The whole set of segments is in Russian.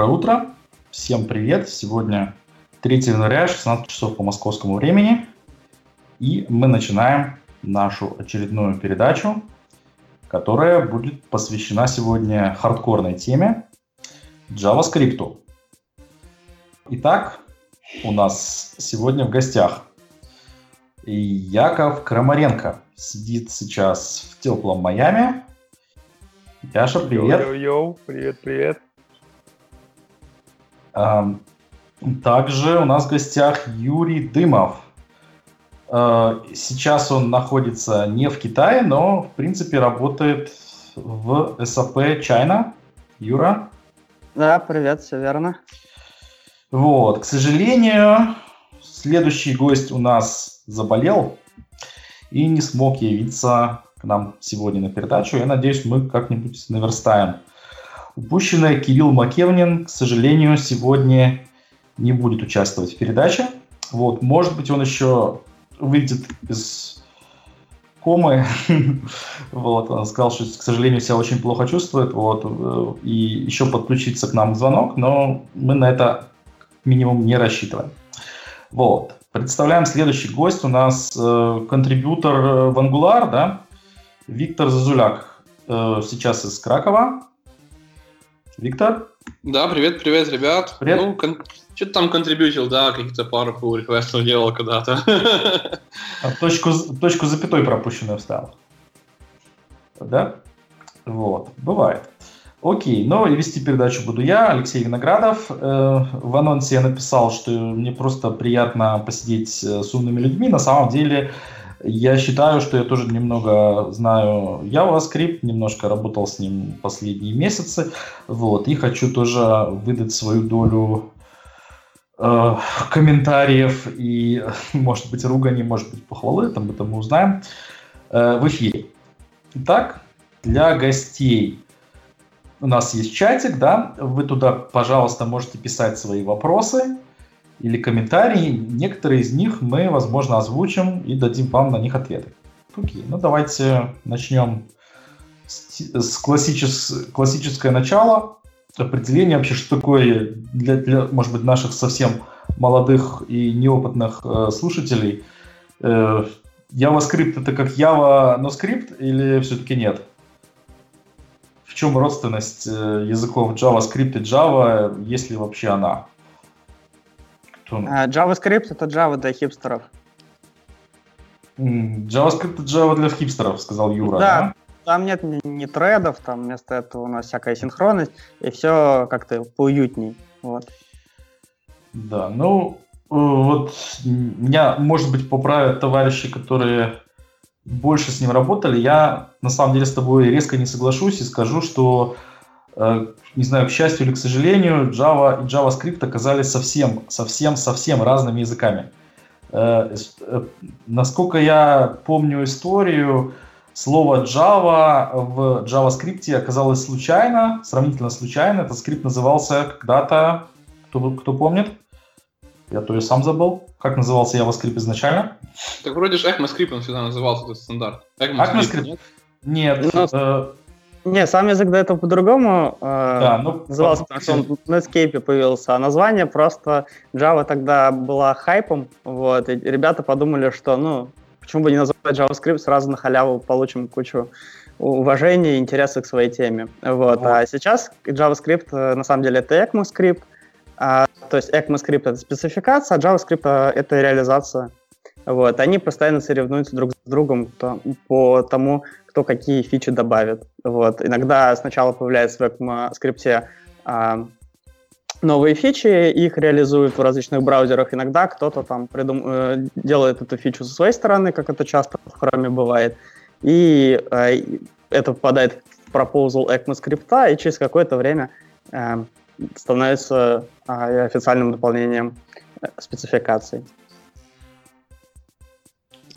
Доброе утро. Всем привет. Сегодня 3 января, 16 часов по московскому времени. И мы начинаем нашу очередную передачу, которая будет посвящена сегодня хардкорной теме JavaScript. Итак, у нас сегодня в гостях Яков Крамаренко. Сидит сейчас в теплом Майами. Яша, привет. Йоу-йоу, привет-привет. Также у нас в гостях Юрий Дымов. А, сейчас он находится не в Китае, но, в принципе, работает в SAP China. Юра? Да, привет, все верно. Вот, к сожалению, следующий гость у нас заболел и не смог явиться к нам сегодня на передачу. Я надеюсь, мы как-нибудь наверстаем Упущенное Кирилл Макевнин, к сожалению, сегодня не будет участвовать в передаче. Вот, может быть, он еще выйдет из комы. вот, он сказал, что, к сожалению, себя очень плохо чувствует. Вот, э, и еще подключится к нам звонок, но мы на это минимум не рассчитываем. Вот. Представляем следующий гость. У нас э, контрибьютор в Angular, да, Виктор Зазуляк. Э, сейчас из Кракова. Виктор? Да, привет, привет, ребят. Привет. Ну, кон- что-то там контрибьютил, да, какие-то пару pull реквестов делал когда-то. А точку, точку запятой пропущенную вставил. Да? Вот, бывает. Окей, но и вести передачу буду я, Алексей Виноградов. Э, в анонсе я написал, что мне просто приятно посидеть э, с умными людьми. На самом деле, я считаю, что я тоже немного знаю JavaScript, немножко работал с ним последние месяцы, вот, и хочу тоже выдать свою долю э, комментариев и, может быть, ругани, может быть, похвалы, там это мы узнаем э, в эфире. Итак, для гостей у нас есть чатик, да, вы туда, пожалуйста, можете писать свои вопросы, или комментарии. Некоторые из них мы, возможно, озвучим и дадим вам на них ответы. Окей, ну давайте начнем с, с классичес, классическое начало. Определение вообще, что такое для, для, может быть, наших совсем молодых и неопытных э, слушателей. Э, JavaScript это как Java, но скрипт или все-таки нет? В чем родственность э, языков JavaScript и Java, если вообще она? А, JavaScript — это Java для хипстеров. JavaScript — это Java для хипстеров, сказал Юра. Да, да? там нет ни, ни тредов, там вместо этого у нас всякая синхронность, и все как-то поуютней. Вот. Да, ну, э, вот меня, может быть, поправят товарищи, которые больше с ним работали. Я, на самом деле, с тобой резко не соглашусь и скажу, что не знаю, к счастью или к сожалению, Java и JavaScript оказались совсем, совсем, совсем разными языками. Э, э, насколько я помню историю, слово Java в JavaScript оказалось случайно, сравнительно случайно. Этот скрипт назывался когда-то, кто, кто помнит? Я то и сам забыл. Как назывался JavaScript изначально? Так вроде же ECMAScript он всегда назывался, этот стандарт. ECMAScript? Нет. нет не, сам язык до этого по-другому э, да, ну, назывался, потому что он в Netscape появился, а название просто Java тогда была хайпом, вот, и ребята подумали, что, ну, почему бы не назвать JavaScript, сразу на халяву получим кучу уважения и интереса к своей теме, вот, вот. а сейчас JavaScript, э, на самом деле, это ECMAScript, а, то есть ECMAScript — это спецификация, а JavaScript — это реализация, вот, они постоянно соревнуются друг с другом по тому, кто какие фичи добавит. Вот. Иногда сначала появляется в ECMAScript а, новые фичи, их реализуют в различных браузерах. Иногда кто-то там придум... Э, делает эту фичу со своей стороны, как это часто в хроме бывает, и э, это попадает в proposal ECMAScript, и через какое-то время э, становится э, официальным дополнением спецификаций.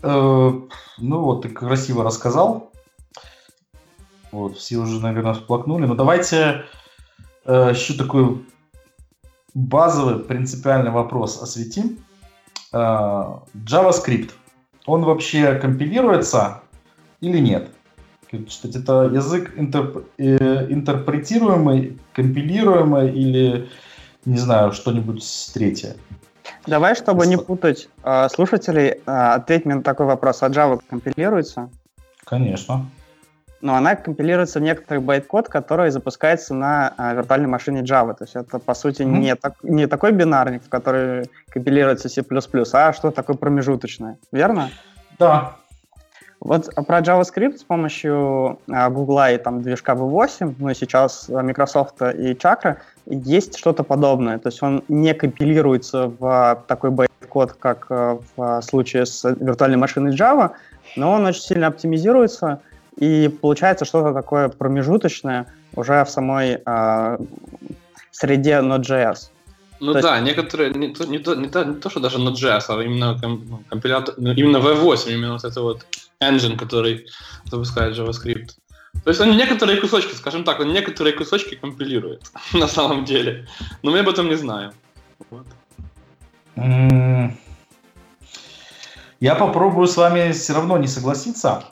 Э, ну вот, ты красиво рассказал. Вот, все уже, наверное, всплакнули. Но давайте э, еще такой базовый принципиальный вопрос осветим. Э, JavaScript, он вообще компилируется или нет? читать? Это язык интерп, э, интерпретируемый, компилируемый или, не знаю, что-нибудь третье? Давай, чтобы не путать э, слушателей, э, ответь мне на такой вопрос. А Java компилируется? Конечно. Но она компилируется в некоторый байт-код, который запускается на э, виртуальной машине Java. То есть это, по сути, mm-hmm. не, так, не такой бинарник, в который компилируется C++, а что такое промежуточное. Верно? Да. Вот про JavaScript с помощью э, Google и там движка V8, ну и сейчас Microsoft и Chakra, есть что-то подобное. То есть он не компилируется в такой байт-код, как в случае с виртуальной машиной Java, но он очень сильно оптимизируется, и получается что-то такое промежуточное уже в самой э, среде Node.js. Ну то да, есть... некоторые, не то, не, то, не, то, не то, что даже Node.js, а именно компилятор, ну, именно V8, именно вот это вот engine, который запускает JavaScript. То есть он некоторые кусочки, скажем так, он некоторые кусочки компилирует на самом деле. Но мы об этом не знаем. Вот. Я попробую с вами все равно не согласиться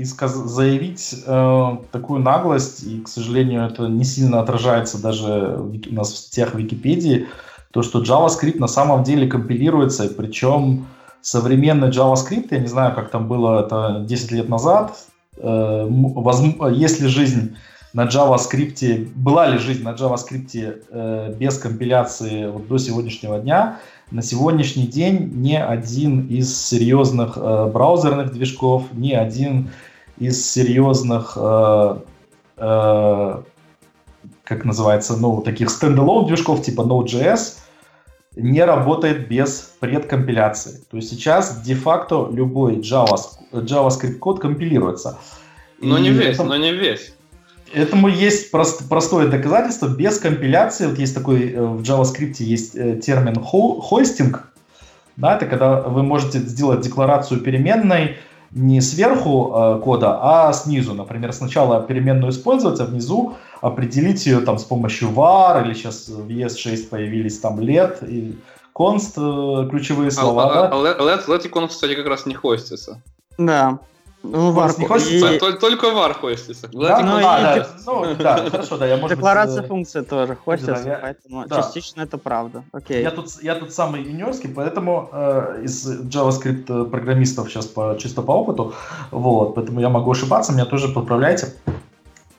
и сказ- заявить э, такую наглость, и, к сожалению, это не сильно отражается даже у нас в статьях Википедии, то, что JavaScript на самом деле компилируется, причем современный JavaScript, я не знаю, как там было это 10 лет назад, э, воз- есть ли жизнь на JavaScript, была ли жизнь на JavaScript э, без компиляции вот до сегодняшнего дня, на сегодняшний день ни один из серьезных э, браузерных движков, ни один из серьезных, э, э, как называется, ну, таких стендалон движков типа Node.js не работает без предкомпиляции. То есть сейчас де-факто любой JavaScript код компилируется. Но И не весь, это... но не весь. Этому есть прост, простое доказательство. Без компиляции, вот есть такой э, в JavaScript есть э, термин хостинг, да, это когда вы можете сделать декларацию переменной не сверху э, кода, а снизу. Например, сначала переменную использовать, а внизу определить ее там с помощью var, или сейчас в ES6 появились там let и const, э, ключевые а, слова. А, да? а, let, let и const, кстати, как раз не хостится. Да. Ну, вар не хочется, и... только вар хочется. Да, ну, а, да, ну, да, хорошо, да, я, может Декларация быть, э, функции тоже хочется, да, поэтому да. частично это правда. Окей. Я тут, я тут самый юниорский, поэтому э, из JavaScript э, программистов сейчас по, чисто по опыту, вот, поэтому я могу ошибаться, меня тоже подправляйте.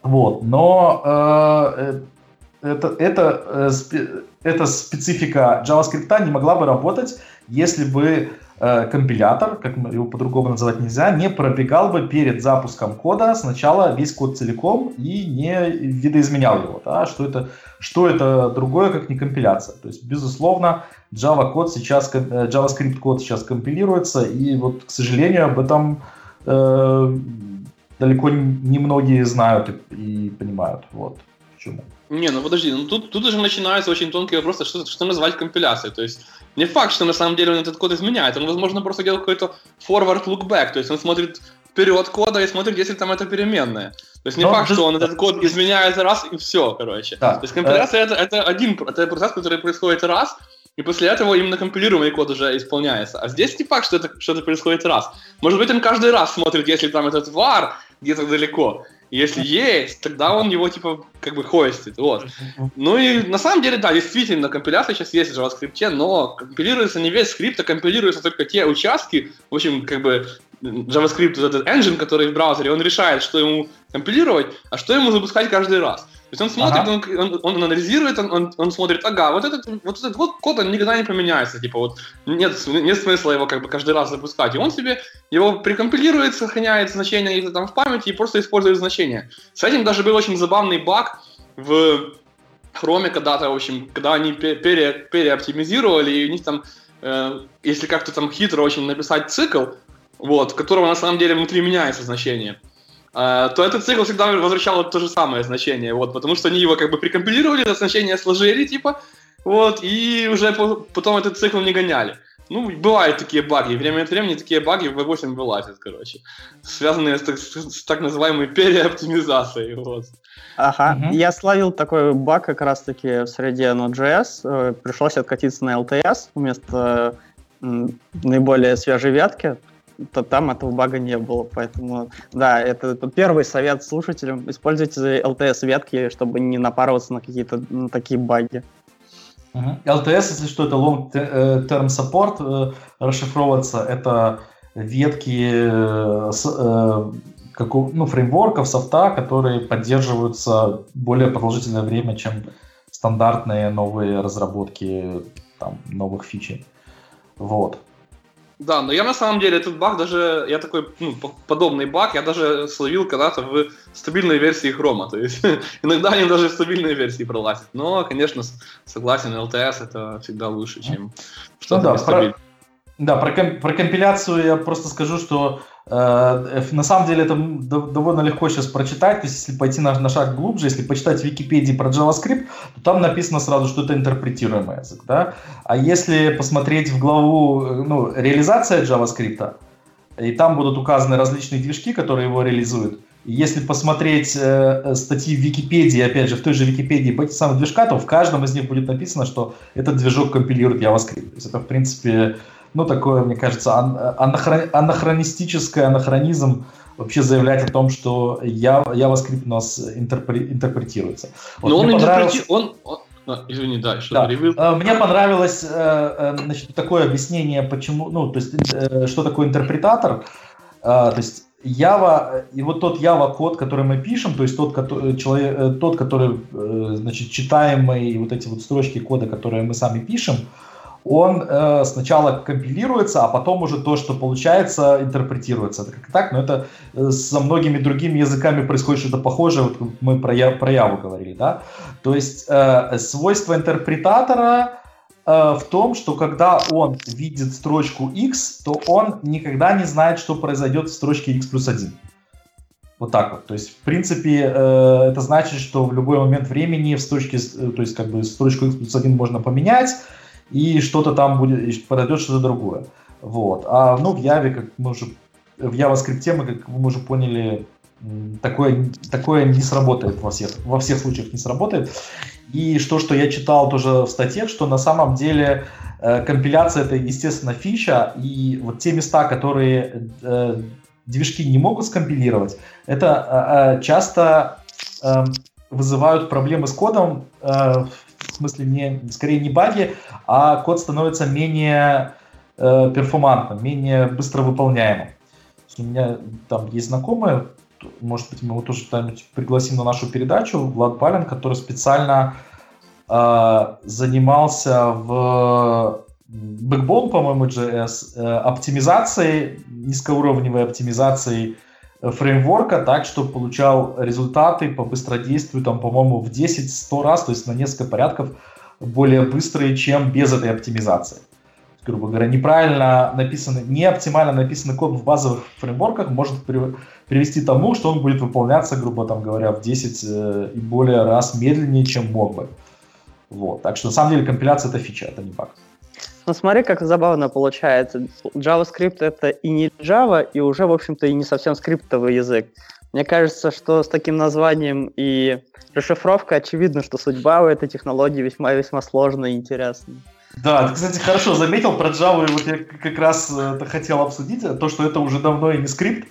Вот, но э, э это, это, э, эта специфика JavaScript не могла бы работать, если бы Э, компилятор, как его по-другому называть нельзя, не пробегал бы перед запуском кода сначала весь код целиком и не видоизменял его. Да? Что, это, что это другое, как не компиляция. То есть, безусловно, Java код сейчас, э, JavaScript код сейчас компилируется, и вот, к сожалению, об этом э, далеко не многие знают и, и понимают. Вот почему. Не, ну подожди, ну тут, тут уже начинается очень тонкий вопрос, а что, что называть компиляцией. То есть не факт, что на самом деле он этот код изменяет. Он, возможно, просто делает какой-то forward look back. То есть он смотрит вперед кода и смотрит, если там это переменная. То есть не Но факт, что он этот код изменяет раз и все, короче. Да. То есть компиляция это, это один это процесс, который происходит раз, и после этого именно компилируемый код уже исполняется. А здесь не факт, что это что-то происходит раз. Может быть, он каждый раз смотрит, если там этот var где-то далеко, если есть, тогда он его, типа, как бы хостит, вот. Ну и на самом деле, да, действительно, компиляция сейчас есть в JavaScript, но компилируется не весь скрипт, а компилируются только те участки, в общем, как бы JavaScript, этот engine, который в браузере, он решает, что ему компилировать, а что ему запускать каждый раз. То есть он смотрит, ага. он, он, он анализирует, он, он, он смотрит, ага, вот этот, вот этот вот код, он никогда не поменяется, типа вот нет, нет смысла его как бы каждый раз запускать. И он себе его прикомпилирует, сохраняет значение где-то там в памяти и просто использует значение. С этим даже был очень забавный баг в Chrome когда-то, в общем, когда они пере, переоптимизировали, и у них там, э, если как-то там хитро очень написать цикл, вот, которого на самом деле внутри меняется значение, то этот цикл всегда возвращал то же самое значение, вот, потому что они его как бы прикомпилировали, это значение сложили, типа, вот, и уже потом этот цикл не гоняли. Ну, бывают такие баги, время от времени такие баги в V8 вылазят, короче, связанные с, с, с так называемой переоптимизацией, вот. Ага, угу. я словил такой баг как раз-таки в среде Node.js, э, пришлось откатиться на LTS вместо наиболее свежей ветки, то там этого бага не было. Поэтому, да, это, это первый совет слушателям. Используйте LTS-ветки, чтобы не напарываться на какие-то на такие баги. LTS, если что, это Long Term Support, э, расшифровываться, это ветки э, с, э, ну, фреймворков, софта, которые поддерживаются более продолжительное время, чем стандартные новые разработки там, новых фичей. Вот. Да, но я на самом деле этот баг даже, я такой, ну, подобный баг, я даже словил когда-то в стабильной версии хрома, то есть иногда они даже в стабильной версии пролазят. Но, конечно, согласен, LTS это всегда лучше, чем ну что-то ну, да, про, да, про, про компиляцию я просто скажу, что на самом деле это довольно легко сейчас прочитать, то есть если пойти на, на шаг глубже, если почитать в Википедии про JavaScript, то там написано сразу, что это интерпретируемый язык, да? А если посмотреть в главу э, ну, реализация JavaScript, и там будут указаны различные движки, которые его реализуют, если посмотреть э, статьи в Википедии, опять же, в той же Википедии по этим самым движкам, то в каждом из них будет написано, что этот движок компилирует JavaScript. То есть это, в принципе, ну, такое, мне кажется, анахрон, анахронистическое, анахронизм вообще заявлять о том, что JavaScript у нас интерпре, интерпретируется. Вот Но он интерпретирует... Он, он... А, извини, да, что да. Перевел. Э, мне понравилось э, э, значит, такое объяснение, почему, ну, то есть, что такое интерпретатор. То есть, Java, и вот тот Java код, который мы пишем, то есть тот, который, человек, тот, который, значит, читаемый, вот эти вот строчки кода, которые мы сами пишем, он э, сначала компилируется, а потом уже то, что получается, интерпретируется. Это как так, но это э, со многими другими языками происходит что-то похожее, вот мы про, я, про Яву говорили, да. То есть э, свойство интерпретатора э, в том, что когда он видит строчку x, то он никогда не знает, что произойдет в строчке x плюс 1. Вот так вот. То есть, в принципе, э, это значит, что в любой момент времени в строчке, э, то есть, как бы строчку x плюс 1 можно поменять, и что-то там будет, подойдет что-то другое. Вот. А ну, в Яве, как мы уже в JavaScript мы, как мы уже поняли, такое, такое не сработает во всех, во всех случаях не сработает. И что, что я читал тоже в статье, что на самом деле э, компиляция это, естественно, фича, и вот те места, которые э, движки не могут скомпилировать, это э часто э, вызывают проблемы с кодом э, в смысле не, скорее не баги, а код становится менее э, перформантным, менее быстро выполняемым. У меня там есть знакомые, может быть, мы его тоже пригласим на нашу передачу, Влад Балин, который специально э, занимался в Backbone, по-моему, JS, э, оптимизацией, низкоуровневой оптимизацией фреймворка так, чтобы получал результаты по быстродействию, там, по-моему, в 10-100 раз, то есть на несколько порядков более быстрые, чем без этой оптимизации. Грубо говоря, неправильно написанный, не оптимально написанный код в базовых фреймворках может привести к тому, что он будет выполняться, грубо там говоря, в 10 э, и более раз медленнее, чем мог бы. Вот. Так что на самом деле компиляция это фича, это не факт. Ну смотри, как забавно получается. JavaScript это и не Java, и уже, в общем-то, и не совсем скриптовый язык. Мне кажется, что с таким названием и расшифровкой очевидно, что судьба у этой технологии весьма-весьма сложная и интересная. Да, ты, кстати, хорошо заметил про Java, и вот я как раз э, это хотел обсудить, то, что это уже давно и не скрипт.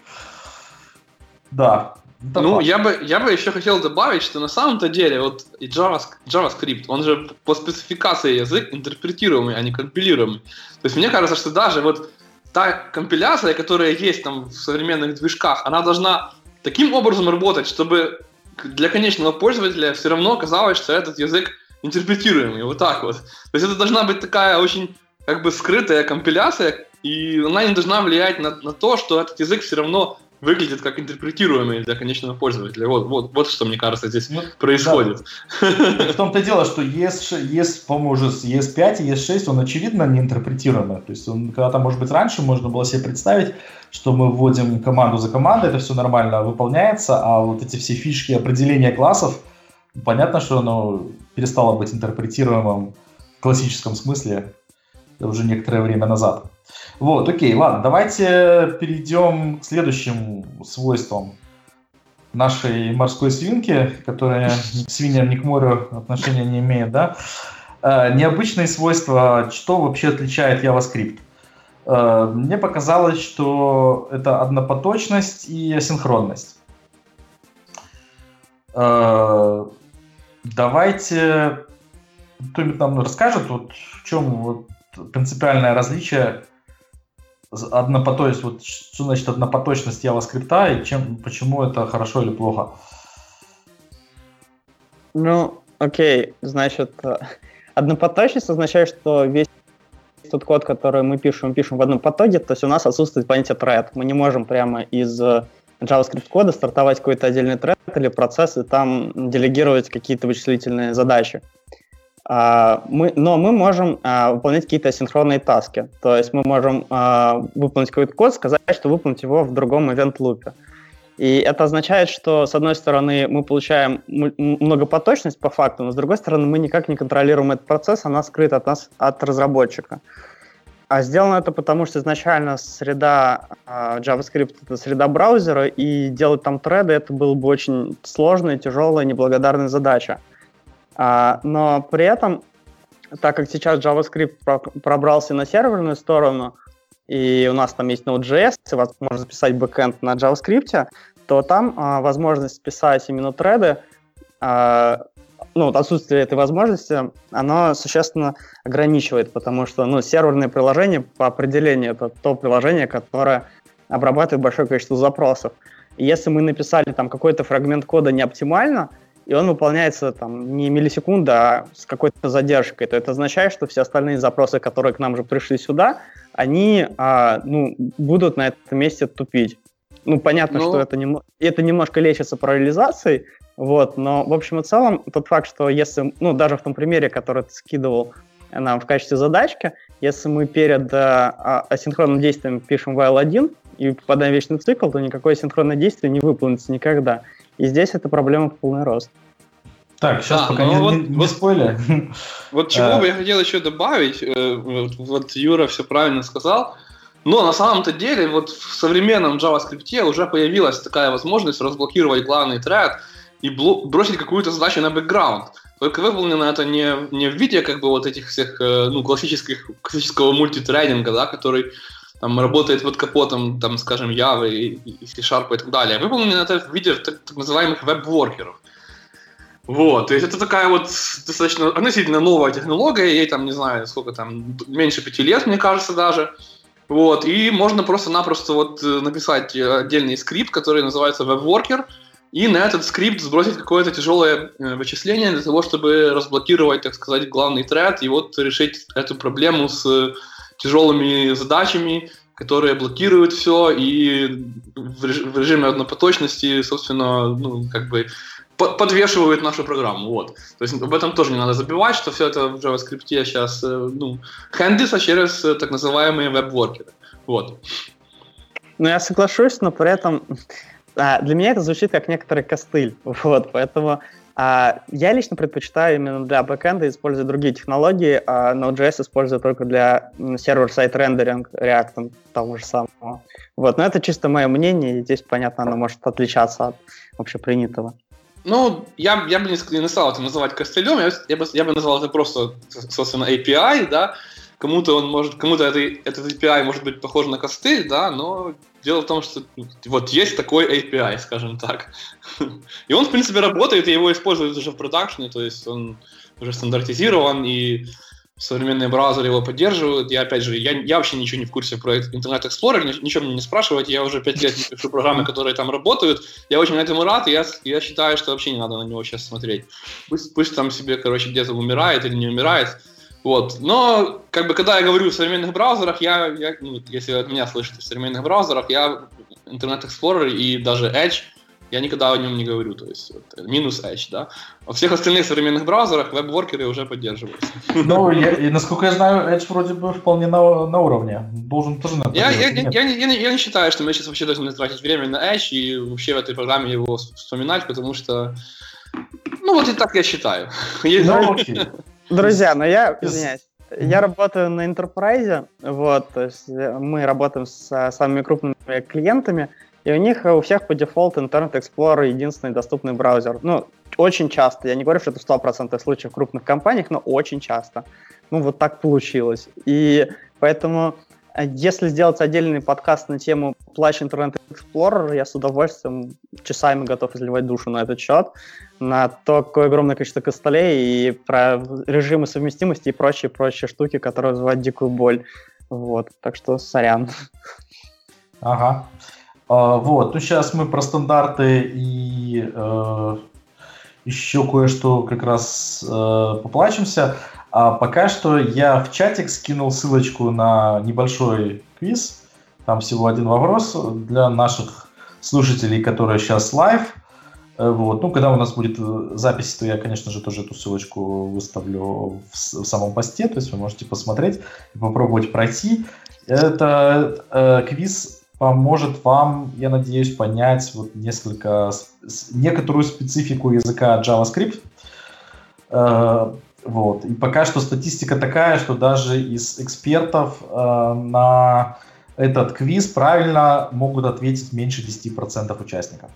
Да, да, ну, я бы, я бы еще хотел добавить, что на самом-то деле вот и JavaScript, он же по спецификации язык интерпретируемый, а не компилируемый. То есть мне кажется, что даже вот та компиляция, которая есть там в современных движках, она должна таким образом работать, чтобы для конечного пользователя все равно казалось, что этот язык интерпретируемый, вот так вот. То есть это должна быть такая очень как бы скрытая компиляция, и она не должна влиять на, на то, что этот язык все равно выглядит как интерпретируемый для конечного пользователя. Вот, вот, вот что, мне кажется, здесь ну, происходит. Да. В том-то дело, что ES, ES, с ES5 и ES6, он очевидно не интерпретируемый. То есть он когда-то, может быть, раньше можно было себе представить, что мы вводим команду за командой, это все нормально выполняется, а вот эти все фишки определения классов, понятно, что оно перестало быть интерпретируемым в классическом смысле уже некоторое время назад. Вот, окей, ладно, давайте перейдем к следующим свойствам нашей морской свинки, которая к свиньям, ни к морю отношения не имеет, да? Э, необычные свойства, что вообще отличает JavaScript? Э, мне показалось, что это однопоточность и асинхронность. Э, давайте кто-нибудь нам расскажет, вот в чем вот принципиальное различие однопоточность, вот что значит однопоточность JavaScript и чем, почему это хорошо или плохо? Ну, окей, значит, э, однопоточность означает, что весь тот код, который мы пишем, пишем в одном потоке, то есть у нас отсутствует понятие thread. Мы не можем прямо из э, JavaScript кода стартовать какой-то отдельный thread или процесс и там делегировать какие-то вычислительные задачи. А, мы, но мы можем а, выполнять какие-то асинхронные таски. То есть мы можем а, выполнить какой-то код, сказать, что выполнить его в другом event-лупе. И это означает, что, с одной стороны, мы получаем многопоточность по факту, но с другой стороны, мы никак не контролируем этот процесс, она скрыта от нас, от разработчика. А сделано это потому, что изначально среда JavaScript — это среда браузера, и делать там треды — это было бы очень сложная, тяжелая, неблагодарная задача. А, но при этом, так как сейчас JavaScript пробрался на серверную сторону, и у нас там есть Node.js, и можно писать бэкэнд на JavaScript, то там а, возможность писать именно треды, а, ну, отсутствие этой возможности, оно существенно ограничивает, потому что, ну, серверное приложение по определению это то приложение, которое обрабатывает большое количество запросов. Если мы написали там какой-то фрагмент кода не оптимально, и он выполняется там не миллисекунда, а с какой-то задержкой, то это означает, что все остальные запросы, которые к нам же пришли сюда, они а, ну, будут на этом месте тупить. Ну, понятно, ну... что это, нем... это немножко лечится параллелизацией, вот, но в общем и целом тот факт, что если, ну, даже в том примере, который ты скидывал нам в качестве задачки, если мы перед а, асинхронным действием пишем while 1 и попадаем в вечный цикл, то никакое асинхронное действие не выполнится никогда. И здесь эта проблема в полный рост. Так, сейчас да, пока не, вот, не, не вот, спойлер. Вот чего бы я хотел еще добавить, э, вот Юра все правильно сказал, но на самом-то деле вот в современном JavaScript уже появилась такая возможность разблокировать главный тред и бросить какую-то задачу на бэкграунд. Только выполнено это не, не в виде как бы вот этих всех э, ну, классических, классического мультитрейдинга, да, который там работает под капотом, там, скажем, Java и, и C-Sharp и так далее. Выполнено это в виде так, так называемых веб-воркеров. Вот, то есть это такая вот достаточно относительно новая технология, ей там, не знаю, сколько там, меньше пяти лет, мне кажется, даже. Вот, и можно просто-напросто вот э, написать отдельный скрипт, который называется WebWorker, и на этот скрипт сбросить какое-то тяжелое э, вычисление для того, чтобы разблокировать, так сказать, главный тред и вот решить эту проблему с тяжелыми задачами, которые блокируют все и в режиме однопоточности, собственно, ну, как бы подвешивают нашу программу. Вот. То есть об этом тоже не надо забивать, что все это в JavaScript сейчас э, ну, хендится через э, так называемые веб-воркеры. Вот. Ну, я соглашусь, но при этом а, для меня это звучит как некоторый костыль. Вот, поэтому а я лично предпочитаю именно для бэкэнда использовать другие технологии, а Node.js использую только для сервер-сайт рендеринг React того же самого. Вот, но это чисто мое мнение, и здесь, понятно, оно может отличаться от общепринятого. Ну, я, я бы не, не стал это называть костылем, я, я, бы, я бы назвал это просто, собственно, API, да, кому-то он может, кому-то это, этот API может быть похож на костыль, да, но дело в том, что вот есть такой API, скажем так. И он, в принципе, работает, и его используют уже в продакшне, то есть он уже стандартизирован, и современные браузеры его поддерживают. Я, опять же, я, я вообще ничего не в курсе про Internet Explorer, ничего мне не спрашивайте, я уже пять лет не пишу программы, которые там работают. Я очень этому рад, и я, я считаю, что вообще не надо на него сейчас смотреть. Пусть, пусть там себе, короче, где-то умирает или не умирает. Вот. Но, как бы, когда я говорю в современных браузерах, я, я ну, если от меня слышите, в современных браузерах, я Internet Explorer и даже Edge, я никогда о нем не говорю, то есть вот, минус Edge, да. Во всех остальных современных браузерах веб-воркеры уже поддерживаются. Ну, я, и, насколько я знаю, Edge вроде бы вполне на, на уровне. Должен тоже на я, я, я, я, я, не, я не считаю, что мы сейчас вообще должны тратить время на Edge и вообще в этой программе его вспоминать, потому что, ну вот и так я считаю. Ну, окей. Друзья, но я, извиняюсь, я работаю на Enterprise, вот, то есть э, мы работаем с самыми крупными клиентами, и у них у всех по дефолту Internet Explorer единственный доступный браузер. Ну, очень часто, я не говорю, что это в 100% случаев в крупных компаниях, но очень часто. Ну, вот так получилось. И поэтому если сделать отдельный подкаст на тему плащ Internet Explorer, я с удовольствием часами готов изливать душу на этот счет, на то, какое огромное количество костылей и про режимы совместимости и прочие-прочие штуки, которые вызывают дикую боль. Вот, так что сорян. Ага. А, вот, ну сейчас мы про стандарты и э, еще кое-что как раз э, поплачемся. А пока что я в чатик скинул ссылочку на небольшой квиз. Там всего один вопрос для наших слушателей, которые сейчас live. Э, вот. Ну, когда у нас будет э, запись, то я, конечно же, тоже эту ссылочку выставлю в, в самом посте, то есть вы можете посмотреть и попробовать пройти. Это э, квиз поможет вам, я надеюсь, понять вот несколько, некоторую специфику языка JavaScript. Э, вот. И пока что статистика такая, что даже из экспертов э, на этот квиз правильно могут ответить меньше 10% участников.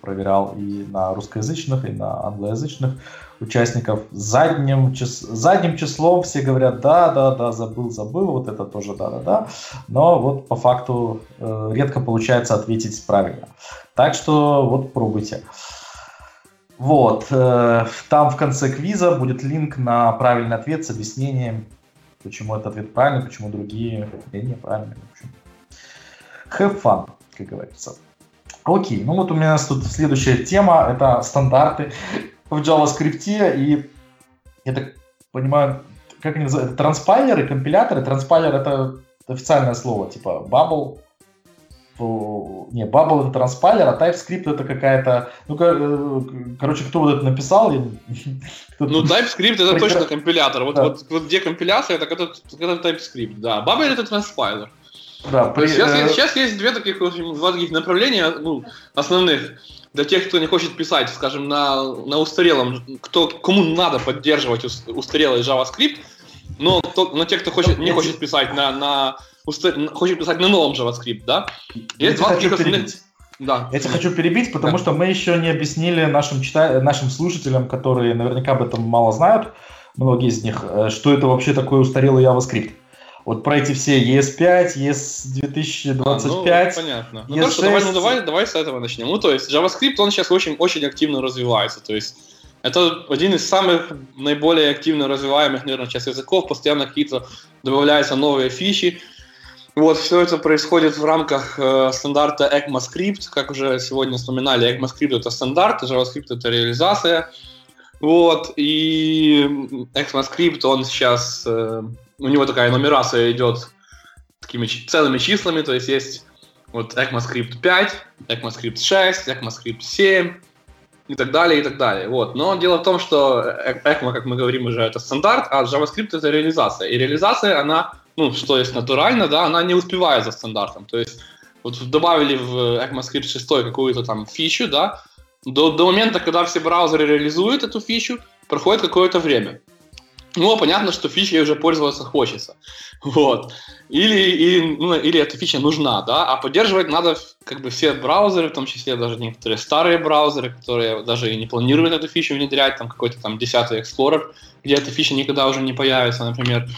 Проверял и на русскоязычных, и на англоязычных участников. Задним, чис... Задним числом все говорят, да, да, да, забыл, забыл, вот это тоже да, да, да. Но вот по факту э, редко получается ответить правильно. Так что вот пробуйте. Вот, э, там в конце квиза будет линк на правильный ответ с объяснением, почему этот ответ правильный, почему другие неправильные. В общем, have fun, как говорится. Окей, ну вот у меня тут следующая тема, это стандарты в JavaScript, и я так понимаю, как они называются, транспайлеры, компиляторы, транспайлер это официальное слово, типа bubble, не, Bubble это транспайлер, а TypeScript это какая-то, ну, э, короче, кто вот это написал? Ну, TypeScript это точно компилятор. Вот, да. вот, вот где компиляция, это когда, когда TypeScript, да. Bubble это транспайлер. Да, при... сейчас, есть, сейчас есть две таких, два таких направления, ну, основных. Для тех, кто не хочет писать, скажем, на, на устарелом, кто, кому надо поддерживать устарелый JavaScript, но, кто, но те, кто хочет, не хочет писать на, на хочет писать на новом JavaScript, да? Есть два таких основных... Да. Я тебя хочу перебить, потому да. что мы еще не объяснили нашим, чита... нашим слушателям, которые наверняка об этом мало знают, многие из них, э, что это вообще такое устарелый JavaScript. Вот про эти все ES5, ES2025, а, ну, понятно. Ну, ES6... давай, ну, давай, давай с этого начнем. Ну, то есть JavaScript, он сейчас очень, очень активно развивается. То есть это один из самых наиболее активно развиваемых, наверное, сейчас языков. Постоянно какие-то добавляются новые фичи. Вот, все это происходит в рамках э, стандарта ECMAScript. Как уже сегодня вспоминали, ECMAScript это стандарт, JavaScript это реализация. Вот, и ECMAScript, он сейчас, э, у него такая нумерация идет такими целыми числами, то есть есть вот ECMAScript 5, ECMAScript 6, ECMAScript 7 и так далее, и так далее. Вот. Но дело в том, что ECMA, как мы говорим уже, это стандарт, а JavaScript это реализация. И реализация, она ну, что есть натурально, да, она не успевает за стандартом. То есть вот добавили в ECMAScript 6 какую-то там фичу, да, до, до момента, когда все браузеры реализуют эту фичу, проходит какое-то время. Ну, понятно, что фичей уже пользоваться хочется. Вот. Или, или, ну, или эта фича нужна, да, а поддерживать надо как бы все браузеры, в том числе даже некоторые старые браузеры, которые даже и не планируют эту фичу внедрять, там какой-то там 10 Explorer, где эта фича никогда уже не появится, например.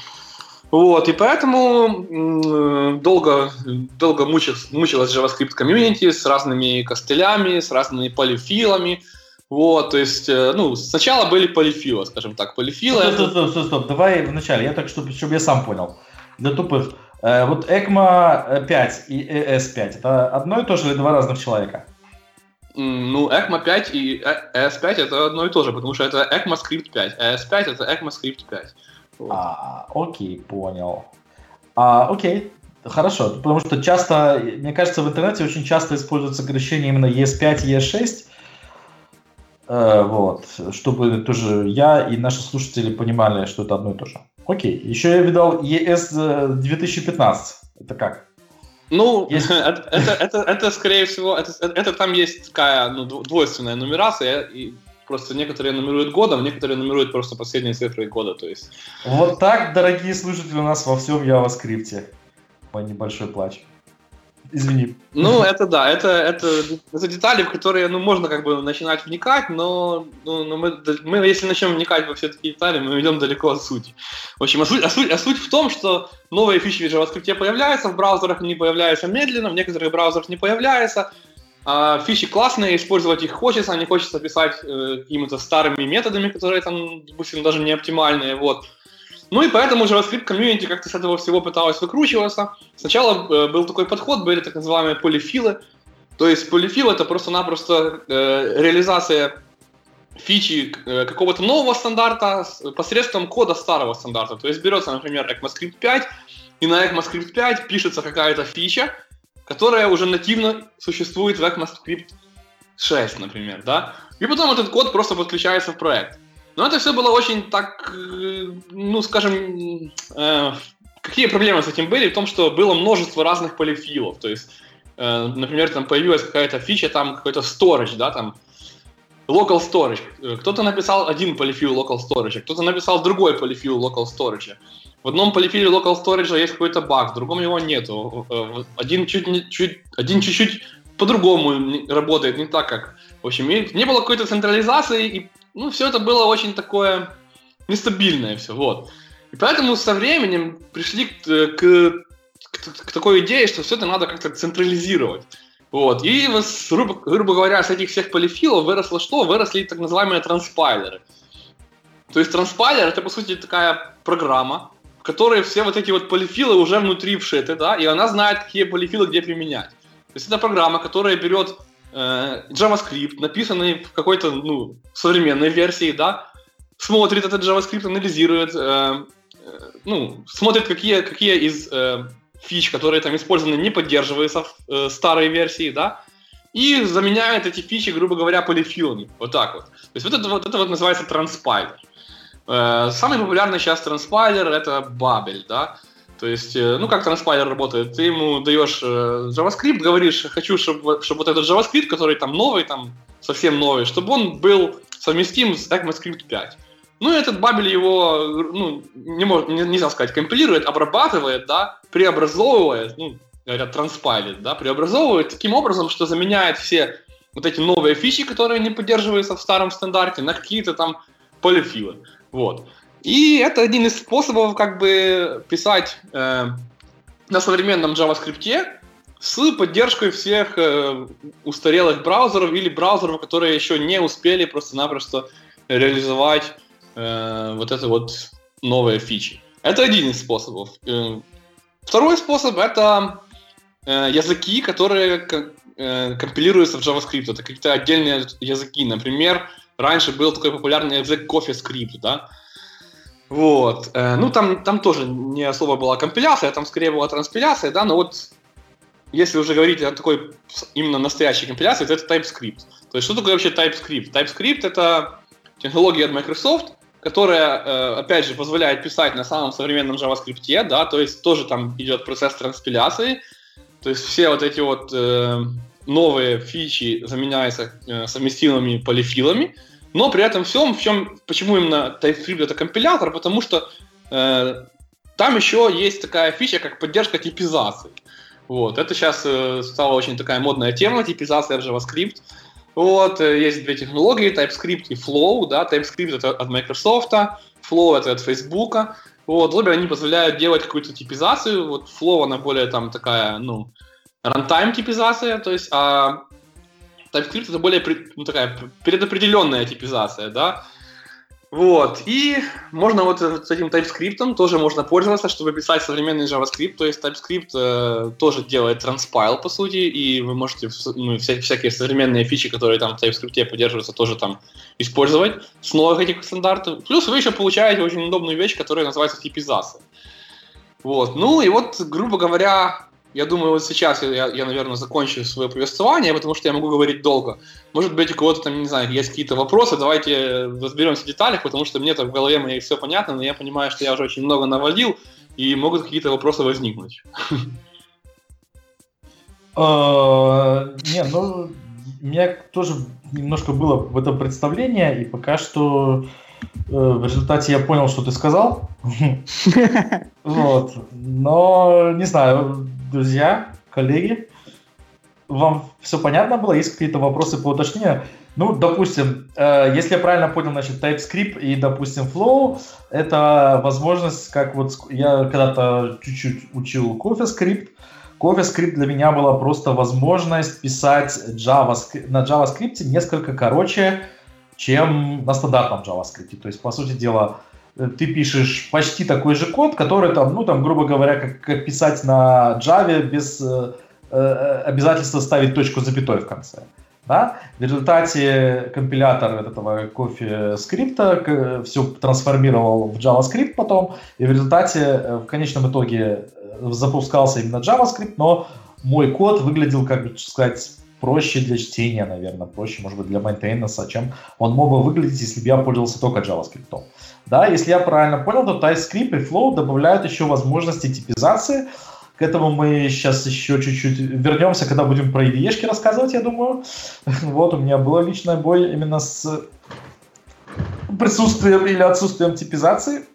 Вот, и поэтому долго, долго мучилась, мучилась JavaScript комьюнити с разными костылями, с разными полифилами. Вот, то есть, э, ну, сначала были полифилы, скажем так, полифилы. Стоп, стоп, стоп, стоп, стоп, давай вначале, я так, чтобы, чтобы я сам понял. Для тупых. Э, вот ECMA 5 и ES5, это одно и то же или два разных человека? Ну, ECMA 5 и ES5 это одно и то же, потому что это ECMAScript 5, а ES5 это ECMAScript 5. А, окей, понял. А, окей, хорошо. Потому что часто, мне кажется, в интернете очень часто используется сокращение именно ES5 и ES6. Э, вот, чтобы тоже я и наши слушатели понимали, что это одно и то же. Окей, еще я видал ES 2015. Это как? Ну, есть... это, это, это, это, скорее всего, это, это там есть такая ну, двойственная нумерация, и Просто некоторые нумеруют годом, некоторые нумеруют просто последние цифры года. То есть. Вот так, дорогие слушатели, у нас во всем JavaScript. Мой небольшой плач. Извини. Ну, это да, это, это, это детали, в которые ну, можно как бы начинать вникать, но, ну, но мы, мы, если начнем вникать во все такие детали, мы идем далеко от сути. В общем, а суть, а, суть, а суть в том, что новые фичи в JavaScript появляются, в браузерах они появляются медленно, в некоторых браузерах не появляются, а фичи классные, использовать их хочется, не хочется писать э, какими-то старыми методами, которые там, допустим, даже не оптимальные, вот. Ну и поэтому JavaScript комьюнити как-то с этого всего пыталась выкручиваться. Сначала э, был такой подход, были так называемые полифилы. То есть полифил это просто-напросто э, реализация фичи э, какого-то нового стандарта посредством кода старого стандарта. То есть берется, например, ECMAScript 5, и на ECMAScript 5 пишется какая-то фича, которая уже нативно существует в ECMAScript 6, например, да, и потом этот код просто подключается в проект. Но это все было очень так, э, ну, скажем, э, какие проблемы с этим были? В том, что было множество разных полифилов. То есть, э, например, там появилась какая-то фича, там какой-то storage, да, там local storage. Кто-то написал один полифил local storage, кто-то написал другой полифил local storage. В одном полифиле local storage есть какой-то баг, в другом его нету. Э, один чуть, чуть, один чуть-чуть по-другому работает, не так как. В общем, не было какой-то централизации, и ну, все это было очень такое нестабильное все, вот. И поэтому со временем пришли к, к, к, к такой идее, что все это надо как-то централизировать. Вот. И, грубо, говоря, с этих всех полифилов выросло что? Выросли так называемые транспайлеры. То есть транспайлер это, по сути, такая программа, в которой все вот эти вот полифилы уже внутри вшиты, да, и она знает, какие полифилы где применять. То есть это программа, которая берет э, JavaScript, написанный в какой-то ну, современной версии, да, смотрит этот JavaScript, анализирует, э, э, ну, смотрит, какие, какие из э, фич, которые там использованы, не поддерживаются в э, старой версии, да, и заменяет эти фичи, грубо говоря, полифилами. Вот так вот. То есть вот это вот, это вот называется транспайлер. Э, самый популярный сейчас транспайлер это Babel, да. То есть, э, ну, как транспайлер работает? Ты ему даешь э, JavaScript, говоришь, хочу, чтобы, чтобы вот этот JavaScript, который там новый, там совсем новый, чтобы он был совместим с ECMAScript 5. Ну, и этот бабель его, ну, не мож, не, нельзя сказать, компилирует, обрабатывает, да, преобразовывает, ну, говорят, транспайлит, да, преобразовывает таким образом, что заменяет все вот эти новые фичи, которые не поддерживаются в старом стандарте, на какие-то там полифилы. Вот. И это один из способов как бы писать э, на современном JavaScript с поддержкой всех э, устарелых браузеров или браузеров, которые еще не успели просто-напросто реализовать э, вот это вот новые фичи. Это один из способов. Э, второй способ это э, языки, которые э, компилируются в JavaScript. Это какие-то отдельные языки. Например, раньше был такой популярный язык CoffeeScript, да, вот. Э, ну, там, там тоже не особо была компиляция, там скорее была транспиляция, да, но вот если уже говорить о такой именно настоящей компиляции, то это TypeScript. То есть что такое вообще TypeScript? TypeScript это технология от Microsoft, которая, э, опять же, позволяет писать на самом современном JavaScript, да, то есть тоже там идет процесс транспиляции, то есть все вот эти вот э, новые фичи заменяются совместимыми полифилами, но при этом всем, в чем, почему именно TypeScript это компилятор, потому что э, там еще есть такая фича, как поддержка типизации. Вот, это сейчас э, стала очень такая модная тема, типизация в JavaScript. Вот, э, есть две технологии, TypeScript и Flow, да, TypeScript это от Microsoft, Flow это от Facebook. Вот, обе они позволяют делать какую-то типизацию, вот Flow она более там такая, ну, runtime типизация, то есть, а TypeScript это более ну, такая предопределенная типизация, да. Вот, и можно вот с этим TypeScript тоже можно пользоваться, чтобы писать современный JavaScript, то есть TypeScript э, тоже делает транспайл, по сути, и вы можете ну, вся, всякие современные фичи, которые там в TypeScript поддерживаются, тоже там использовать с новых этих стандартов. Плюс вы еще получаете очень удобную вещь, которая называется типизация. Вот, ну и вот, грубо говоря, я думаю, вот сейчас я, я, наверное, закончу свое повествование, потому что я могу говорить долго. Может быть, у кого-то там, не знаю, есть какие-то вопросы, давайте разберемся в деталях, потому что мне-то в голове моей все понятно, но я понимаю, что я уже очень много навалил, и могут какие-то вопросы возникнуть. А, не, ну, у меня тоже немножко было в этом представление, и пока что э, в результате я понял, что ты сказал. Вот. Но, не знаю, друзья, коллеги, вам все понятно было? Есть какие-то вопросы по уточнению? Ну, допустим, э, если я правильно понял, значит, TypeScript и, допустим, Flow — это возможность, как вот я когда-то чуть-чуть учил CoffeeScript. CoffeeScript для меня была просто возможность писать JavaScript, на JavaScript несколько короче, чем на стандартном JavaScript. То есть, по сути дела, ты пишешь почти такой же код, который там, ну, там, грубо говоря, как, писать на Java без э, э, обязательства ставить точку запятой в конце. Да? В результате компилятор этого кофе скрипта все трансформировал в JavaScript потом, и в результате э, в конечном итоге э, запускался именно JavaScript, но мой код выглядел, как бы сказать, проще для чтения, наверное, проще, может быть, для мейнтейненса, чем он мог бы выглядеть, если бы я пользовался только JavaScript. Да, если я правильно понял, то TypeScript и Flow добавляют еще возможности типизации, к этому мы сейчас еще чуть-чуть вернемся, когда будем про IDE рассказывать, я думаю. Вот, у меня был личный бой именно с присутствием или отсутствием типизации.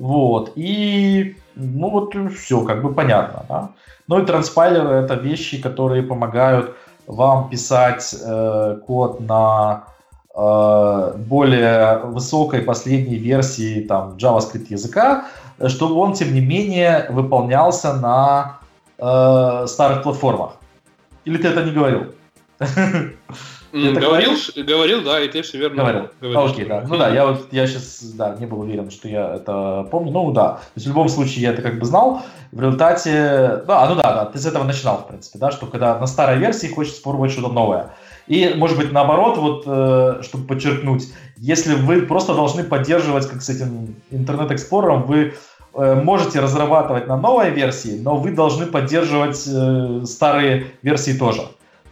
Вот, и, ну вот, все, как бы понятно, да. Ну и транспайлеры — это вещи, которые помогают вам писать э, код на более высокой последней версии там JavaScript языка, чтобы он, тем не менее, выполнялся на э, старых платформах. Или ты это не говорил? Говорил, говорил, да, и ты все верно говорил. Окей, да. Ну да, я вот я сейчас да, не был уверен, что я это помню. Ну да. То есть в любом случае я это как бы знал. В результате. Да, ну да, да, ты с этого начинал, в принципе, да, что когда на старой версии хочется попробовать что-то новое. И, может быть, наоборот, вот, э, чтобы подчеркнуть, если вы просто должны поддерживать, как с этим интернет-эксплорером, вы э, можете разрабатывать на новой версии, но вы должны поддерживать э, старые версии тоже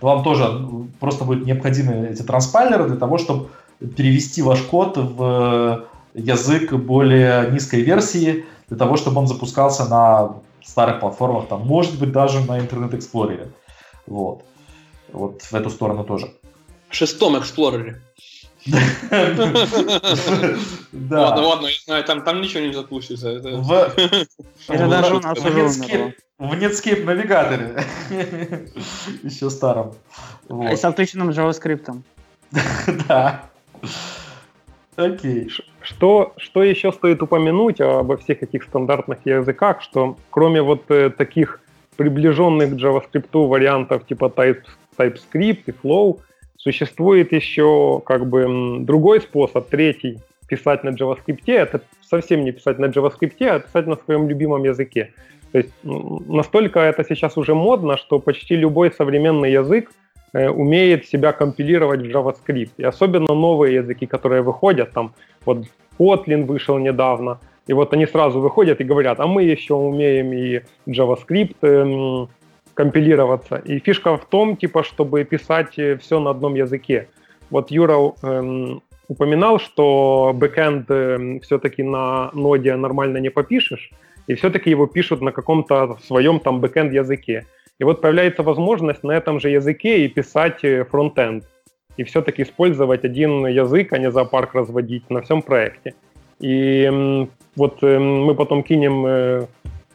вам тоже просто будут необходимы эти транспайлеры для того, чтобы перевести ваш код в язык более низкой версии, для того, чтобы он запускался на старых платформах, там, может быть, даже на Explorer. Вот. Вот в эту сторону тоже. В шестом. Да. Ладно, ладно, я знаю, там, ничего не запустится. Это, даже у нас уже в Netscape навигаторе. Еще старом. Вот. И с отключенным JavaScript. да. Окей. Что, что еще стоит упомянуть обо всех этих стандартных языках, что кроме вот э, таких приближенных к JavaScript вариантов типа type, TypeScript и Flow, существует еще как бы другой способ, третий, писать на JavaScript. Это совсем не писать на JavaScript, а писать на своем любимом языке. То есть настолько это сейчас уже модно, что почти любой современный язык э, умеет себя компилировать в JavaScript. И особенно новые языки, которые выходят, там вот Kotlin вышел недавно, и вот они сразу выходят и говорят, а мы еще умеем и JavaScript эм, компилироваться. И фишка в том, типа, чтобы писать э, все на одном языке. Вот Юра эм, упоминал, что бэкэнд эм, все-таки на ноде нормально не попишешь, и все-таки его пишут на каком-то своем там бэкенд языке. И вот появляется возможность на этом же языке и писать э, фронтенд. И все-таки использовать один язык, а не зоопарк разводить на всем проекте. И вот э, мы потом кинем, э,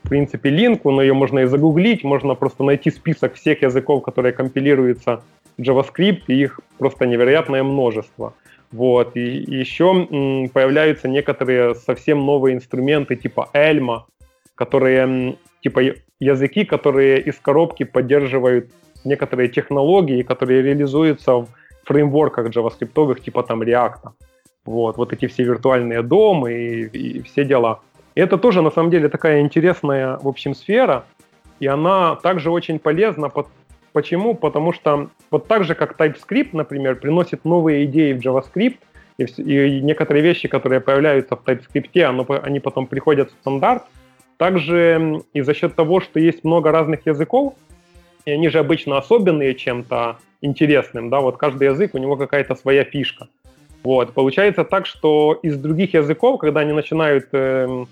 в принципе, линку, но ее можно и загуглить, можно просто найти список всех языков, которые компилируются JavaScript, и их просто невероятное множество. Вот. И еще появляются некоторые совсем новые инструменты типа Elma, которые типа языки, которые из коробки поддерживают некоторые технологии, которые реализуются в фреймворках JavaScript, типа там React. Вот, вот эти все виртуальные домы и, и все дела. И это тоже на самом деле такая интересная, в общем, сфера, и она также очень полезна. Почему? Потому что вот так же, как TypeScript, например, приносит новые идеи в JavaScript, и, некоторые вещи, которые появляются в TypeScript, они потом приходят в стандарт, также и за счет того, что есть много разных языков, и они же обычно особенные чем-то интересным, да, вот каждый язык, у него какая-то своя фишка. Вот, получается так, что из других языков, когда они начинают э,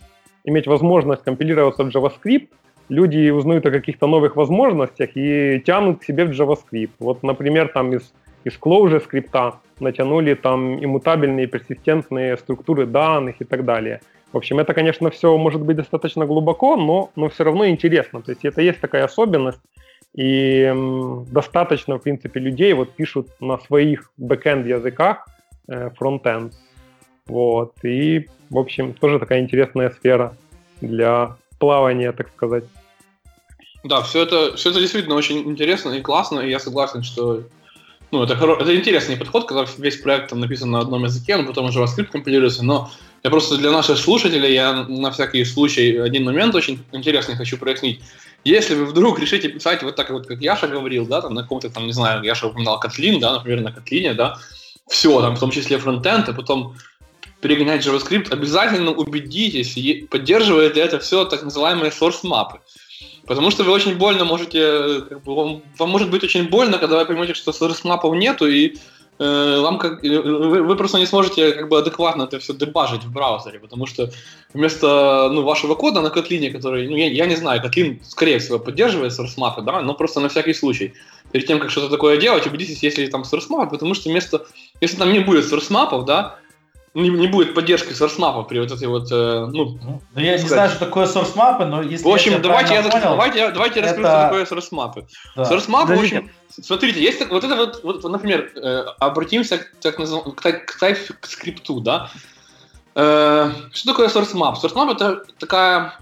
иметь возможность компилироваться в JavaScript, люди узнают о каких-то новых возможностях и тянут к себе в JavaScript. Вот, например, там из, из Clojure скрипта натянули там иммутабельные персистентные структуры данных и так далее. В общем, это, конечно, все может быть достаточно глубоко, но, но все равно интересно. То есть это есть такая особенность. И достаточно, в принципе, людей вот пишут на своих бэкенд языках э, фронтенд. Вот. И, в общем, тоже такая интересная сфера для плавания, так сказать. Да, все это, все это действительно очень интересно и классно, и я согласен, что ну, это, хоро... это интересный подход, когда весь проект там написан на одном языке, но потом уже JavaScript компилируется, но я просто для наших слушателей, я на всякий случай один момент очень интересный хочу прояснить. Если вы вдруг решите писать вот так вот, как Яша говорил, да, там на каком-то там, не знаю, Яша упоминал Котлин, да, например, на Котлине, да, все, там, в том числе фронтенд, и потом перегонять JavaScript, обязательно убедитесь, поддерживает ли это все так называемые source мапы. Потому что вы очень больно можете, как бы, вам, вам может быть очень больно, когда вы поймете, что source мапов нету, и э, вам как, вы, вы просто не сможете как бы адекватно это все дебажить в браузере, потому что вместо ну, вашего кода на Kotlin, который, ну, я, я не знаю, Kotlin, скорее всего, поддерживает source мапы, да, но просто на всякий случай. Перед тем, как что-то такое делать, убедитесь, если там source map, потому что вместо, если там не будет source мапов, да, не, не будет поддержки сорсмапа при вот этой вот, э, ну... ну я не знаю, что такое сорсмапы, но если В общем, я давайте, я, понял, давайте, давайте это... расскажу, что такое сорсмапы. Да. Сорсмапы, в общем, смотрите, есть вот это вот, вот например, э, обратимся к, так назов... к, к TypeScript, да? Э, что такое source map? это такая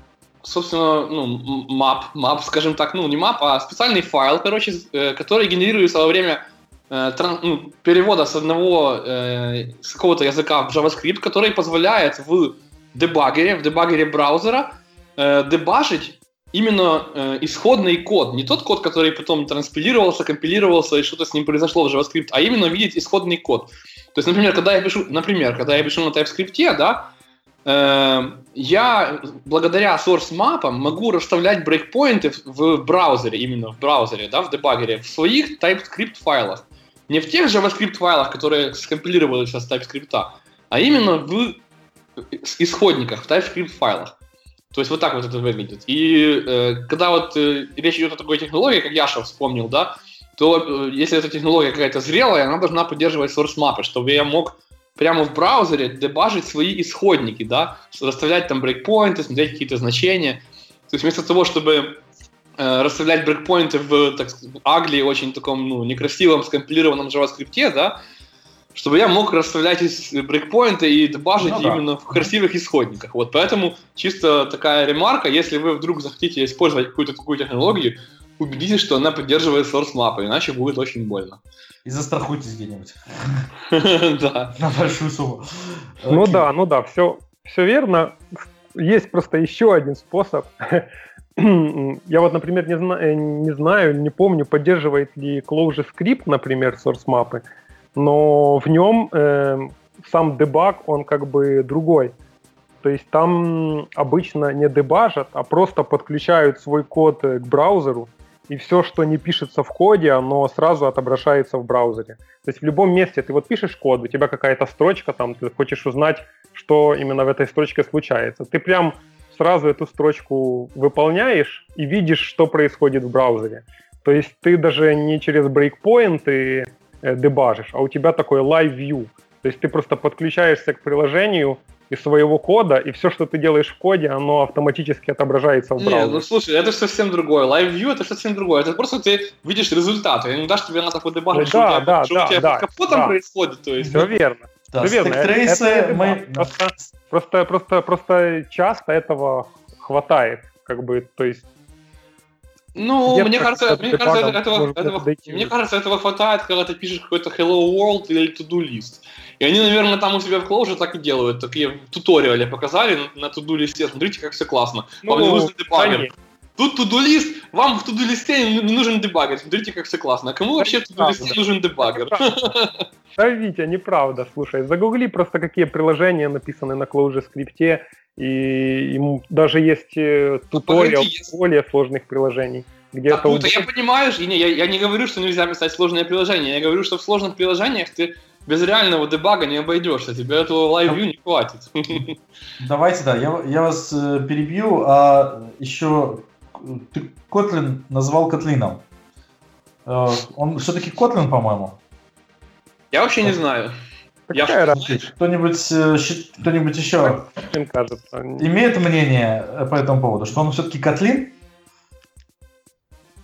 собственно, ну, map, map, скажем так, ну, не map, а специальный файл, короче, э, который генерируется во время ну, перевода с одного э, с какого-то языка в JavaScript, который позволяет в дебагере, в дебагере браузера э, дебажить именно э, исходный код, не тот код, который потом транспилировался, компилировался и что-то с ним произошло в JavaScript, а именно видеть исходный код. То есть, например, когда я пишу, например, когда я пишу на TypeScript, да, э, я благодаря source мапам могу расставлять брейкпоинты в браузере, именно в браузере, да, в дебагере, в своих TypeScript файлах. Не в тех JavaScript файлах, которые скомпилировали сейчас TypeScript, а именно в исходниках, в TypeScript файлах. То есть вот так вот это выглядит. И э, когда вот э, речь идет о такой технологии, как Яша вспомнил, да, то э, если эта технология какая-то зрелая, она должна поддерживать source мапы, чтобы я мог прямо в браузере дебажить свои исходники, да, расставлять там брейкпоинты, смотреть какие-то значения. То есть вместо того, чтобы расставлять брейкпоинты в, так сказать, Агли, очень таком, ну, некрасивом скомпилированном JavaScript, да, чтобы я мог расставлять брейкпоинты и дебажить ну, да. именно в красивых исходниках. Вот поэтому чисто такая ремарка, если вы вдруг захотите использовать какую-то такую технологию, убедитесь, что она поддерживает source мапы, иначе будет очень больно. И застрахуйтесь где-нибудь. Да. На большую сумму. Ну да, ну да, все, все верно. Есть просто еще один способ я вот, например, не, зна- э, не знаю, не помню, поддерживает ли ClojureScript, например, source мапы, но в нем э, сам дебаг, он как бы другой. То есть там обычно не дебажат, а просто подключают свой код э, к браузеру, и все, что не пишется в коде, оно сразу отображается в браузере. То есть в любом месте ты вот пишешь код, у тебя какая-то строчка, там ты хочешь узнать, что именно в этой строчке случается. Ты прям сразу эту строчку выполняешь и видишь, что происходит в браузере. То есть ты даже не через брейкпоинты э, дебажишь, а у тебя такой live view. То есть ты просто подключаешься к приложению из своего кода, и все, что ты делаешь в коде, оно автоматически отображается в браузере. Не, ну слушай, это совсем другое. Live View это совсем другое. Это просто ты видишь результаты. Иногда тебе надо подебажить, ну, да, что, да, что да, у тебя да, под капотом да. происходит. То есть, Все верно. Да, Все верно. трейсы это, это мы... просто, просто, просто, просто часто этого хватает, как бы, то есть ну, мне кажется, мне кажется, этого, этого, мне кажется, этого хватает, когда ты пишешь какой-то Hello World или To-Do List. И они, наверное, там у себя в Clojure так и делают. Такие туториалы показали на To-Do листе. Смотрите, как все классно. Ну, Вам не нужен. Тут To-Do лист, вам в To-Do листе не нужен дебагер. Смотрите, как все классно. А кому вообще в To-Do листе нужен дебагер? Да, Витя, неправда. Слушай, загугли просто какие приложения написаны на Clojure скрипте, и ему даже есть э, туториал более сложных приложений. Где так, это ну, я понимаю, я, я не говорю, что нельзя писать сложные приложения, я говорю, что в сложных приложениях ты без реального дебага не обойдешься, тебе этого LiveView не хватит. Давайте, да, я, я вас э, перебью, а еще ты Kotlin назвал Котлином. Э, он все-таки Kotlin, по-моему? Я вообще не знаю. Я кто-нибудь, э, кто-нибудь еще кажется. имеет мнение по этому поводу, что он все-таки Котлин?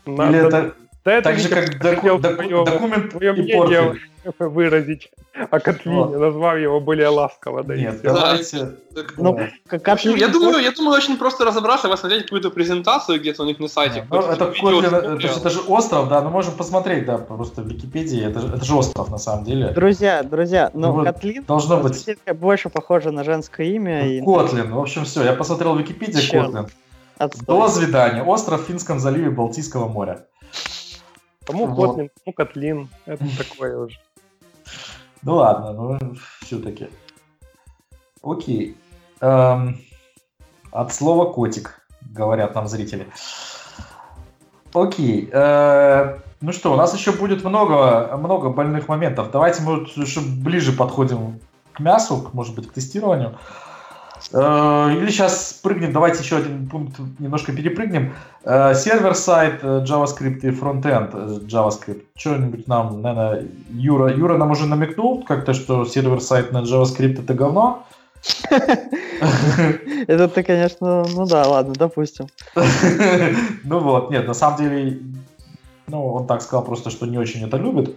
Или это да, так же, как доку- доку- документ и портфель. выразить о Котлине, назвав его более ласково. Да, Нет, давайте... Ну, как я, думаю, я думаю, очень просто разобраться, посмотреть какую-то презентацию где-то у них на сайте. ну, это, Котлин, то есть это же остров, да, ну можем посмотреть, да, просто в Википедии, это, же, это же остров на самом деле. Друзья, друзья, но ну, Котлин должно быть больше похоже на женское имя. И... Котлин, в общем, все, я посмотрел в Википедии Котлин. До свидания. Остров в Финском заливе Балтийского моря. Кому вот. Котлин, кому Котлин. Это такое уже. Ну ладно, ну все-таки. Окей. Эм, от слова котик, говорят нам зрители. Окей. Э, ну что, у нас еще будет много, много больных моментов. Давайте мы еще ближе подходим к мясу, может быть, к тестированию. Э, или сейчас прыгнем, давайте еще один пункт немножко перепрыгнем. Э, сервер-сайт э, JavaScript и фронтенд JavaScript. Что-нибудь нам, наверное, Юра, Юра нам уже намекнул как-то, что сервер-сайт на JavaScript это говно. Это ты, конечно, ну да, ладно, допустим. Ну вот, нет, на самом деле, ну, он так сказал просто, что не очень это любит.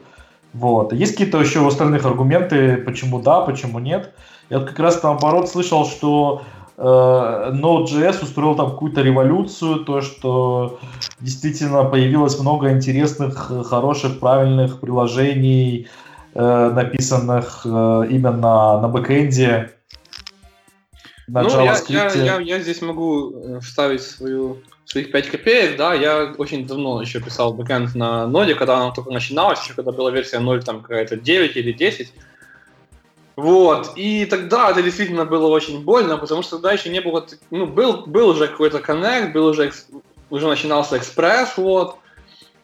Вот. Есть какие-то еще остальных аргументы, почему да, почему нет? Я как раз наоборот слышал, что э, Node.js устроил там какую-то революцию, то, что действительно появилось много интересных, хороших, правильных приложений, э, написанных э, именно на бэкэнде, на ну. Я, я, я, я здесь могу э, вставить свою, своих 5 копеек, да, я очень давно еще писал бэкэнд на ноде, когда она только начиналась, еще когда была версия 0, там какая-то 9 или 10, вот, и тогда это действительно было очень больно, потому что тогда еще не было, ну, был, был уже какой-то коннект, был уже, уже начинался экспресс, вот,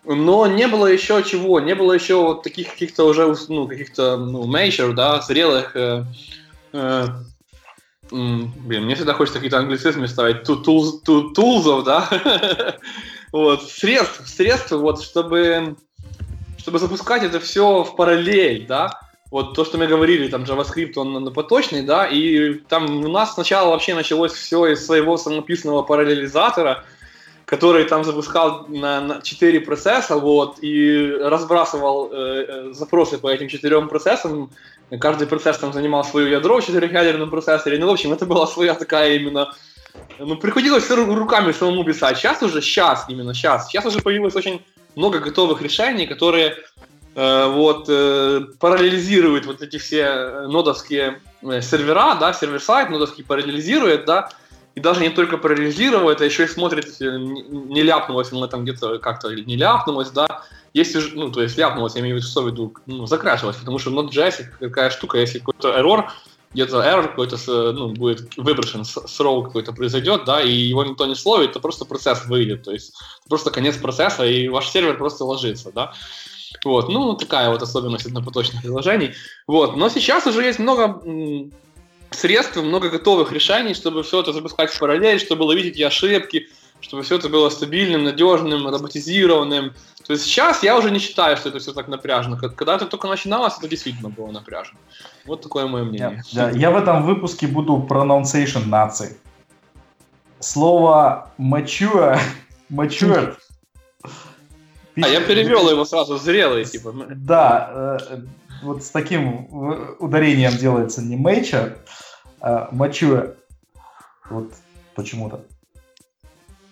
но не было еще чего, не было еще вот таких каких-то уже, ну, каких-то, ну, major, да, зрелых, э, э, блин, мне всегда хочется какие-то англицизмы ставить, tools, тулзов, да, вот, средств, средств, вот, чтобы, чтобы запускать это все в параллель, да, вот то, что мы говорили, там JavaScript, он поточный, да, и там у нас сначала вообще началось все из своего самописного параллелизатора, который там запускал на, на 4 процесса, вот, и разбрасывал э, э, запросы по этим четырем процессам. Каждый процесс там занимал свое ядро в четырехъядерном процессоре. Ну, в общем, это была своя такая именно... Ну, приходилось руками самому писать. Сейчас уже, сейчас, именно сейчас. Сейчас уже появилось очень много готовых решений, которые вот, э, параллелизирует вот эти все э, нодовские сервера, да, сервер-сайт нодовский параллелизирует, да, и даже не только параллелизирует, а еще и смотрит, не ляпнулось ли там где-то как-то не ляпнулось, да, если, ну, то есть ляпнулось, я имею в виду, ну, закрашивалось, потому что Node.js такая штука, если какой-то error, где-то error какой-то, ну, будет выброшен, throw какой-то произойдет, да, и его никто не словит, то просто процесс выйдет, то есть просто конец процесса, и ваш сервер просто ложится, да. Вот, ну, такая вот особенность однопоточных приложений. Вот, но сейчас уже есть много средств, много готовых решений, чтобы все это запускать в параллель, чтобы ловить эти ошибки, чтобы все это было стабильным, надежным, роботизированным. То есть сейчас я уже не считаю, что это все так напряжно. Когда это только начиналось, это действительно было напряжно. Вот такое мое мнение. Я, я, я в этом выпуске буду pronunciation нации. Слово mature, mature а я перевел его сразу зрелый, типа. Да, э, вот с таким ударением делается не мейча, а мачуэ. Вот почему-то.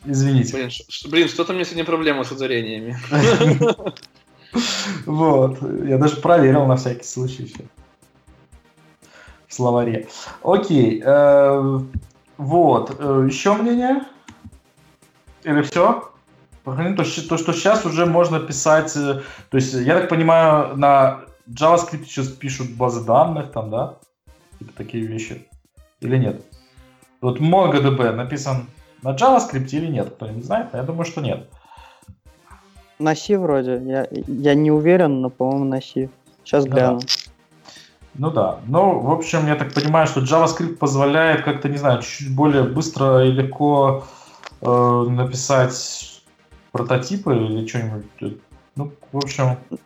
Извините. Блин, блин, что-то мне сегодня проблема с ударениями. Вот. Я даже проверил на всякий случай еще. В словаре. Окей. Э, вот. Э, еще мнение? Или все? То, то, что сейчас уже можно писать, э, то есть, я так понимаю, на JavaScript сейчас пишут базы данных, там, да? Типа такие вещи. Или нет? Вот MongoDB написан на JavaScript или нет? Кто-нибудь знает? Я думаю, что нет. На C вроде. Я, я не уверен, но, по-моему, на C. Сейчас ну, гляну. Да. Ну да. Ну, в общем, я так понимаю, что JavaScript позволяет как-то, не знаю, чуть более быстро и легко э, написать прототипы или что-нибудь. Ну, в общем, на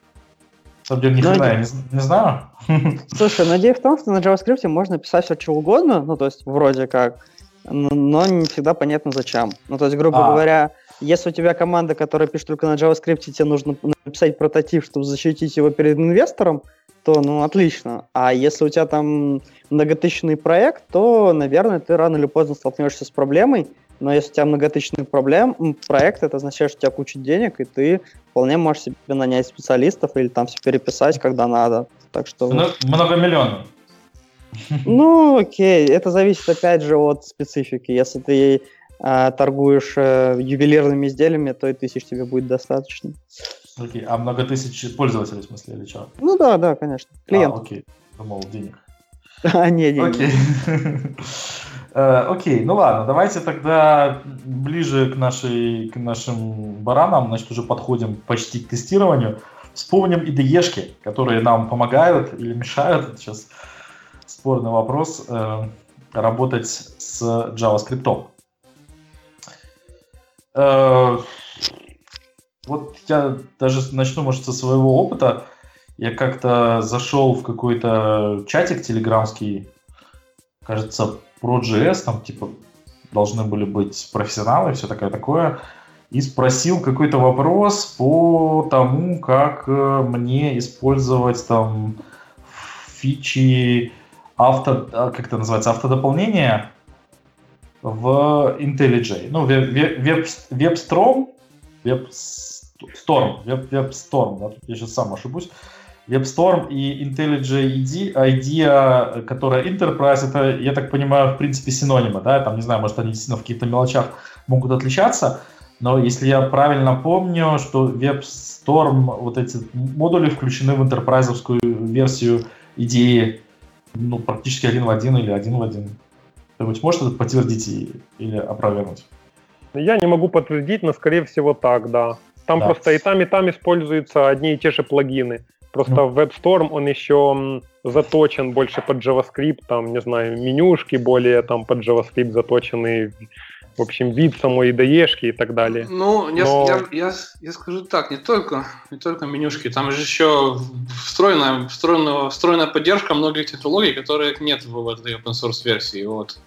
самом деле, ни ну, хрена я не, не знаю. Слушай, но идея в том, что на JavaScript можно писать все, что угодно, ну, то есть, вроде как, но не всегда понятно зачем. Ну, то есть, грубо а. говоря, Если у тебя команда, которая пишет только на JavaScript, тебе нужно написать прототип, чтобы защитить его перед инвестором, то, ну, отлично. А если у тебя там многотысячный проект, то, наверное, ты рано или поздно столкнешься с проблемой. Но если у тебя многотысячный проблем, проект, это означает, что у тебя куча денег, и ты вполне можешь себе нанять специалистов или там все переписать, когда надо. Так что... Много миллионов. Ну, окей, это зависит опять же от специфики. Если ты э, торгуешь э, ювелирными изделиями, то и тысяч тебе будет достаточно. Окей, а много тысяч пользователей, в смысле, или что? Ну да, да, конечно. Клиент. А, окей, думал, денег. А, не, не. Окей. Э, окей, ну ладно, давайте тогда ближе к, нашей, к нашим баранам, значит, уже подходим почти к тестированию. Вспомним IDE-шки, которые нам помогают или мешают. Это сейчас спорный вопрос. Э, работать с JavaScript. Вот я даже начну, может, со своего опыта. Я как-то зашел в какой-то чатик телеграмский, кажется, про JS, там типа должны были быть профессионалы, все такое такое, и спросил какой-то вопрос по тому, как э, мне использовать там фичи авто, а, как это называется, автодополнение в IntelliJ. Ну, веб, веб, WebStorm, WebStorm, Web, WebStorm, да, я сейчас сам ошибусь. WebStorm и IntelliJ IDEA, которая Enterprise, это, я так понимаю, в принципе, синонимы, да, там, не знаю, может, они действительно в каких-то мелочах могут отличаться, но если я правильно помню, что WebStorm, вот эти модули включены в интерпрайзовскую версию идеи, ну, практически один в один или один в один. Кто-нибудь может это подтвердить или опровергнуть? Я не могу подтвердить, но скорее всего так, да. Там да. просто и там, и там используются одни и те же плагины. Просто ну. WebStorm, он еще заточен больше под JavaScript, там, не знаю, менюшки более там под JavaScript заточены, в общем, вид самой ide и так далее. Ну, я, Но... я, я, я скажу так, не только, не только менюшки, там же еще встроенная, встроенная, встроенная поддержка многих технологий, которых нет в этой open source версии. Вот.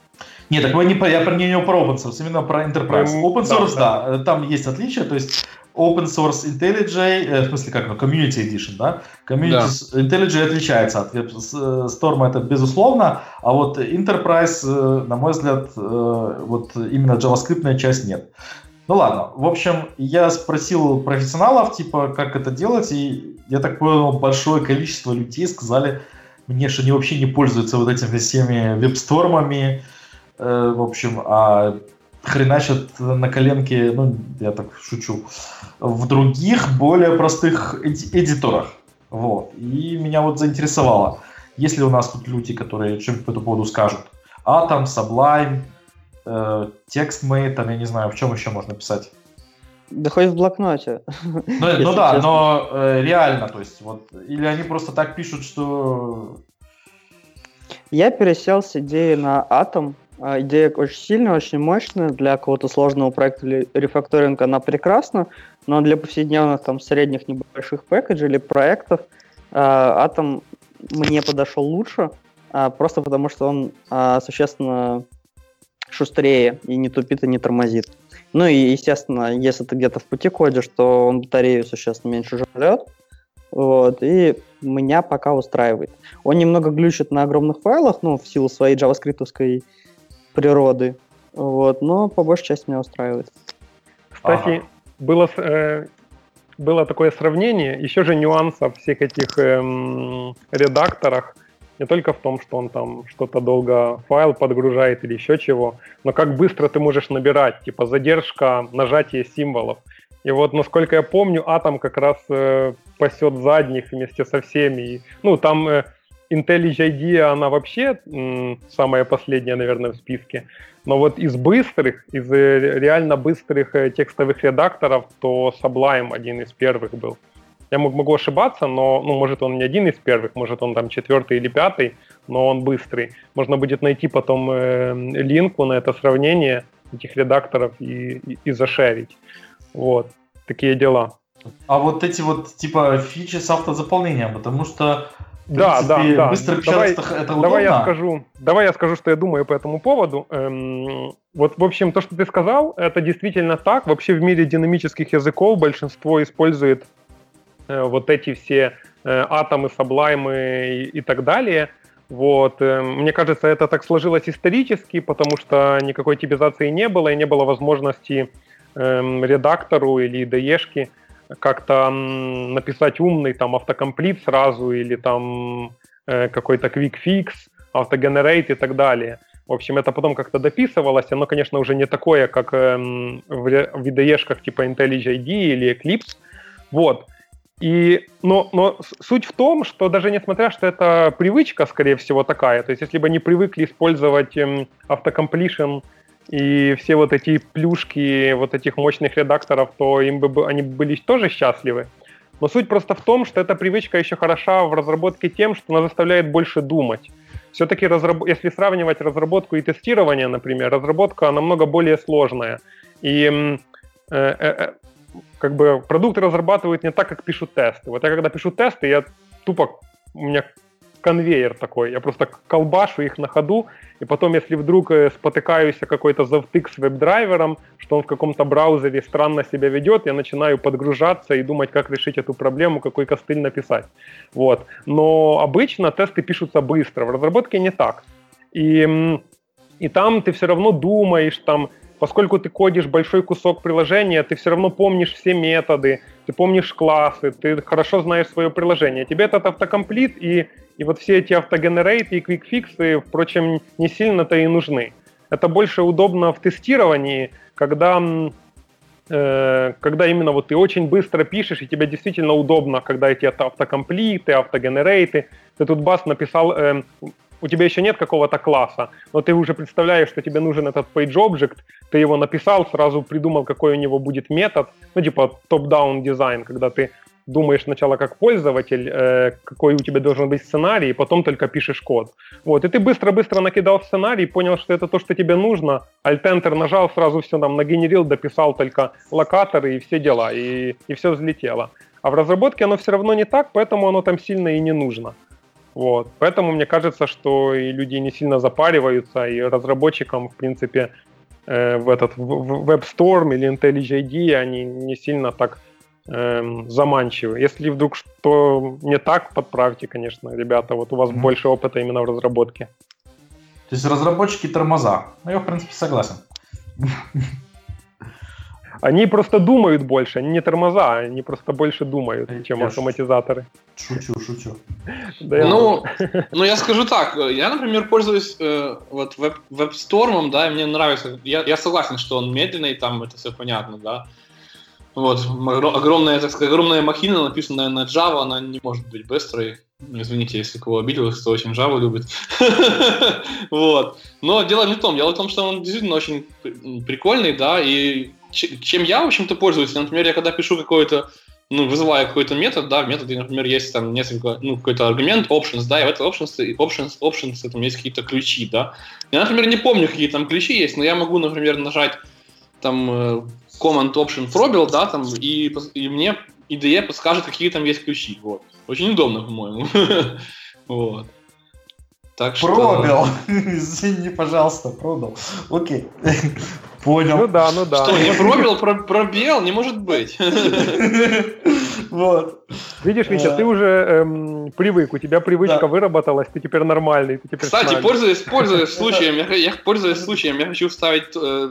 Нет, так мы не, я про, не про open source, именно про enterprise. Open source, да, да, там есть отличия, то есть Open Source IntelliJ, э, в смысле как, ну, Community Edition, да? Community да. IntelliJ отличается от WebStorm, это безусловно, а вот Enterprise, э, на мой взгляд, э, вот именно JavaScript часть нет. Ну ладно, в общем, я спросил профессионалов, типа, как это делать, и я так понял, большое количество людей сказали мне, что они вообще не пользуются вот этими всеми вебстормами, э, в общем, а хреначат на коленке, ну, я так шучу, в других, более простых эди- эдиторах. Вот. И меня вот заинтересовало, есть ли у нас тут люди, которые что-нибудь по этому поводу скажут. Atom, Sublime, э, TextMate, там, я не знаю, в чем еще можно писать. Да хоть в блокноте. Ну, ну да, честно. но э, реально, то есть, вот, или они просто так пишут, что... Я пересел с идеи на Atom, а, идея очень сильная, очень мощная. Для какого-то сложного проекта или рефакторинга она прекрасна, но для повседневных там средних небольших пэкэджей или проектов Atom мне подошел лучше, а, просто потому что он а, существенно шустрее и не тупит и не тормозит. Ну и, естественно, если ты где-то в пути кодишь, то он батарею существенно меньше жрет. Вот, и меня пока устраивает. Он немного глючит на огромных файлах, ну, в силу своей джаваскриптовской природы. Вот, но по большей части меня устраивает. Кстати, ага. было, э, было такое сравнение, еще же нюансов всех этих эм, редакторах, не только в том, что он там что-то долго файл подгружает или еще чего, но как быстро ты можешь набирать, типа задержка нажатия символов. И вот, насколько я помню, Атом как раз э, пасет задних вместе со всеми. И, ну, там э, IntelliJ IDEA, она вообще м, самая последняя, наверное, в списке. Но вот из быстрых, из э, реально быстрых э, текстовых редакторов, то Sublime один из первых был. Я могу ошибаться, но, ну, может, он не один из первых, может, он там четвертый или пятый, но он быстрый. Можно будет найти потом э, линку на это сравнение этих редакторов и, и, и зашерить. Вот, такие дела. А вот эти вот, типа, фичи с автозаполнением, потому что Да, да, да. Быстро давай, это удобно. Давай я скажу, давай я скажу, что я думаю по этому поводу. Эм, вот, в общем, то, что ты сказал, это действительно так. Вообще в мире динамических языков большинство использует э, вот эти все э, атомы, саблаймы и, и так далее. Вот. Э, мне кажется, это так сложилось исторически, потому что никакой типизации не было, и не было возможности э, редактору или IDE-шке как-то написать умный там автокомплит сразу или там э, какой-то quick fix, автогенерейт и так далее. В общем, это потом как-то дописывалось. Оно, конечно, уже не такое, как э, в, IDE-шках типа IntelliJ IDE или Eclipse. Вот. И, но, но суть в том, что даже несмотря, что это привычка, скорее всего, такая, то есть если бы они привыкли использовать эм, автокомплишн и все вот эти плюшки вот этих мощных редакторов, то им бы они были тоже счастливы. Но суть просто в том, что эта привычка еще хороша в разработке тем, что она заставляет больше думать. Все-таки, разраб... если сравнивать разработку и тестирование, например, разработка намного более сложная. И э, э, э как бы продукты разрабатывают не так, как пишут тесты. Вот я когда пишу тесты, я тупо, у меня конвейер такой, я просто колбашу их на ходу, и потом, если вдруг э, спотыкаюсь о какой-то завтык с веб-драйвером, что он в каком-то браузере странно себя ведет, я начинаю подгружаться и думать, как решить эту проблему, какой костыль написать. Вот. Но обычно тесты пишутся быстро, в разработке не так. И, и там ты все равно думаешь, там, поскольку ты кодишь большой кусок приложения, ты все равно помнишь все методы, ты помнишь классы, ты хорошо знаешь свое приложение. Тебе этот автокомплит и, и вот все эти автогенерейты и квикфиксы, впрочем, не сильно-то и нужны. Это больше удобно в тестировании, когда, э, когда именно вот ты очень быстро пишешь, и тебе действительно удобно, когда эти автокомплиты, автогенерейты. Ты тут бас написал э, у тебя еще нет какого-то класса, но ты уже представляешь, что тебе нужен этот page object, ты его написал, сразу придумал, какой у него будет метод, ну типа топ-даун дизайн, когда ты думаешь сначала как пользователь, э, какой у тебя должен быть сценарий, и потом только пишешь код. Вот, и ты быстро-быстро накидал сценарий, понял, что это то, что тебе нужно, Alt-Enter нажал, сразу все там нагенерил, дописал только локаторы и все дела, и, и все взлетело. А в разработке оно все равно не так, поэтому оно там сильно и не нужно. Вот. Поэтому мне кажется, что и люди не сильно запариваются, и разработчикам, в принципе, э, в этот в WebStorm или IntelliJ IDEA они не сильно так э, заманчивы. Если вдруг что не так, подправьте, конечно, ребята. Вот у вас mm-hmm. больше опыта именно в разработке. То есть разработчики тормоза. Ну, я, в принципе, согласен. Они просто думают больше, они не тормоза, они просто больше думают, чем я автоматизаторы. Шучу, шучу. Да, ну, ну, я скажу так, я, например, пользуюсь э, вот веб, веб-стормом, да, и мне нравится, я, я согласен, что он медленный, там это все понятно, да, вот, огромная, так сказать, огромная махина, написанная на Java, она не может быть быстрой. Извините, если кого обидел, кто очень Java любит. вот. Но дело не в том. Дело в том, что он действительно очень прикольный, да, и чем я, в общем-то, пользуюсь. Например, я когда пишу какой-то ну, вызываю какой-то метод, да, в методе, например, есть там несколько, ну, какой-то аргумент, options, да, и в этом options, options, options, там есть какие-то ключи, да. Я, например, не помню, какие там ключи есть, но я могу, например, нажать там э, command option пробел, да, там, и, и мне IDE подскажет, какие там есть ключи, вот. Очень удобно, по-моему. вот. Так что... Пробел. Извини, пожалуйста, пробел. Окей. Понял. Ну да, ну да. Что, не пробел, про пробел? Не может быть. Вот. Видишь, Витя, ты уже эм, привык, у тебя привычка выработалась, ты теперь нормальный. Ты теперь Кстати, пользуясь, пользуясь случаем, я, я пользуясь случаем, я хочу вставить э,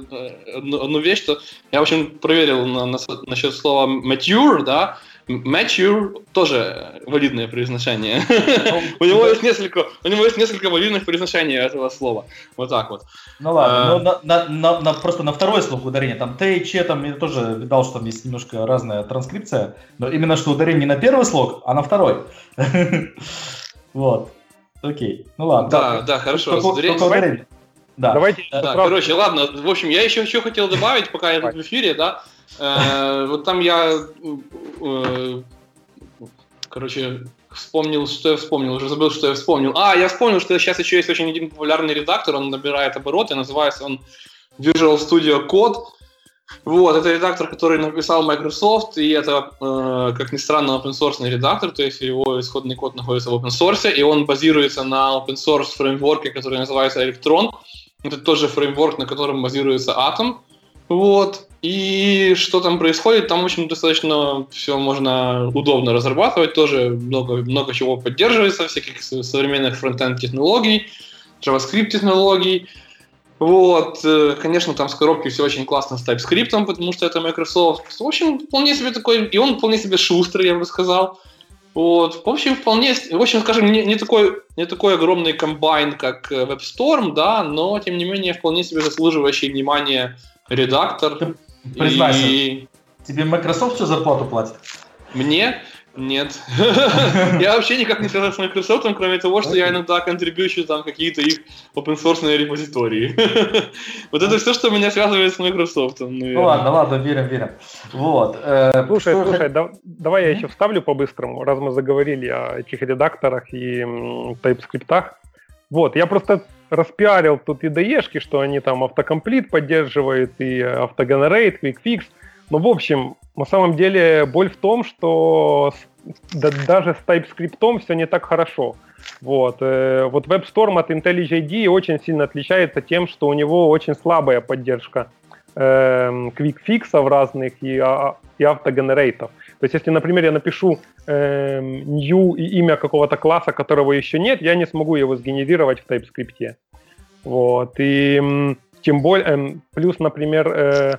одну, одну вещь, что я, в общем, проверил на, на, насчет слова mature, да, Mature тоже валидное произношение. у него есть несколько, у него есть несколько валидных произношений этого слова. Вот так вот. Ну ладно, но просто на второй слог ударение, там Т и Ч, там я тоже видал, что там есть немножко разная транскрипция, но именно что ударение не на первый слог, а на второй. вот. Окей. Ну ладно. Да, да, хорошо. Да. Давайте. Да, короче, ладно. В общем, я еще, еще хотел добавить, пока я тут в эфире, да. Э, вот там я, э, короче, вспомнил, что я вспомнил, уже забыл, что я вспомнил. А, я вспомнил, что сейчас еще есть очень один популярный редактор, он набирает обороты, называется он Visual Studio Code. Вот, это редактор, который написал Microsoft, и это, э, как ни странно, open source редактор, то есть его исходный код находится в open source, и он базируется на open source фреймворке, который называется Electron. Это тоже фреймворк, на котором базируется Atom. Вот. И что там происходит, там, в общем, достаточно все можно удобно разрабатывать, тоже много, много чего поддерживается, всяких современных фронтенд технологий, JavaScript технологий. Вот, э, конечно, там с коробки все очень классно с TypeScript, потому что это Microsoft. В общем, вполне себе такой, и он вполне себе шустрый, я бы сказал. Вот, в общем, вполне, в общем, скажем, не, не, такой, не такой огромный комбайн, как э, WebStorm, да, но, тем не менее, вполне себе заслуживающий внимания редактор. Ты признайся, и... тебе Microsoft всю зарплату платит? Мне? Нет. я вообще никак не связан с Microsoft, кроме того, что я иногда контрибьючу там какие-то их open source репозитории. вот это все, что меня связывает с Microsoft. Ну ладно, ладно, верим, верим. Вот. Э, слушай, слушай, давай я еще вставлю по-быстрому, раз мы заговорили о этих редакторах и TypeScript. Вот, я просто распиарил тут IDE-шки, что они там автокомплит поддерживают и автогенерейт, QuickFix. Ну, в общем, на самом деле боль в том, что да, даже с TypeScript все не так хорошо. Вот. Э, вот WebStorm от IntelliJ очень сильно отличается тем, что у него очень слабая поддержка э, QuickFix разных и, а, и автогенерейтов. То есть, если, например, я напишу э, new и имя какого-то класса, которого еще нет, я не смогу его сгенерировать в TypeScript. Вот. И тем более, э, плюс, например, э,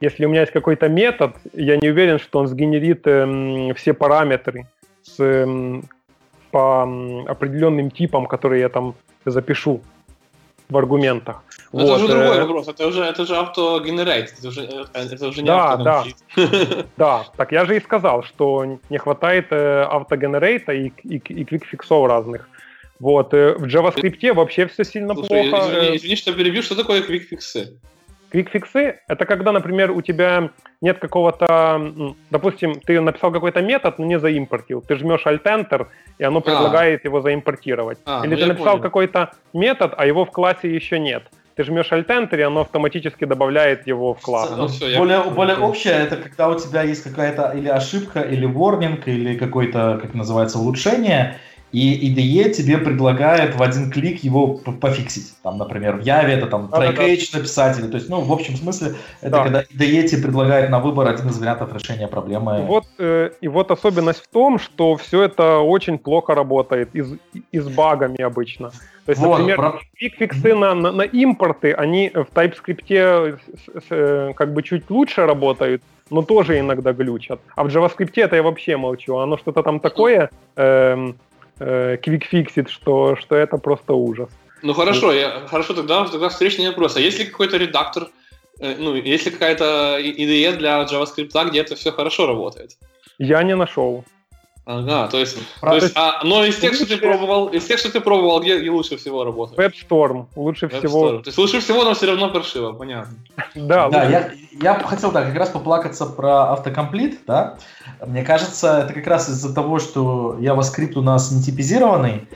если у меня есть какой-то метод, я не уверен, что он сгенерит э, все параметры с, э, по определенным типам, которые я там запишу в аргументах. Вот. Это уже другой э, вопрос, это уже, это же автогенерейт, это уже, э, это уже не да, да. да, так я же и сказал, что не хватает э, автогенерейта и, и, и квикфиксов разных. Вот, в JavaScript вообще все сильно Слушай, плохо. Извини, извини, что перебью, что такое квикфиксы? Квикфиксы — это когда, например, у тебя нет какого-то... Допустим, ты написал какой-то метод, но не заимпортил. Ты жмешь Alt-Enter, и оно а. предлагает а. его заимпортировать. А, Или ну ты написал какой-то метод, а его в классе еще нет. Ты жмешь Alt-Enter, и оно автоматически добавляет его в класс. Ну, все, более, я... более общее, это когда у тебя есть какая-то или ошибка, или ворнинг, или какое-то, как называется, улучшение, и IDE тебе предлагает в один клик его пофиксить. Там, например, в Яве это там try catch да, написать, или, то есть, ну, в общем смысле, это да. когда IDE тебе предлагает на выбор один из вариантов решения проблемы. И вот, э, и вот особенность в том, что все это очень плохо работает, и, и с багами обычно. То есть, вот, например, про... фиксы на, на, на импорты, они в TypeScript с, с, э, как бы чуть лучше работают, но тоже иногда глючат. А в JavaScript это я вообще молчу. Оно что-то там такое... Эм, э, квикфиксит, что, что это просто ужас. Ну хорошо, я, хорошо, тогда, тогда встречный вопрос. А есть ли какой-то редактор, э, ну, есть ли какая-то IDE для JavaScript, где это все хорошо работает? Я не нашел. Ага, то есть, то есть а, но из тех, что ты пробовал, из тех, что ты пробовал, где, где лучше всего работает? WebStorm лучше WebStorm. всего. То есть лучше всего, но все равно паршиво, понятно. да, да я, я хотел так как раз поплакаться про автокомплит, да. Мне кажется, это как раз из-за того, что JavaScript у нас не типизированный,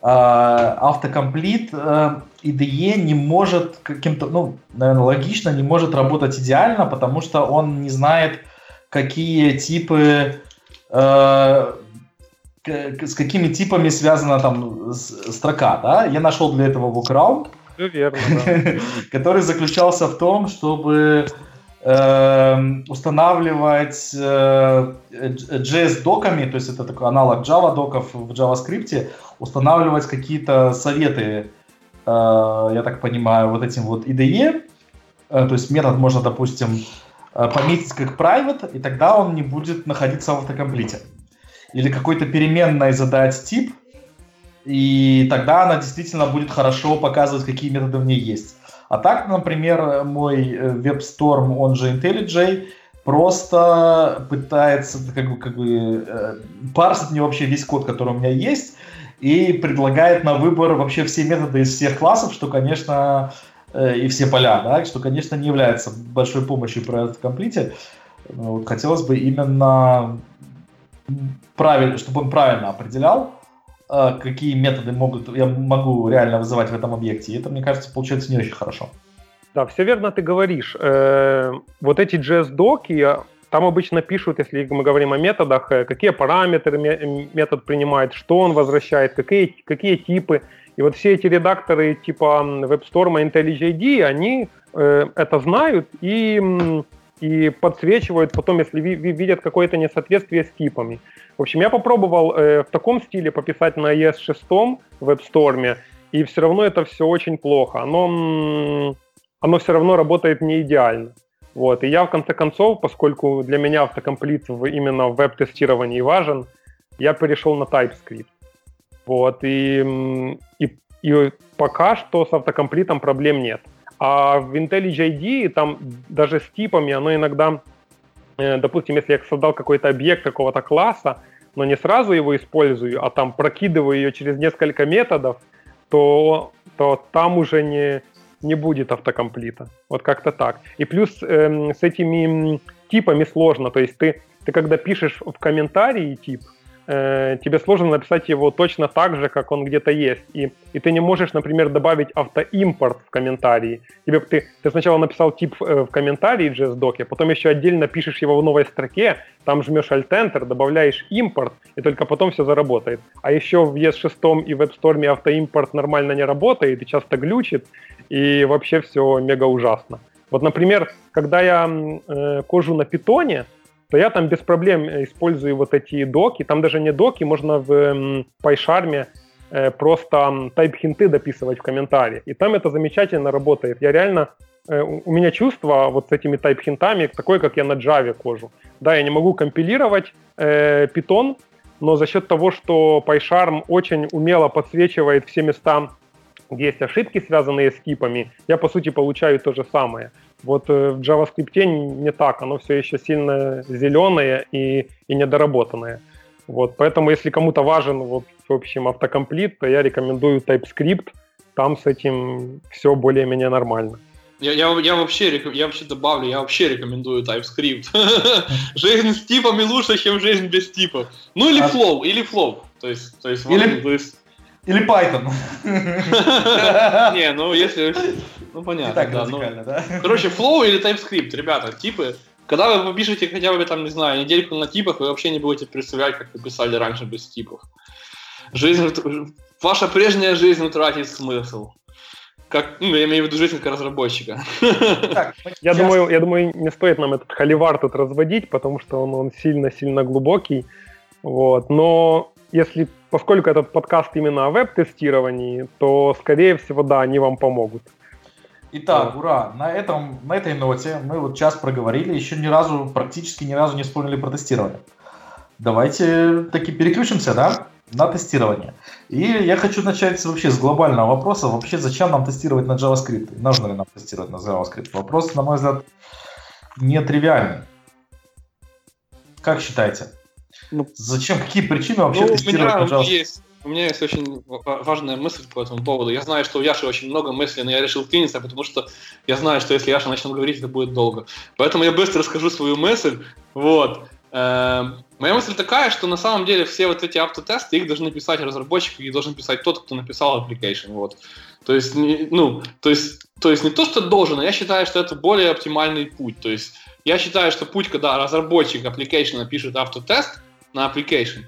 а, автокомплит э, IDE не может каким-то, ну, наверное, логично, не может работать идеально, потому что он не знает, какие типы Э, с какими типами связана там строка, да? Я нашел для этого workaround, верно, да. который заключался в том, чтобы э, устанавливать э, JS-доками, то есть это такой аналог Java-доков в JavaScript, устанавливать какие-то советы, э, я так понимаю, вот этим вот IDE, то есть метод можно, допустим, пометить как private, и тогда он не будет находиться в автокомплите. Или какой-то переменной задать тип, и тогда она действительно будет хорошо показывать, какие методы в ней есть. А так, например, мой э, WebStorm, он же IntelliJ, просто пытается как бы, как бы э, парсить мне вообще весь код, который у меня есть, и предлагает на выбор вообще все методы из всех классов, что, конечно, Э, и все поля, да, что, конечно, не является большой помощью при автокомплите. Вот, хотелось бы именно правильно, чтобы он правильно определял, э, какие методы могут, я могу реально вызывать в этом объекте. И это, мне кажется, получается не очень хорошо. Да, все верно ты говоришь. Э, вот эти JS-доки, там обычно пишут, если мы говорим о методах, э, какие параметры метод принимает, что он возвращает, какие, какие типы. И вот все эти редакторы типа WebStorm и IntelliJ они э, это знают и, и подсвечивают потом, если ви, видят какое-то несоответствие с типами. В общем, я попробовал э, в таком стиле пописать на ES6 в WebStorm, и все равно это все очень плохо. Оно, оно все равно работает не идеально. Вот. И я, в конце концов, поскольку для меня автокомплит в, именно в веб-тестировании важен, я перешел на TypeScript. Вот. И, и, и пока что с автокомплитом проблем нет. А в IntelliJ IDE там даже с типами оно иногда, э, допустим, если я создал какой-то объект какого-то класса, но не сразу его использую, а там прокидываю ее через несколько методов, то, то там уже не, не будет автокомплита. Вот как-то так. И плюс э, с этими типами сложно. То есть ты, ты когда пишешь в комментарии тип, э, тебе сложно написать его точно так же, как он где-то есть. И, и ты не можешь, например, добавить автоимпорт в комментарии. Тебе, ты, ты сначала написал тип э, в комментарии JS-доке, потом еще отдельно пишешь его в новой строке, там жмешь Alt-Enter, добавляешь импорт, и только потом все заработает. А еще в ES6 и в WebStorm автоимпорт нормально не работает и часто глючит, и вообще все мега ужасно. Вот, например, когда я э, кожу на питоне, то я там без проблем использую вот эти доки. Там даже не доки, можно в э, PyCharm э, просто тайп-хинты дописывать в комментарии. И там это замечательно работает. Я реально э, у меня чувство вот с этими тайп-хинтами такое, как я на Java кожу. Да, я не могу компилировать э, Python, но за счет того, что PyCharm очень умело подсвечивает все места где есть ошибки, связанные с типами, я, по сути, получаю то же самое. Вот э, в JavaScript не так, оно все еще сильно зеленое и, и недоработанное. Вот, поэтому, если кому-то важен, вот, в общем, автокомплит, то я рекомендую TypeScript, там с этим все более-менее нормально. Я, я, я, вообще, я вообще добавлю, я вообще рекомендую TypeScript. жизнь с типами лучше, чем жизнь без типов. Ну или а Flow, или Flow. То есть, то есть, или, то есть или Python. Не, ну если... Ну понятно, так да. Ну, да. Короче, Flow или TypeScript, ребята, типы. Когда вы пишете хотя бы, там, не знаю, недельку на типах, вы вообще не будете представлять, как вы писали раньше без типов. Жизнь, ваша прежняя жизнь утратит смысл. Как, ну, я имею в виду жизнь как разработчика. Так, я, думаю, я думаю, не стоит нам этот холивар тут разводить, потому что он, он сильно-сильно глубокий. Вот. Но если, поскольку этот подкаст именно о веб-тестировании, то, скорее всего, да, они вам помогут. Итак, ура! На, этом, на этой ноте мы вот час проговорили, еще ни разу, практически ни разу не вспомнили про тестирование. Давайте таки переключимся, да, на тестирование. И я хочу начать вообще с глобального вопроса. Вообще, зачем нам тестировать на JavaScript? Нужно ли нам тестировать на JavaScript? Вопрос, на мой взгляд, нетривиальный. Как считаете? Ну, Зачем? Какие причины вообще ну, тестировать, у меня пожалуйста? Есть, у меня есть очень важная мысль по этому поводу. Я знаю, что у Яши очень много мыслей, но я решил вклиниться, потому что я знаю, что если Яша начнет говорить, это будет долго. Поэтому я быстро расскажу свою мысль. Вот. Эм, моя мысль такая, что на самом деле все вот эти автотесты, их должны писать разработчик, их должен писать тот, кто написал application. Вот. То есть, ну, то есть, то есть не то, что должен, а я считаю, что это более оптимальный путь. То есть я считаю, что путь, когда разработчик application пишет автотест, на application.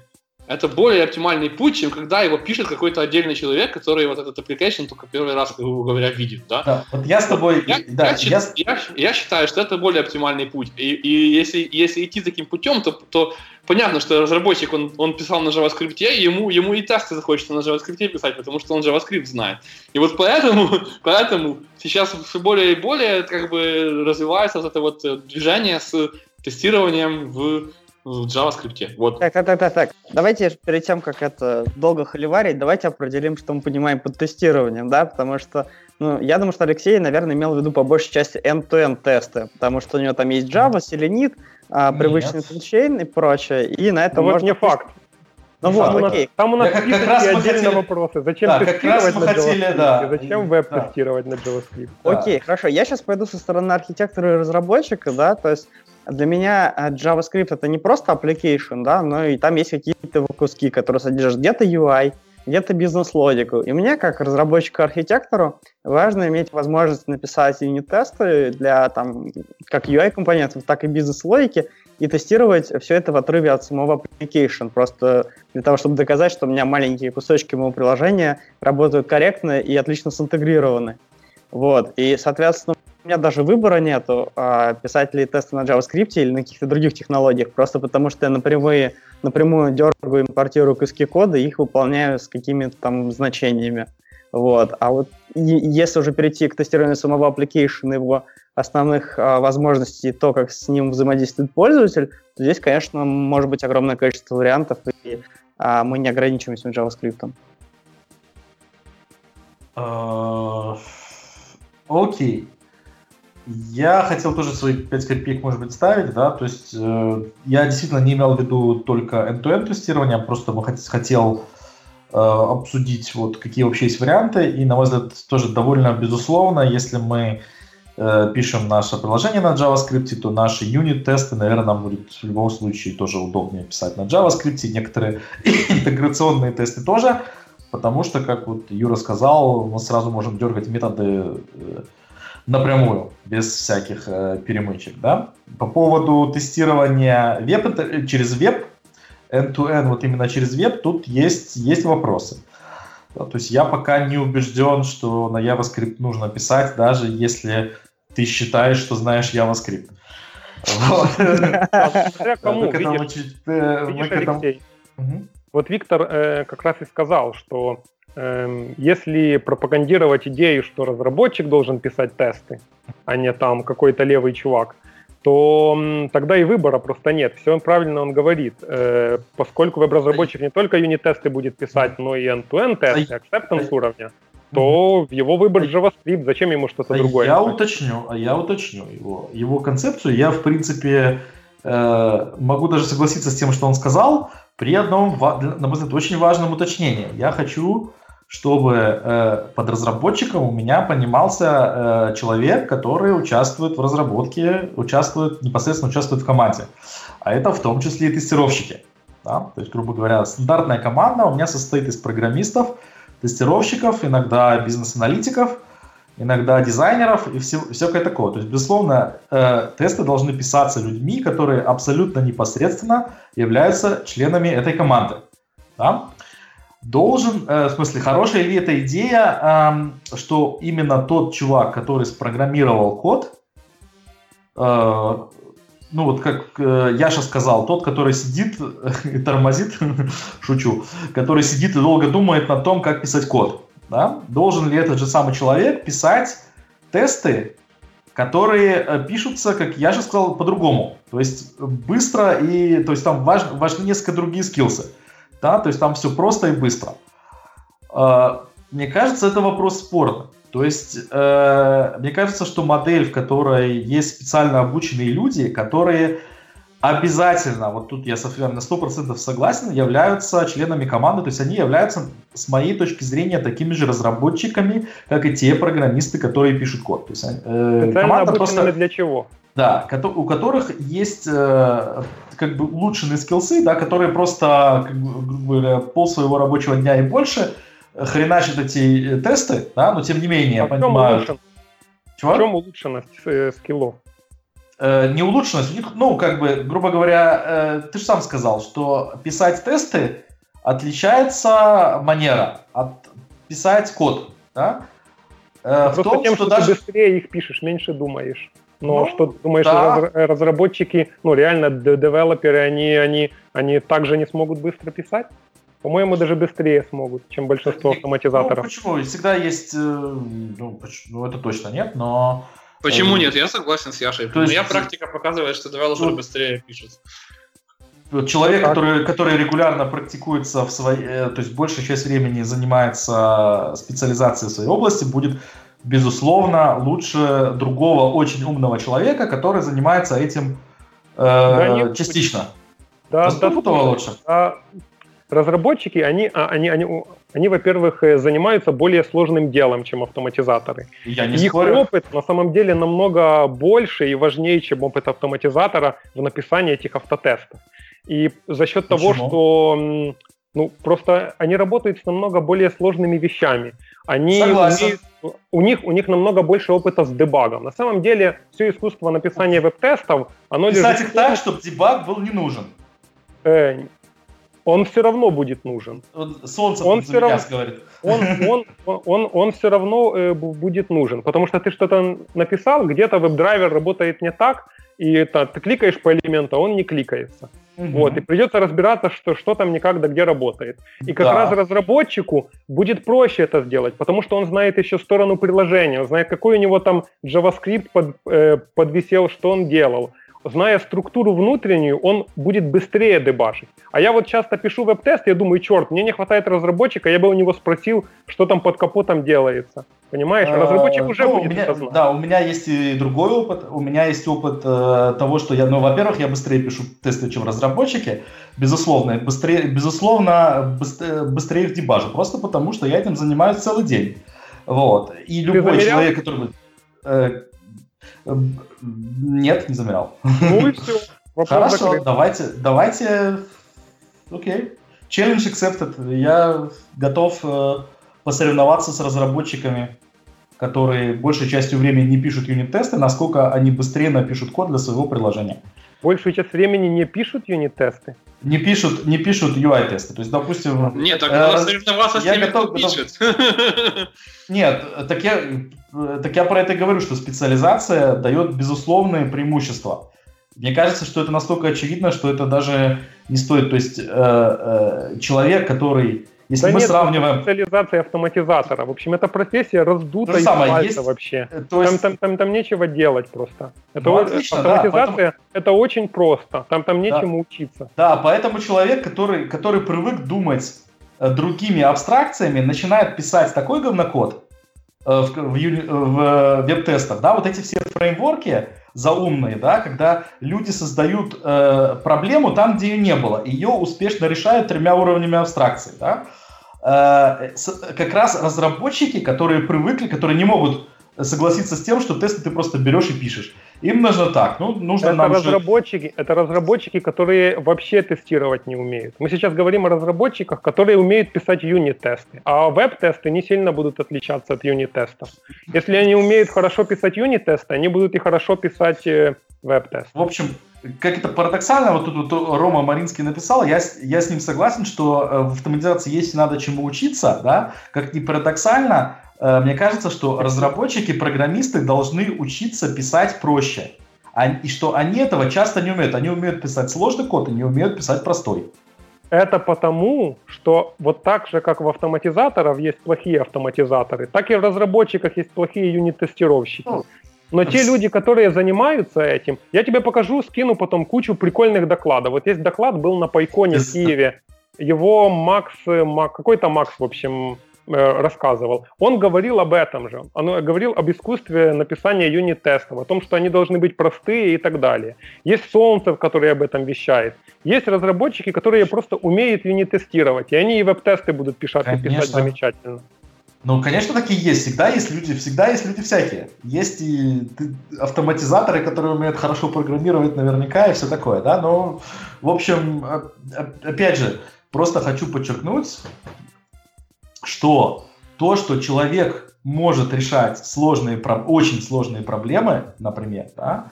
Это более оптимальный путь, чем когда его пишет какой-то отдельный человек, который вот этот application только первый раз, грубо говоря, видит. Да? да вот я с тобой... Я, да, я, я... Я, я считаю, что это более оптимальный путь. И, и если, если идти таким путем, то, то понятно, что разработчик, он, он писал на JavaScript, и ему, ему и тесты захочется на JavaScript писать, потому что он JavaScript знает. И вот поэтому, поэтому сейчас все более и более как бы развивается вот это вот движение с тестированием в в JavaScript. Вот. Так, так, так, так, так. Давайте перед тем, как это долго холиварить, давайте определим, что мы понимаем под тестированием, да, потому что, ну, я думаю, что Алексей, наверное, имел в виду по большей части end-to-end тесты, потому что у него там есть Java, Selenium, а, привычный toolchain и прочее, и на этом ну, можно... Вот не факт. Ну вот, там окей. Там у нас как, как раз отдельные хотели... вопросы. Зачем да, тестировать на хотели, JavaScript? Да. Зачем веб-тестировать да. на JavaScript? Да. Окей, хорошо. Я сейчас пойду со стороны архитектора и разработчика, да, то есть для меня э, JavaScript это не просто application, да, но и там есть какие-то куски, которые содержат где-то UI, где-то бизнес-логику. И мне, как разработчику-архитектору, важно иметь возможность написать юнит-тесты для там, как UI-компонентов, так и бизнес-логики, и тестировать все это в отрыве от самого application, просто для того, чтобы доказать, что у меня маленькие кусочки моего приложения работают корректно и отлично синтегрированы. Вот. И, соответственно, у меня даже выбора нету, а, писать ли тесты на JavaScript или на каких-то других технологиях, просто потому что я напрямую, напрямую дергаю, импортирую куски кода и их выполняю с какими-то там значениями. Вот. А вот если уже перейти к тестированию самого application, его основных а, возможностей, то, как с ним взаимодействует пользователь, то здесь, конечно, может быть огромное количество вариантов, и а, мы не ограничиваемся JavaScript. А, окей. Я хотел тоже свои 5 копеек, может быть, ставить, да, то есть э, я действительно не имел в виду только end-to-end тестирование, просто хотел э, обсудить, вот, какие вообще есть варианты, и, на мой взгляд, тоже довольно безусловно, если мы э, пишем наше приложение на JavaScript, то наши юнит-тесты, наверное, нам будет в любом случае тоже удобнее писать на JavaScript, некоторые интеграционные тесты тоже, потому что, как вот Юра сказал, мы сразу можем дергать методы э, напрямую, без всяких э, перемычек, да. По поводу тестирования веб, э, через веб, end-to-end, вот именно через веб, тут есть, есть вопросы. Да, то есть я пока не убежден, что на JavaScript нужно писать, даже если ты считаешь, что знаешь JavaScript. Вот Виктор э, как раз и сказал, что если пропагандировать идею, что разработчик должен писать тесты, а не там какой-то левый чувак, то тогда и выбора просто нет. Все правильно он говорит. Э, поскольку веб-разработчик не только юнит-тесты будет писать, но и end-to-end тесты, acceptance уровня, то его выбор JavaScript, зачем ему что-то другое? Я уточню, а я уточню его, его концепцию. Я, в принципе, э, могу даже согласиться с тем, что он сказал, при одном, на мой взгляд, очень важном уточнении. Я хочу чтобы э, под разработчиком у меня понимался э, человек, который участвует в разработке, участвует, непосредственно участвует в команде. А это в том числе и тестировщики. Да? То есть, грубо говоря, стандартная команда у меня состоит из программистов, тестировщиков, иногда бизнес-аналитиков, иногда дизайнеров и все, всякое такое. То есть, безусловно, э, тесты должны писаться людьми, которые абсолютно непосредственно являются членами этой команды. Да? Должен, э, в смысле, хорошая ли эта идея, э, что именно тот чувак, который спрограммировал код, э, ну вот как э, Яша сказал, тот, который сидит и тормозит, шучу, который сидит и долго думает над том, как писать код, да? должен ли этот же самый человек писать тесты, которые э, пишутся, как я же сказал, по-другому. То есть быстро и, то есть там важ, важны несколько другие скиллсы да, то есть там все просто и быстро. А, мне кажется, это вопрос спорта. То есть, э, мне кажется, что модель, в которой есть специально обученные люди, которые обязательно, вот тут я на 100% согласен, являются членами команды, то есть они являются, с моей точки зрения, такими же разработчиками, как и те программисты, которые пишут код. То есть, э, команда просто... для чего? Да, у которых есть э, как бы улучшенные скиллсы, да, которые просто, как бы, грубо говоря, пол своего рабочего дня и больше хреначат эти э, тесты, да, но тем не менее, а понимают... Улучшен? Чего? В чем улучшенность э, скиллов? Э, не улучшенность, у них, ну, как бы, грубо говоря, э, ты же сам сказал, что писать тесты отличается манера от писать код, да? Э, в том, тем, что, что даже... ты быстрее их пишешь, меньше думаешь. Но ну, что думаешь, да. разработчики, ну реально девелоперы, они, они, они также не смогут быстро писать? По-моему, даже быстрее смогут, чем большинство автоматизаторов. Ну, почему? Всегда есть, э, ну, ну это точно нет, но... Почему э, нет? Я согласен с Яшей. То есть, Моя практика показывает, что девелоперы ну, быстрее пишут. Человек, который, который регулярно практикуется в своей, э, то есть большая часть времени занимается специализацией в своей области, будет безусловно, лучше другого очень умного человека, который занимается этим э, да, нет, частично. Да, да, да лучше. А разработчики, они, а, они, они, они, во-первых, э, занимаются более сложным делом, чем автоматизаторы. Я не Их спорю. опыт на самом деле намного больше и важнее, чем опыт автоматизатора в написании этих автотестов. И за счет Почему? того, что Ну, просто они работают с намного более сложными вещами. Они умеют, у, них, у них намного больше опыта с дебагом. На самом деле, все искусство написания веб-тестов, оно Писать лежит... их так, чтобы дебаг был не нужен. Э, он все равно будет нужен. Солнце он все равно, говорит. Он, он, он, он, он все равно э, будет нужен, потому что ты что-то написал, где-то веб-драйвер работает не так, и это, ты кликаешь по элементу, а он не кликается. Угу. Вот, и придется разбираться, что, что там никак да где работает. И как да. раз разработчику будет проще это сделать, потому что он знает еще сторону приложения, он знает, какой у него там JavaScript под, э, подвисел, что он делал зная структуру внутреннюю, он будет быстрее дебажить. А я вот часто пишу веб-тест, я думаю, черт, мне не хватает разработчика, я бы у него спросил, что там под капотом делается. Понимаешь? А, Разработчик уже ну, будет у меня, Да, у меня есть и другой опыт. У меня есть опыт э, того, что я, ну, во-первых, я быстрее пишу тесты, чем разработчики, безусловно. Быстрее, безусловно, быстрее, быстрее их дебажу, просто потому что я этим занимаюсь целый день. Вот. И любой человек, который... Э, нет, не замерял. Ну и все. Хорошо, закрыт. давайте, давайте, окей. Challenge accepted. Я готов э, посоревноваться с разработчиками, которые большей частью времени не пишут юнит-тесты, насколько они быстрее напишут код для своего приложения. Большую часть времени не пишут юнит-тесты? Не пишут, не пишут UI-тесты. То есть, допустим... Нет, так э, соревноваться с теми, готов, кто пишет. Нет, так я, так я про это говорю, что специализация дает безусловные преимущества. Мне кажется, что это настолько очевидно, что это даже не стоит. То есть э, э, человек, который если да мы нет, сравниваем... специализация автоматизатора. В общем, эта профессия раздута из пальца есть... вообще. Э, то есть... там, там, там, там нечего делать просто. Это ну, отлично, автоматизация да, поэтому... это очень просто. Там, там нечему да. учиться. Да, поэтому человек, который, который привык думать э, другими абстракциями, начинает писать такой говнокод э, в, в, в веб-тестах. Да, вот эти все фреймворки заумные, да, когда люди создают э, проблему там, где ее не было. Ее успешно решают тремя уровнями абстракции. Да? Э, как раз разработчики, которые привыкли, которые не могут согласиться с тем, что тесты ты просто берешь и пишешь. Им нужно так. Ну, нужно это нам разработчики, же... это разработчики, которые вообще тестировать не умеют. Мы сейчас говорим о разработчиках, которые умеют писать юнит-тесты, а веб-тесты не сильно будут отличаться от юнит-тестов. Если они умеют хорошо писать юнит-тесты, они будут и хорошо писать э, веб-тесты. В общем, как это парадоксально, вот тут вот Рома Маринский написал, я, я с ним согласен, что э, в автоматизации есть надо чему учиться, да, как ни парадоксально, э, мне кажется, что разработчики, программисты должны учиться писать проще, а, и что они этого часто не умеют, они умеют писать сложный код и не умеют писать простой. Это потому, что вот так же, как в автоматизаторах есть плохие автоматизаторы, так и в разработчиках есть плохие юнит-тестировщики. Ну, но те люди, которые занимаются этим, я тебе покажу, скину потом кучу прикольных докладов. Вот есть доклад был на Пайконе в Киеве. Его Макс, Мак, какой-то Макс, в общем, э, рассказывал. Он говорил об этом же. Он говорил об искусстве написания юнит-тестов, о том, что они должны быть простые и так далее. Есть Солнцев, который об этом вещает. Есть разработчики, которые просто умеют юнит-тестировать, и они и веб-тесты будут писать, и писать замечательно. Ну, конечно, такие есть. Всегда есть люди, всегда есть люди всякие. Есть и автоматизаторы, которые умеют хорошо программировать наверняка и все такое, да. Но, в общем, опять же, просто хочу подчеркнуть, что то, что человек может решать сложные, очень сложные проблемы, например, да,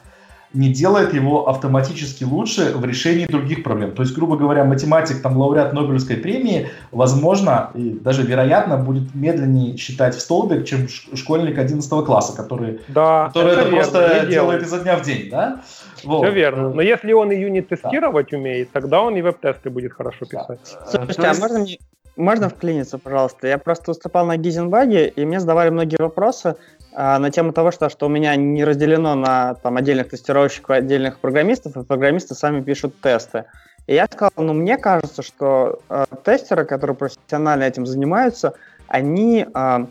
не делает его автоматически лучше в решении других проблем. То есть, грубо говоря, математик, там, лауреат Нобелевской премии, возможно, и даже вероятно, будет медленнее считать в столбик, чем школьник 11 класса, который, да, который это, это просто делает изо дня в день, да? Вот. Все верно. Но если он и юнит тестировать да. умеет, тогда он и веб-тесты будет хорошо писать. Да. Слушайте, а можно мне можно вклиниться, пожалуйста? Я просто выступал на Гизенбаге, и мне задавали многие вопросы на тему того, что, что у меня не разделено на там, отдельных тестировщиков, отдельных программистов, и программисты сами пишут тесты. И я сказал, ну, мне кажется, что э, тестеры, которые профессионально этим занимаются, они, э,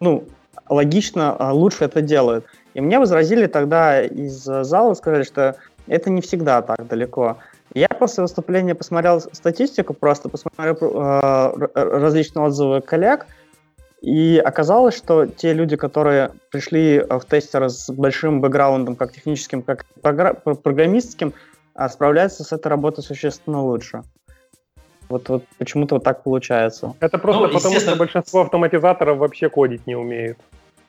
ну, логично э, лучше это делают. И мне возразили тогда из зала, сказали, что это не всегда так далеко. Я после выступления посмотрел статистику, просто посмотрел э, различные отзывы коллег, и оказалось, что те люди, которые пришли в тестер с большим бэкграундом, как техническим, как программистским, а, справляются с этой работой существенно лучше. Вот, вот почему-то вот так получается. Это просто ну, потому, что большинство автоматизаторов вообще кодить не умеют.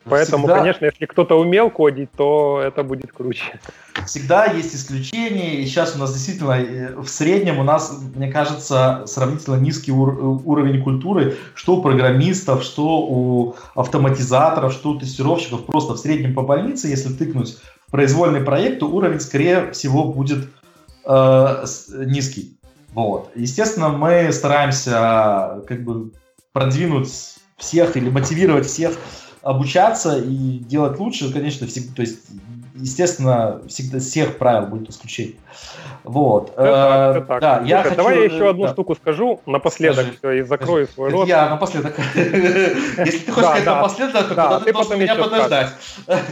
Поэтому, всегда, конечно, если кто-то умел кодить, то это будет круче. Всегда есть исключения, и сейчас у нас действительно э, в среднем у нас, мне кажется, сравнительно низкий ур- уровень культуры, что у программистов, что у автоматизаторов, что у тестировщиков. Просто в среднем по больнице, если тыкнуть в произвольный проект, то уровень, скорее всего, будет э, низкий. Вот. Естественно, мы стараемся как бы продвинуть всех или мотивировать всех обучаться и делать лучше, конечно, всегда, то есть, естественно, всегда всех правил будет исключение. Вот. Это, это так. Да, я хочу... Давай я еще одну да. штуку скажу напоследок скажи, и закрою скажи. свой рот. Я напоследок. Если ты хочешь сказать напоследок, то ты должен меня подождать.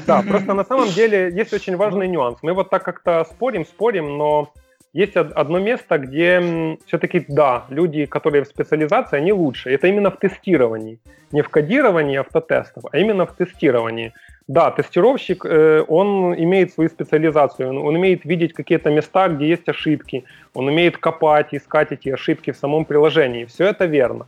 Да, просто на самом деле есть очень важный нюанс. Мы вот так как-то спорим, спорим, но есть одно место, где все-таки, да, люди, которые в специализации, они лучше. Это именно в тестировании. Не в кодировании автотестов, а именно в тестировании. Да, тестировщик, э, он имеет свою специализацию, он, он умеет видеть какие-то места, где есть ошибки, он умеет копать, искать эти ошибки в самом приложении. Все это верно.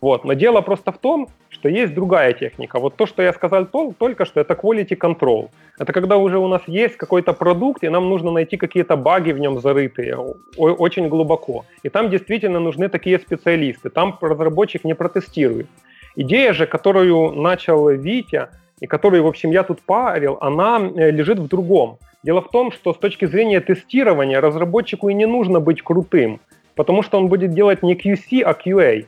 Вот. Но дело просто в том, что есть другая техника. Вот то, что я сказал только что, это quality control. Это когда уже у нас есть какой-то продукт, и нам нужно найти какие-то баги в нем зарытые очень глубоко. И там действительно нужны такие специалисты. Там разработчик не протестирует. Идея же, которую начал Витя, и которую, в общем, я тут парил, она э, лежит в другом. Дело в том, что с точки зрения тестирования разработчику и не нужно быть крутым, потому что он будет делать не QC, а QA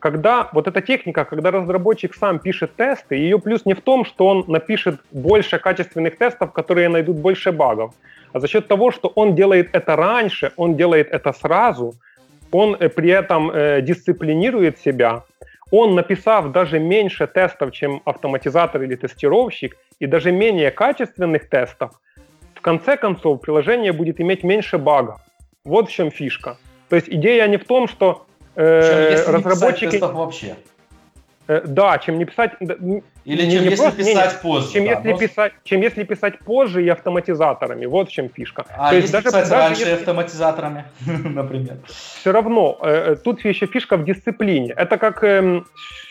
когда вот эта техника, когда разработчик сам пишет тесты, ее плюс не в том, что он напишет больше качественных тестов, которые найдут больше багов, а за счет того, что он делает это раньше, он делает это сразу, он э, при этом э, дисциплинирует себя, он, написав даже меньше тестов, чем автоматизатор или тестировщик, и даже менее качественных тестов, в конце концов приложение будет иметь меньше багов. Вот в чем фишка. То есть идея не в том, что э, разработчики... Не вообще. Э, да, чем не писать... Или не, чем не если просто, писать не, позже. Чем, да, если но... писать, чем если писать позже и автоматизаторами. Вот в чем фишка. А То если даже, писать даже раньше если... автоматизаторами, например? Все равно. Э, э, тут еще фишка в дисциплине. Это как э,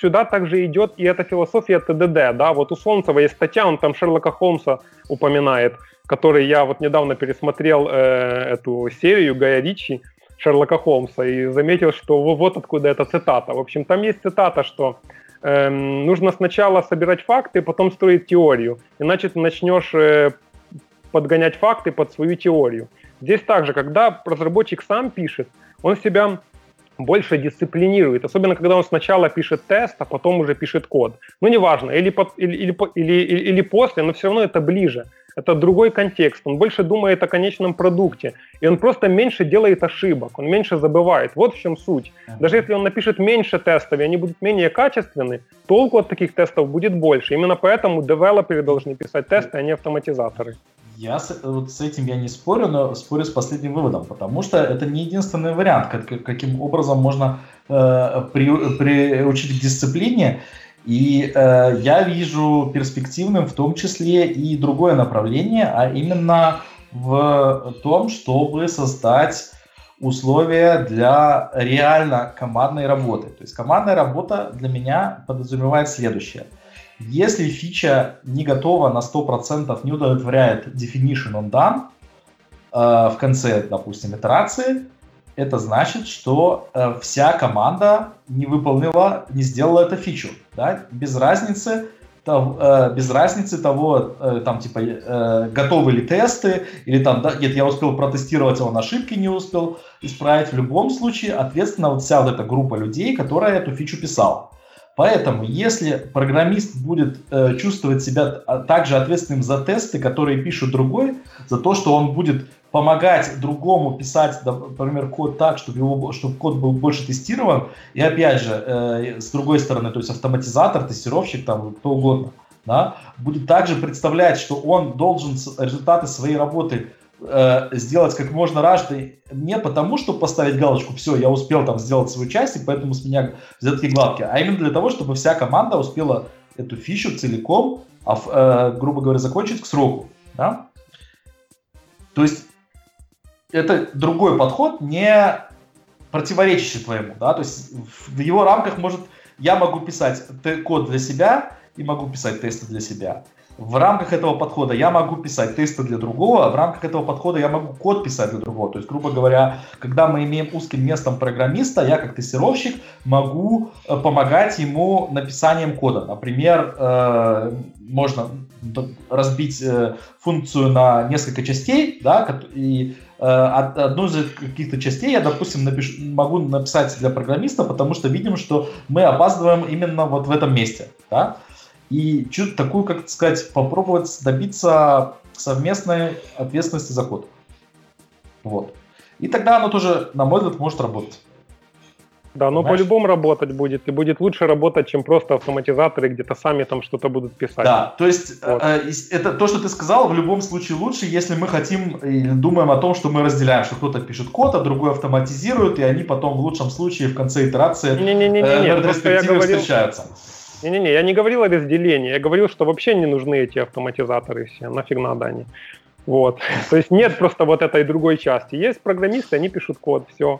сюда также идет и эта философия ТДД. Да? Вот у Солнцева есть статья, он там Шерлока Холмса упоминает, который я вот недавно пересмотрел э, эту серию Гая Ричи. Шерлока Холмса и заметил, что вот откуда эта цитата. В общем, там есть цитата, что э, нужно сначала собирать факты, потом строить теорию, иначе ты начнешь э, подгонять факты под свою теорию. Здесь также, когда разработчик сам пишет, он себя больше дисциплинирует, особенно когда он сначала пишет тест, а потом уже пишет код. Ну, неважно, или, или, или, или, или после, но все равно это ближе это другой контекст, он больше думает о конечном продукте, и он просто меньше делает ошибок, он меньше забывает. Вот в чем суть. Даже если он напишет меньше тестов, и они будут менее качественны, толку от таких тестов будет больше. Именно поэтому девелоперы должны писать тесты, а не автоматизаторы. Я с, вот с этим я не спорю, но спорю с последним выводом, потому что это не единственный вариант, как, каким образом можно э, при, приучить к дисциплине. И э, я вижу перспективным в том числе и другое направление, а именно в том, чтобы создать условия для реально командной работы. То есть командная работа для меня подразумевает следующее. Если фича не готова на 100%, не удовлетворяет definition on done, э, в конце, допустим, итерации, это значит, что э, вся команда не выполнила, не сделала эту фичу, да, без разницы, то, э, без разницы того, э, там, типа, э, готовы ли тесты, или там, да, нет, я успел протестировать, а он ошибки не успел исправить. В любом случае, ответственно вот вся вот эта группа людей, которая эту фичу писала. Поэтому, если программист будет э, чувствовать себя а, также ответственным за тесты, которые пишет другой, за то, что он будет помогать другому писать, например, код так, чтобы, его, чтобы код был больше тестирован. И опять же, э, с другой стороны, то есть автоматизатор, тестировщик, там, кто угодно, да, будет также представлять, что он должен результаты своей работы э, сделать как можно раньше, не потому, чтобы поставить галочку, все, я успел там сделать свою часть, и поэтому с меня взятки гладкие, а именно для того, чтобы вся команда успела эту фичу целиком, а, э, грубо говоря, закончить к сроку. Да? То есть это другой подход, не противоречащий твоему, да, то есть в его рамках может, я могу писать код для себя и могу писать тесты для себя. В рамках этого подхода я могу писать тесты для другого, а в рамках этого подхода я могу код писать для другого. То есть, грубо говоря, когда мы имеем узким местом программиста, я как тестировщик могу э, помогать ему написанием кода. Например, э, можно разбить э, функцию на несколько частей, да, и одну из каких-то частей я, допустим, напишу, могу написать для программиста, потому что видим, что мы опаздываем именно вот в этом месте. Да? и чуть такую, как сказать, попробовать добиться совместной ответственности за код. Вот. И тогда оно тоже, на мой взгляд, может работать. Да, но по-любому работать будет, и будет лучше работать, чем просто автоматизаторы где-то сами там что-то будут писать. Да, то есть вот. э, это то, что ты сказал, в любом случае лучше, если мы хотим или думаем о том, что мы разделяем, что кто-то пишет код, а другой автоматизирует, и они потом в лучшем случае в конце итерации не, не, не, не, не, э, я говорил, встречаются. Не-не-не, я не говорил о разделении, я говорил, что вообще не нужны эти автоматизаторы все, нафиг надо они. Вот. То есть нет просто вот этой другой части. Есть программисты, они пишут код, все.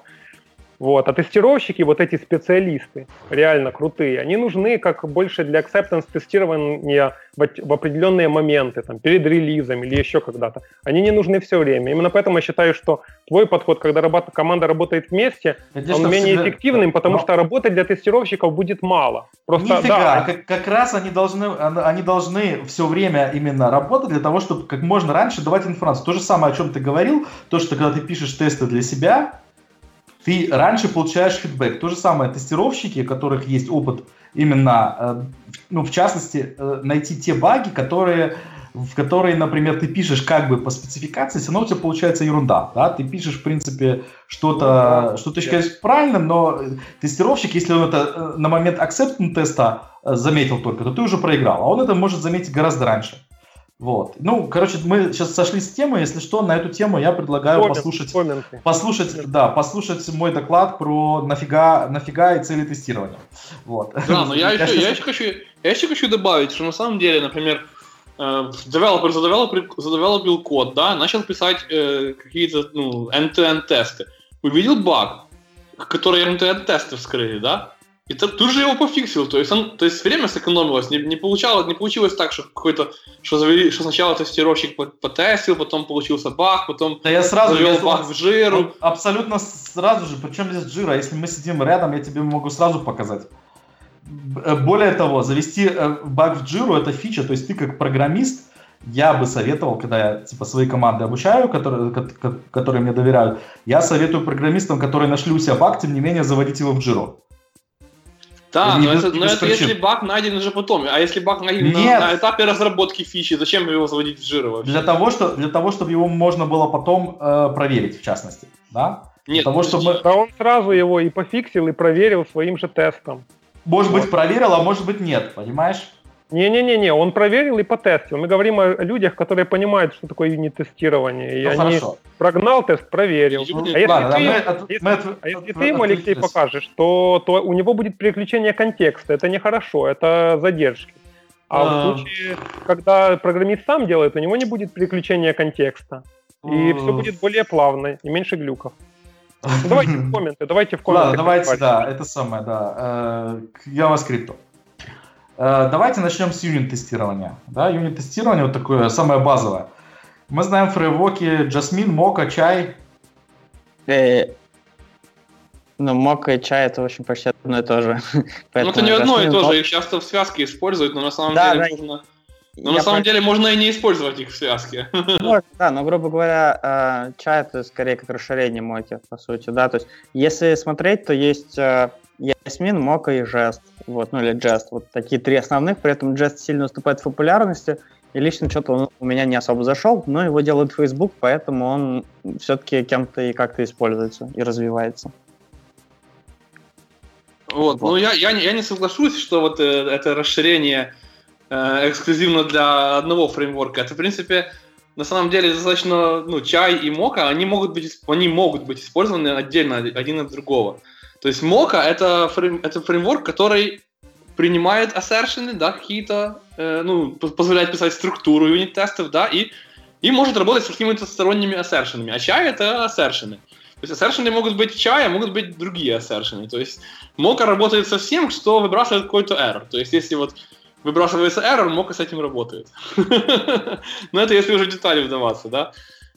Вот. А тестировщики, вот эти специалисты, реально крутые, они нужны как больше для acceptance тестирования в, в определенные моменты, там, перед релизом или еще когда-то. Они не нужны все время. Именно поэтому я считаю, что твой подход, когда работа, команда работает вместе, Это он менее всегда... эффективным, потому Но... что работы для тестировщиков будет мало. Просто, Нифига, да. как, как раз они должны, они должны все время именно работать для того, чтобы как можно раньше давать информацию. То же самое, о чем ты говорил, то, что когда ты пишешь тесты для себя, ты раньше получаешь фидбэк. То же самое тестировщики, у которых есть опыт именно, э, ну, в частности, э, найти те баги, которые в которые, например, ты пишешь как бы по спецификации, все равно у тебя получается ерунда, да, ты пишешь, в принципе, что-то, что ты считаешь правильным, но тестировщик, если он это э, на момент acceptance теста заметил только, то ты уже проиграл, а он это может заметить гораздо раньше. Вот. Ну, короче, мы сейчас сошли с темы. Если что, на эту тему я предлагаю Коммент, послушать, комменты. послушать, да, послушать мой доклад про нафига, нафига и цели тестирования. Вот. Да, но я, еще, я, еще хочу, я еще хочу добавить, что на самом деле, например, девелопер задевелопер, задевелопил код, да, начал писать э, какие-то ну, end-to-end тесты. Увидел баг, который end-to-end тесты вскрыли, да, и тут же его пофиксил, то есть, он, то есть время сэкономилось, не, не, получалось, не получилось так, что какой-то, что, завели, что сначала тестировщик потестил, потом получился баг, потом да я сразу завел я баг в жиру. Абсолютно сразу же, причем здесь жира, если мы сидим рядом, я тебе могу сразу показать. Э, более того, завести э, баг в джиру это фича, то есть ты как программист, я бы советовал, когда я типа свои команды обучаю, которые, которые мне доверяют, я советую программистам, которые нашли у себя баг, тем не менее заводить его в джиру. Да, но, это, но это если баг найден уже потом. А если баг найден на, на этапе разработки фичи, зачем его заводить в жир вообще? Для того, что, для того чтобы его можно было потом э, проверить, в частности. Да? Нет, для того, чтобы... Да он сразу его и пофиксил, и проверил своим же тестом. Может вот. быть, проверил, а может быть, нет, понимаешь? Не-не-не, он проверил и потестил. Мы говорим о людях, которые понимают, что такое юнит-тестирование. И ну, они хорошо. прогнал тест, проверил. Ну, а если ладно, ты, если, а если мы, ты ему, Алексей, покажешь, то, то у него будет переключение контекста. Это нехорошо, это задержки. А, а в случае, когда программист сам делает, у него не будет переключения контекста. И все будет более плавно и меньше глюков. Ну, давайте в комменты, давайте в комменты. Да, давайте, да, это самое, да. Э, к JavaScript. Э, давайте начнем с юнит-тестирования. Да, юнит-тестирование вот такое самое базовое. Мы знаем фреймворки Jasmine, Mocha, Chai. Э, ну, Mocha и Chai это, в общем, почти одно и то же. ну, это не одно и то же, их часто в связке используют, но на самом да, деле да, можно... Но на самом деле можно и не использовать их в связке. Может, да, но, грубо говоря, чай это скорее как расширение моки, по сути, да, то есть если смотреть, то есть Ясмин, Мока и Жест, вот, ну или Jest, вот такие три основных, при этом Jest сильно уступает в популярности, и лично что-то он у меня не особо зашел, но его делает Facebook, поэтому он все-таки кем-то и как-то используется и развивается. Вот, вот. ну я, я, я не соглашусь, что вот э, это расширение э, эксклюзивно для одного фреймворка. Это, в принципе, на самом деле достаточно, ну, чай и мока, они могут быть, они могут быть использованы отдельно один от другого. То есть Mocha это, фрейм, это фреймворк, который принимает ассершены, да, какие-то, э, ну, позволяет писать структуру юнит-тестов, да, и, и может работать с какими-то сторонними ассершенами. А чай это ассершены. То есть assertion могут быть чай, а могут быть другие assertion. То есть мока работает со всем, что выбрасывает какой-то error. То есть если вот выбрасывается error, мока с этим работает. Но это если уже детали вдаваться, да.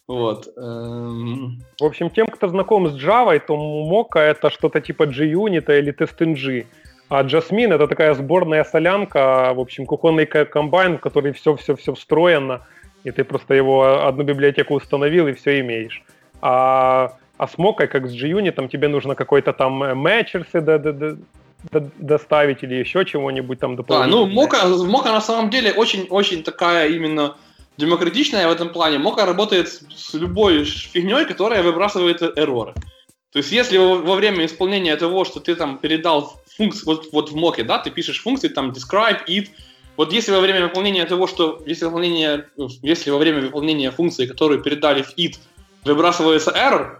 Вот. Эм. В общем, тем, кто знаком с Java, то Mocha это что-то типа JUnit или TestNG. А Jasmine это такая сборная солянка, в общем, кухонный комбайн, в который все-все-все встроено, и ты просто его одну библиотеку установил и все имеешь. А, а с Mocha, как с JUnit, тебе нужно какой-то там матчерсы доставить или еще чего-нибудь там дополнительное. Да, ну Mocha, Mocha на самом деле очень-очень такая именно демократичная в этом плане. Мока работает с любой фигней, которая выбрасывает эрроры. То есть, если во время исполнения того, что ты там передал функцию, вот, вот в моке, да, ты пишешь функции, там, describe, it, вот если во время выполнения того, что, если, выполнение, если во время выполнения функции, которую передали в it, выбрасывается error,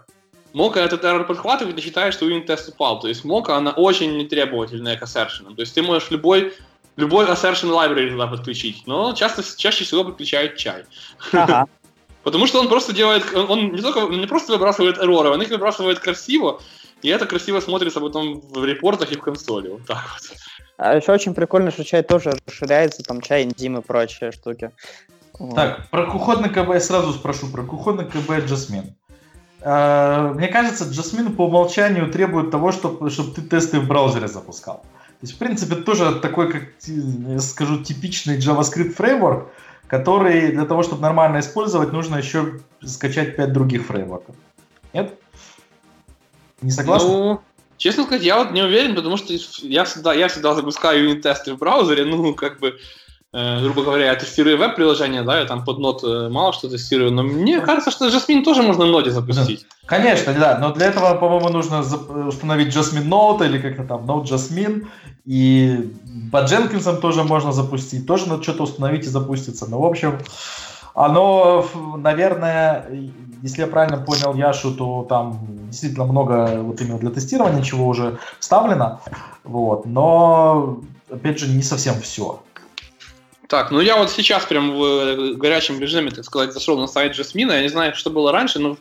Мока этот error подхватывает и считает, что юнит-тест упал. То есть Мока, она очень нетребовательная к assertion. То есть ты можешь любой любой assertion library туда подключить, но часто, чаще всего подключают чай. Ага. Потому что он просто делает, он, он не только не просто выбрасывает эроры, он их выбрасывает красиво, и это красиво смотрится потом в репортах и в консоли. Вот так вот. А еще очень прикольно, что чай тоже расширяется, там чай, инзим и прочие штуки. Так, про кухонный КБ я сразу спрошу, про кухонный КБ Джасмин. А, мне кажется, Джасмин по умолчанию требует того, чтобы, чтобы ты тесты в браузере запускал. То есть, в принципе, тоже такой, как я скажу, типичный JavaScript фреймворк, который для того, чтобы нормально использовать, нужно еще скачать 5 других фреймворков. Нет? Не согласен? Ну, честно сказать, я вот не уверен, потому что я всегда, я всегда запускаю юнит-тесты в браузере, ну, как бы, э, грубо говоря, я тестирую веб-приложение, да, я там под нот э, мало что тестирую, но мне кажется, что Jasmine тоже можно в ноде запустить. Конечно, да, но для этого, по-моему, нужно установить Jasmine Note или как-то там Node Jasmine, и по Дженкинсам тоже можно запустить, тоже надо что-то установить и запуститься. Ну, в общем, оно, наверное, если я правильно понял Яшу, то там действительно много вот именно для тестирования, чего уже вставлено. Вот. Но, опять же, не совсем все. Так, ну я вот сейчас прям в горячем режиме, так сказать, зашел на сайт Jasmine. Я не знаю, что было раньше, но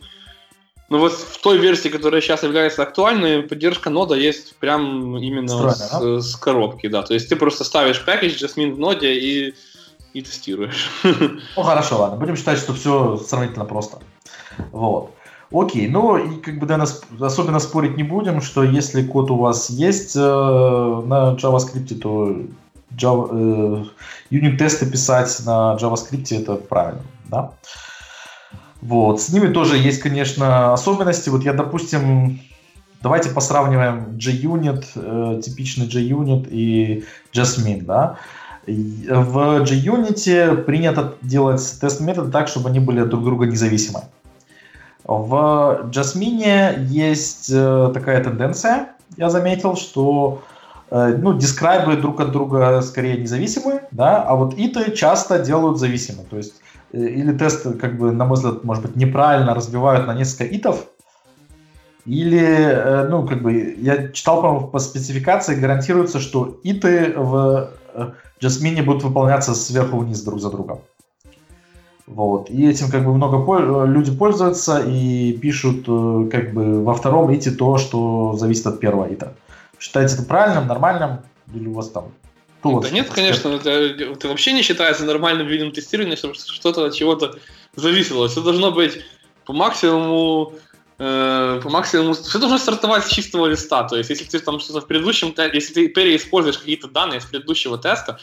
ну вот в той версии, которая сейчас является актуальной, поддержка нода есть прям именно Встроена, с, да? с коробки, да. То есть ты просто ставишь пакет Jasmine в ноде и, и тестируешь. Ну хорошо, ладно. Будем считать, что все сравнительно просто. Вот. Окей, ну и как бы нас особенно спорить не будем, что если код у вас есть э, на JavaScript, то Java, э, юнит-тесты писать на JavaScript это правильно, да? Вот. С ними тоже есть, конечно, особенности. Вот я, допустим, давайте посравниваем JUnit, э, типичный JUnit и Jasmine, да. В JUnit принято делать тест-методы так, чтобы они были друг друга независимы. В Jasmine есть э, такая тенденция, я заметил, что э, ну, дескрайбы друг от друга скорее независимы, да, а вот иты часто делают зависимы. То есть Э, или тест, как бы, на мой взгляд, может быть, неправильно разбивают на несколько итов, или, э, ну, как бы, я читал, по-моему, по спецификации гарантируется, что иты в Jasmine э, будут выполняться сверху вниз друг за другом. Вот. И этим как бы много люди пользуются и пишут как бы во втором ите то, что зависит от первого ита. Считаете это правильным, нормальным? Или у вас там ну, да нет, конечно, это, это вообще не считается нормальным видом тестирования, чтобы что-то от чего-то зависело. Все должно быть по максимуму э, по максимуму, все должно стартовать с чистого листа. То есть, если ты там что-то в предыдущем тесте, если ты переиспользуешь какие-то данные из предыдущего теста,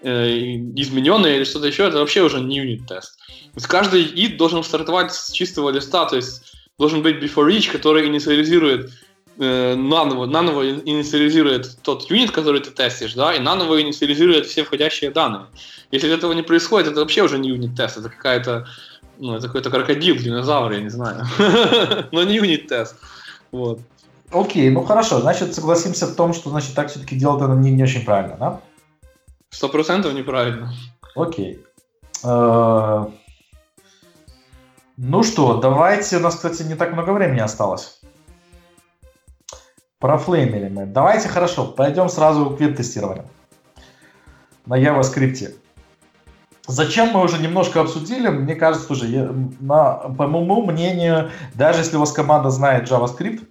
э, измененные или что-то еще, это вообще уже не юнит-тест. То есть каждый id должен стартовать с чистого листа, то есть должен быть before each, который инициализирует э, наново, наново инициализирует тот юнит, который ты тестишь, да, и наново инициализирует все входящие данные. Если этого не происходит, это вообще уже не юнит-тест, это какая-то, ну, это какой-то крокодил, динозавр, я не знаю. Но не юнит-тест. Вот. Окей, ну хорошо, значит, согласимся в том, что, значит, так все-таки делать это не, не очень правильно, да? Сто процентов неправильно. Окей. Э, ну что, давайте, у нас, кстати, не так много времени осталось. Профлеймили мы. Давайте хорошо, пойдем сразу к веб-тестированию. На JavaScript. Зачем мы уже немножко обсудили, мне кажется, уже, на, по моему мнению, даже если у вас команда знает JavaScript,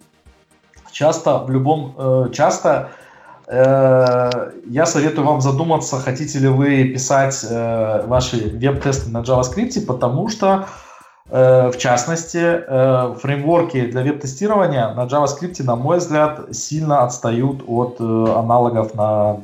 часто в любом, э, часто э, я советую вам задуматься, хотите ли вы писать э, ваши веб-тесты на JavaScript, потому что, э, в частности, э, фреймворки для веб-тестирования на JavaScript, на мой взгляд, сильно отстают от э, аналогов на,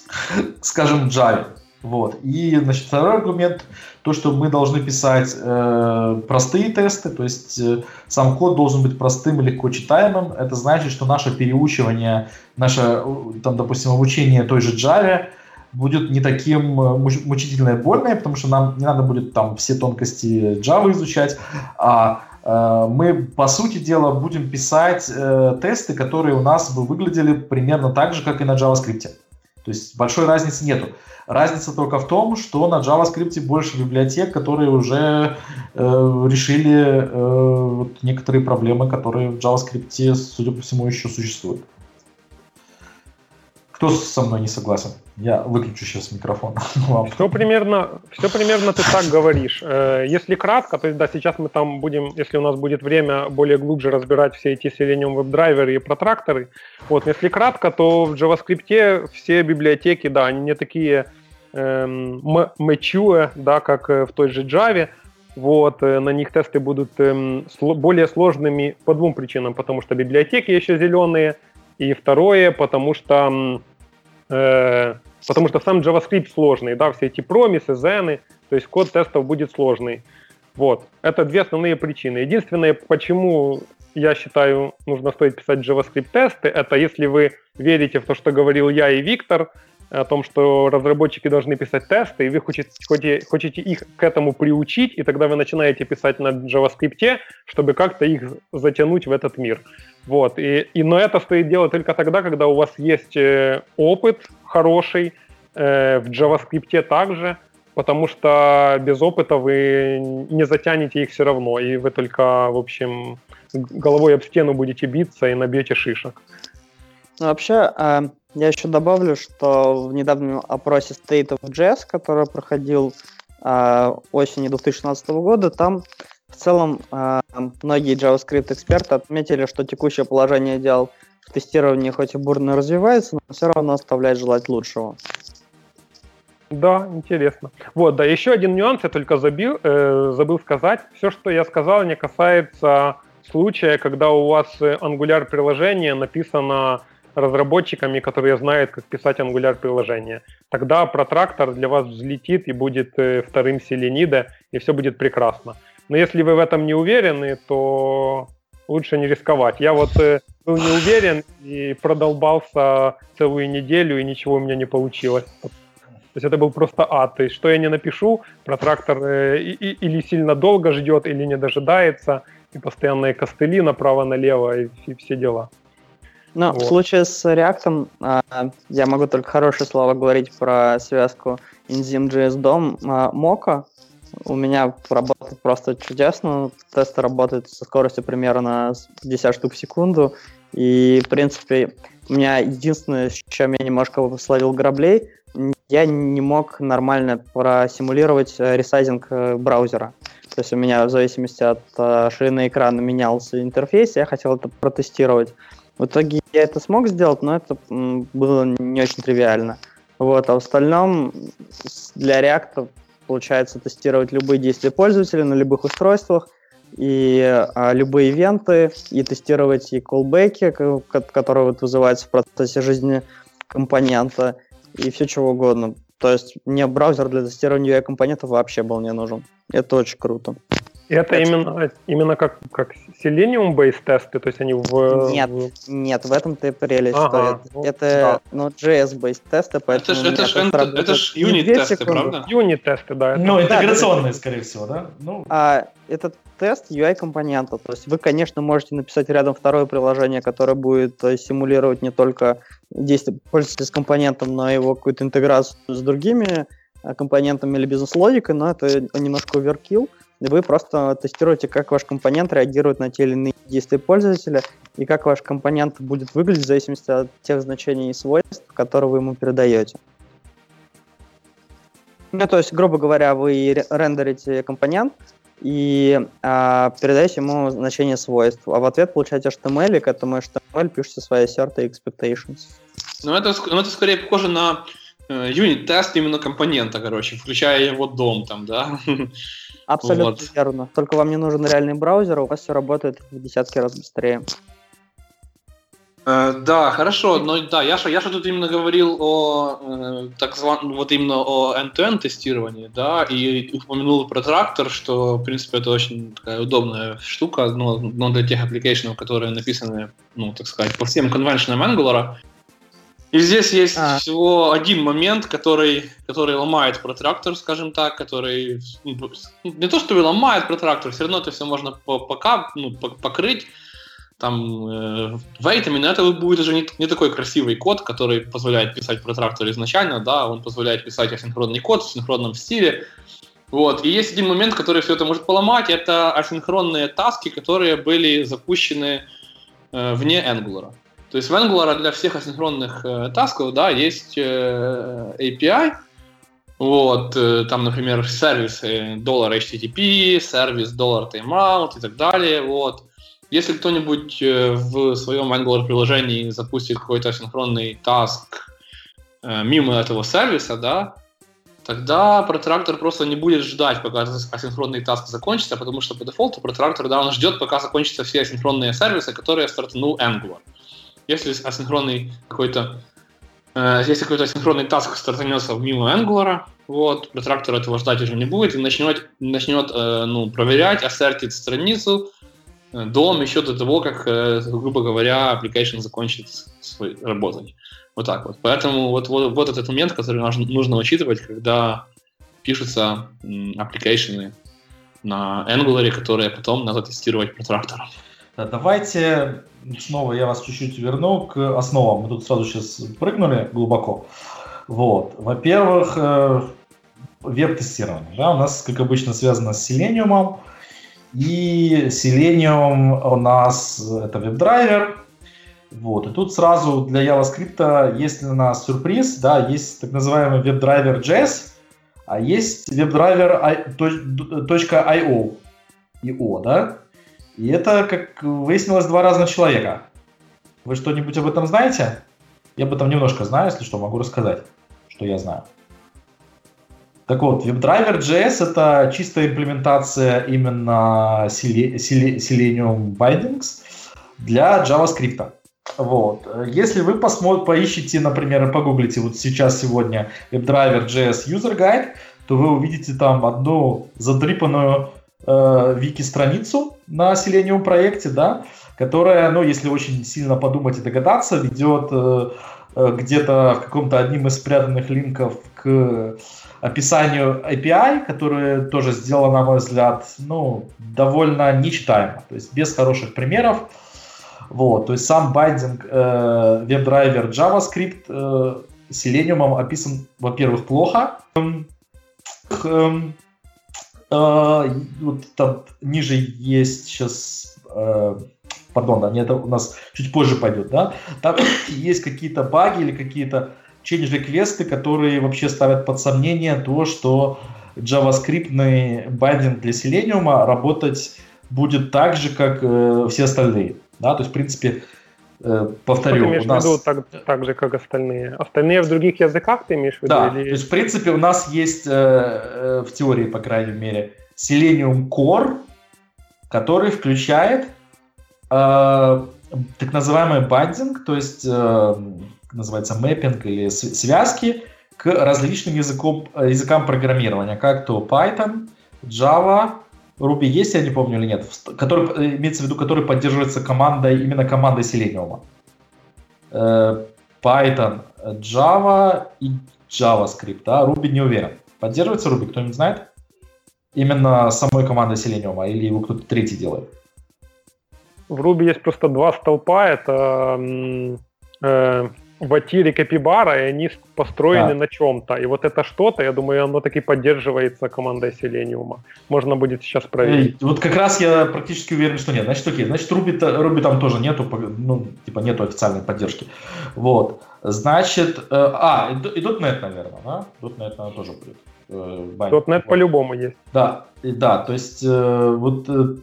скажем, Java. Вот. И значит, второй аргумент, то, что мы должны писать э, простые тесты, то есть э, сам код должен быть простым и легко читаемым. Это значит, что наше переучивание, наше, там, допустим, обучение той же Java будет не таким э, мучительно больное, потому что нам не надо будет там все тонкости Java изучать, а э, мы, по сути дела, будем писать э, тесты, которые у нас бы выглядели примерно так же, как и на JavaScript. То есть большой разницы нету. Разница только в том, что на JavaScript больше библиотек, которые уже э, решили э, вот некоторые проблемы, которые в JavaScript, судя по всему, еще существуют. Кто со мной не согласен? Я выключу сейчас микрофон. Все примерно, все примерно ты так говоришь. Э, если кратко, то есть да, сейчас мы там будем, если у нас будет время, более глубже разбирать все эти Selenium WebDriver и протракторы. Вот, если кратко, то в JavaScript все библиотеки, да, они не такие эм, mature, да, как э, в той же Java. Вот, э, на них тесты будут эм, более сложными по двум причинам. Потому что библиотеки еще зеленые, и второе, потому что потому что сам JavaScript сложный, да, все эти промисы, зены, то есть код тестов будет сложный. Вот, это две основные причины. Единственное, почему я считаю, нужно стоит писать JavaScript-тесты, это если вы верите в то, что говорил я и Виктор, о том, что разработчики должны писать тесты, и вы хотите, хотите, их к этому приучить, и тогда вы начинаете писать на JavaScript, чтобы как-то их затянуть в этот мир. Вот. И, и, но это стоит делать только тогда, когда у вас есть э, опыт хороший э, в JavaScript также, потому что без опыта вы не затянете их все равно, и вы только, в общем, головой об стену будете биться и набьете шишек. Ну, вообще, э, я еще добавлю, что в недавнем опросе State of Jazz, который проходил э, осенью 2016 года, там в целом э, многие JavaScript-эксперты отметили, что текущее положение дел в тестировании хоть и бурно развивается, но все равно оставляет желать лучшего. Да, интересно. Вот, да, еще один нюанс я только забил, э, забыл сказать. Все, что я сказал, не касается случая, когда у вас э, Angular приложение написано разработчиками, которые знают, как писать Angular приложение. Тогда протрактор для вас взлетит и будет э, вторым Селенида, и все будет прекрасно. Но если вы в этом не уверены, то лучше не рисковать. Я вот э, был не уверен и продолбался целую неделю, и ничего у меня не получилось. То есть это был просто ад. То есть что я не напишу, протрактор э, и, и, или сильно долго ждет, или не дожидается, и постоянные костыли направо-налево, и, и все дела. Ну, вот. в случае с React а, я могу только хорошие слова говорить про связку Enzyme.js DOM а, Mocha. У меня работает просто чудесно. Тесты работают со скоростью примерно 50 штук в секунду. И, в принципе, у меня единственное, с чем я немножко словил граблей, я не мог нормально просимулировать э, ресайзинг э, браузера. То есть у меня в зависимости от э, ширины экрана менялся интерфейс, я хотел это протестировать. В итоге я это смог сделать, но это было не очень тривиально. Вот, а в остальном для React получается тестировать любые действия пользователя на любых устройствах, и а, любые ивенты, и тестировать и колбеки, которые вот вызываются в процессе жизни компонента, и все чего угодно. То есть мне браузер для тестирования UI-компонентов вообще был не нужен. Это очень круто. Это именно, именно как, как Selenium-based тесты, то есть они в... Нет, в... нет, в этом ты прелесть, ага, что это, да. ну, JS-based тесты, поэтому... Это же это ж, это ж юнит-тесты, правда? Юнит-тесты, да. Это... Ну, интеграционные, да, скорее всего, да? Ну... А, это тест UI-компонента, то есть вы, конечно, можете написать рядом второе приложение, которое будет э, симулировать не только действие пользователя с компонентом, но и его какую-то интеграцию с другими э, компонентами или бизнес-логикой, но это немножко оверкилл вы просто тестируете, как ваш компонент реагирует на те или иные действия пользователя и как ваш компонент будет выглядеть в зависимости от тех значений и свойств, которые вы ему передаете. Ну, то есть, грубо говоря, вы рендерите компонент, и а, передаете ему значение свойств, а в ответ получаете HTML, и к этому HTML пишете свои assert и expectations. Ну, это, ну, это скорее похоже на э, юнит-тест именно компонента, короче, включая его дом там, да? Абсолютно вот. верно. Только вам не нужен реальный браузер, а у вас все работает в десятки раз быстрее. Э, да, хорошо, но да, я же, я же тут именно говорил о э, так званом, вот именно о end-to-end тестировании, да, и упомянул Protractor, что, в принципе, это очень такая удобная штука, но, но для тех application ов, которые написаны, ну, так сказать, по всем convention ам Angular. И здесь есть а. всего один момент, который, который ломает протрактор, скажем так, который ну, не то, что ломает протрактор, все равно это все можно пока ну, покрыть там э, вейтами, но это будет уже не, не такой красивый код, который позволяет писать про трактор изначально, да, он позволяет писать асинхронный код в синхронном стиле. Вот. И есть один момент, который все это может поломать, это асинхронные таски, которые были запущены э, вне Angular. То есть в Angular для всех асинхронных э, тасков, да, есть э, API, вот, э, там, например, сервисы $HTTP, сервис $timeout и так далее, вот. Если кто-нибудь э, в своем Angular приложении запустит какой-то асинхронный таск э, мимо этого сервиса, да, тогда протрактор просто не будет ждать, пока асинхронный таск закончится, потому что по дефолту протрактор, да, он ждет, пока закончатся все асинхронные сервисы, которые стартанул Angular. Если асинхронный какой-то э, если какой-то асинхронный таск стартанется мимо Angular, вот, протрактор этого ждать уже не будет и начнет, начнет э, ну, проверять, ассертить страницу, Э, дом еще до того, как, э, грубо говоря, application закончит свой, работать. Вот так вот. Поэтому вот, вот, вот этот момент, который нужно, нужно учитывать, когда пишутся application на Angular, которые потом надо тестировать. Да, давайте снова я вас чуть-чуть верну к основам. Мы тут сразу сейчас прыгнули глубоко. Вот. Во-первых, э, веб-тестирование. Да, у нас, как обычно, связано с Selenium. И Selenium у нас это WebDriver. Вот. И тут сразу для JavaScript есть у нас сюрприз, да, есть так называемый WebDriverJS, а есть WebdriverIO, .io, да? И это, как выяснилось, два разных человека. Вы что-нибудь об этом знаете? Я об этом немножко знаю, если что, могу рассказать, что я знаю. Так вот, WebDriver.js — это чистая имплементация именно Selenium Bindings для JavaScript. Вот. Если вы посмотрите, поищите, например, погуглите вот сейчас сегодня WebDriver.js User Guide, то вы увидите там одну задрипанную э, вики-страницу на Selenium проекте, да, которая, ну, если очень сильно подумать и догадаться, ведет э, э где-то в каком-то одним из спрятанных линков к описанию API, которое тоже сделано, на мой взгляд, ну, довольно нечитаемо, то есть без хороших примеров. Вот, то есть сам байдинг э, WebDriver JavaScript э, Selenium описан, во-первых, плохо. Э, э, вот там ниже есть сейчас, э, пардон, да, это у нас чуть позже пойдет, да, там есть какие-то баги или какие-то change-реквесты, которые вообще ставят под сомнение то, что JavaScript байдинг для Selenium работать будет так же, как э, все остальные. Да? То есть, в принципе, э, повторю, ты имеешь у нас... в виду так, так же, как остальные? Остальные в других языках ты имеешь в виду? Да, или... то есть, в принципе, у нас есть э, э, в теории, по крайней мере, Selenium Core, который включает э, так называемый байдинг, то есть э, называется мэппинг или связки к различным языкам, языкам программирования, как то Python, Java, Ruby есть, я не помню или нет, который, э, имеется в виду, который поддерживается командой, именно командой Selenium. Э, Python, Java и JavaScript, да, Ruby не уверен. Поддерживается Ruby, кто-нибудь знает? Именно самой командой Selenium, или его кто-то третий делает? В Ruby есть просто два столпа, это э, Ватири Капибара, и они построены да. на чем-то. И вот это что-то, я думаю, оно таки поддерживается командой Селениума. Можно будет сейчас проверить. И, вот как раз я практически уверен, что нет. Значит, окей. Значит, Руби, Руби там тоже нету, ну, типа нету официальной поддержки. Вот. Значит, э, а, и, и .NET, наверное, да? .NET, наверное, тоже будет. Э, .NET по-любому есть. Да, да, то есть э, вот э,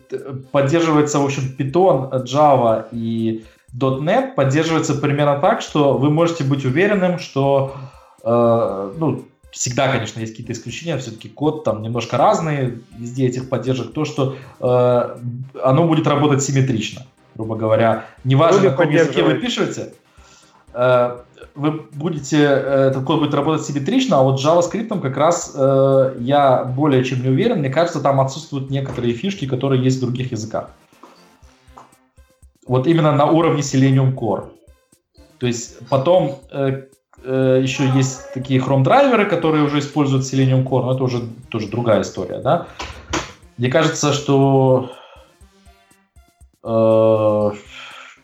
поддерживается, в общем, Python, Java и .NET поддерживается примерно так, что вы можете быть уверенным, что э, ну, всегда, конечно, есть какие-то исключения, все-таки код там немножко разный, везде этих поддержек, то, что э, оно будет работать симметрично, грубо говоря. Неважно, на каком языке вы пишете, э, вы будете, э, этот код будет работать симметрично, а вот с JavaScript как раз э, я более чем не уверен, мне кажется, там отсутствуют некоторые фишки, которые есть в других языках. Вот именно на уровне Selenium Core. То есть потом э, э, еще есть такие Chrome драйверы, которые уже используют Selenium Core, но это уже тоже другая история, да. Мне кажется, что э,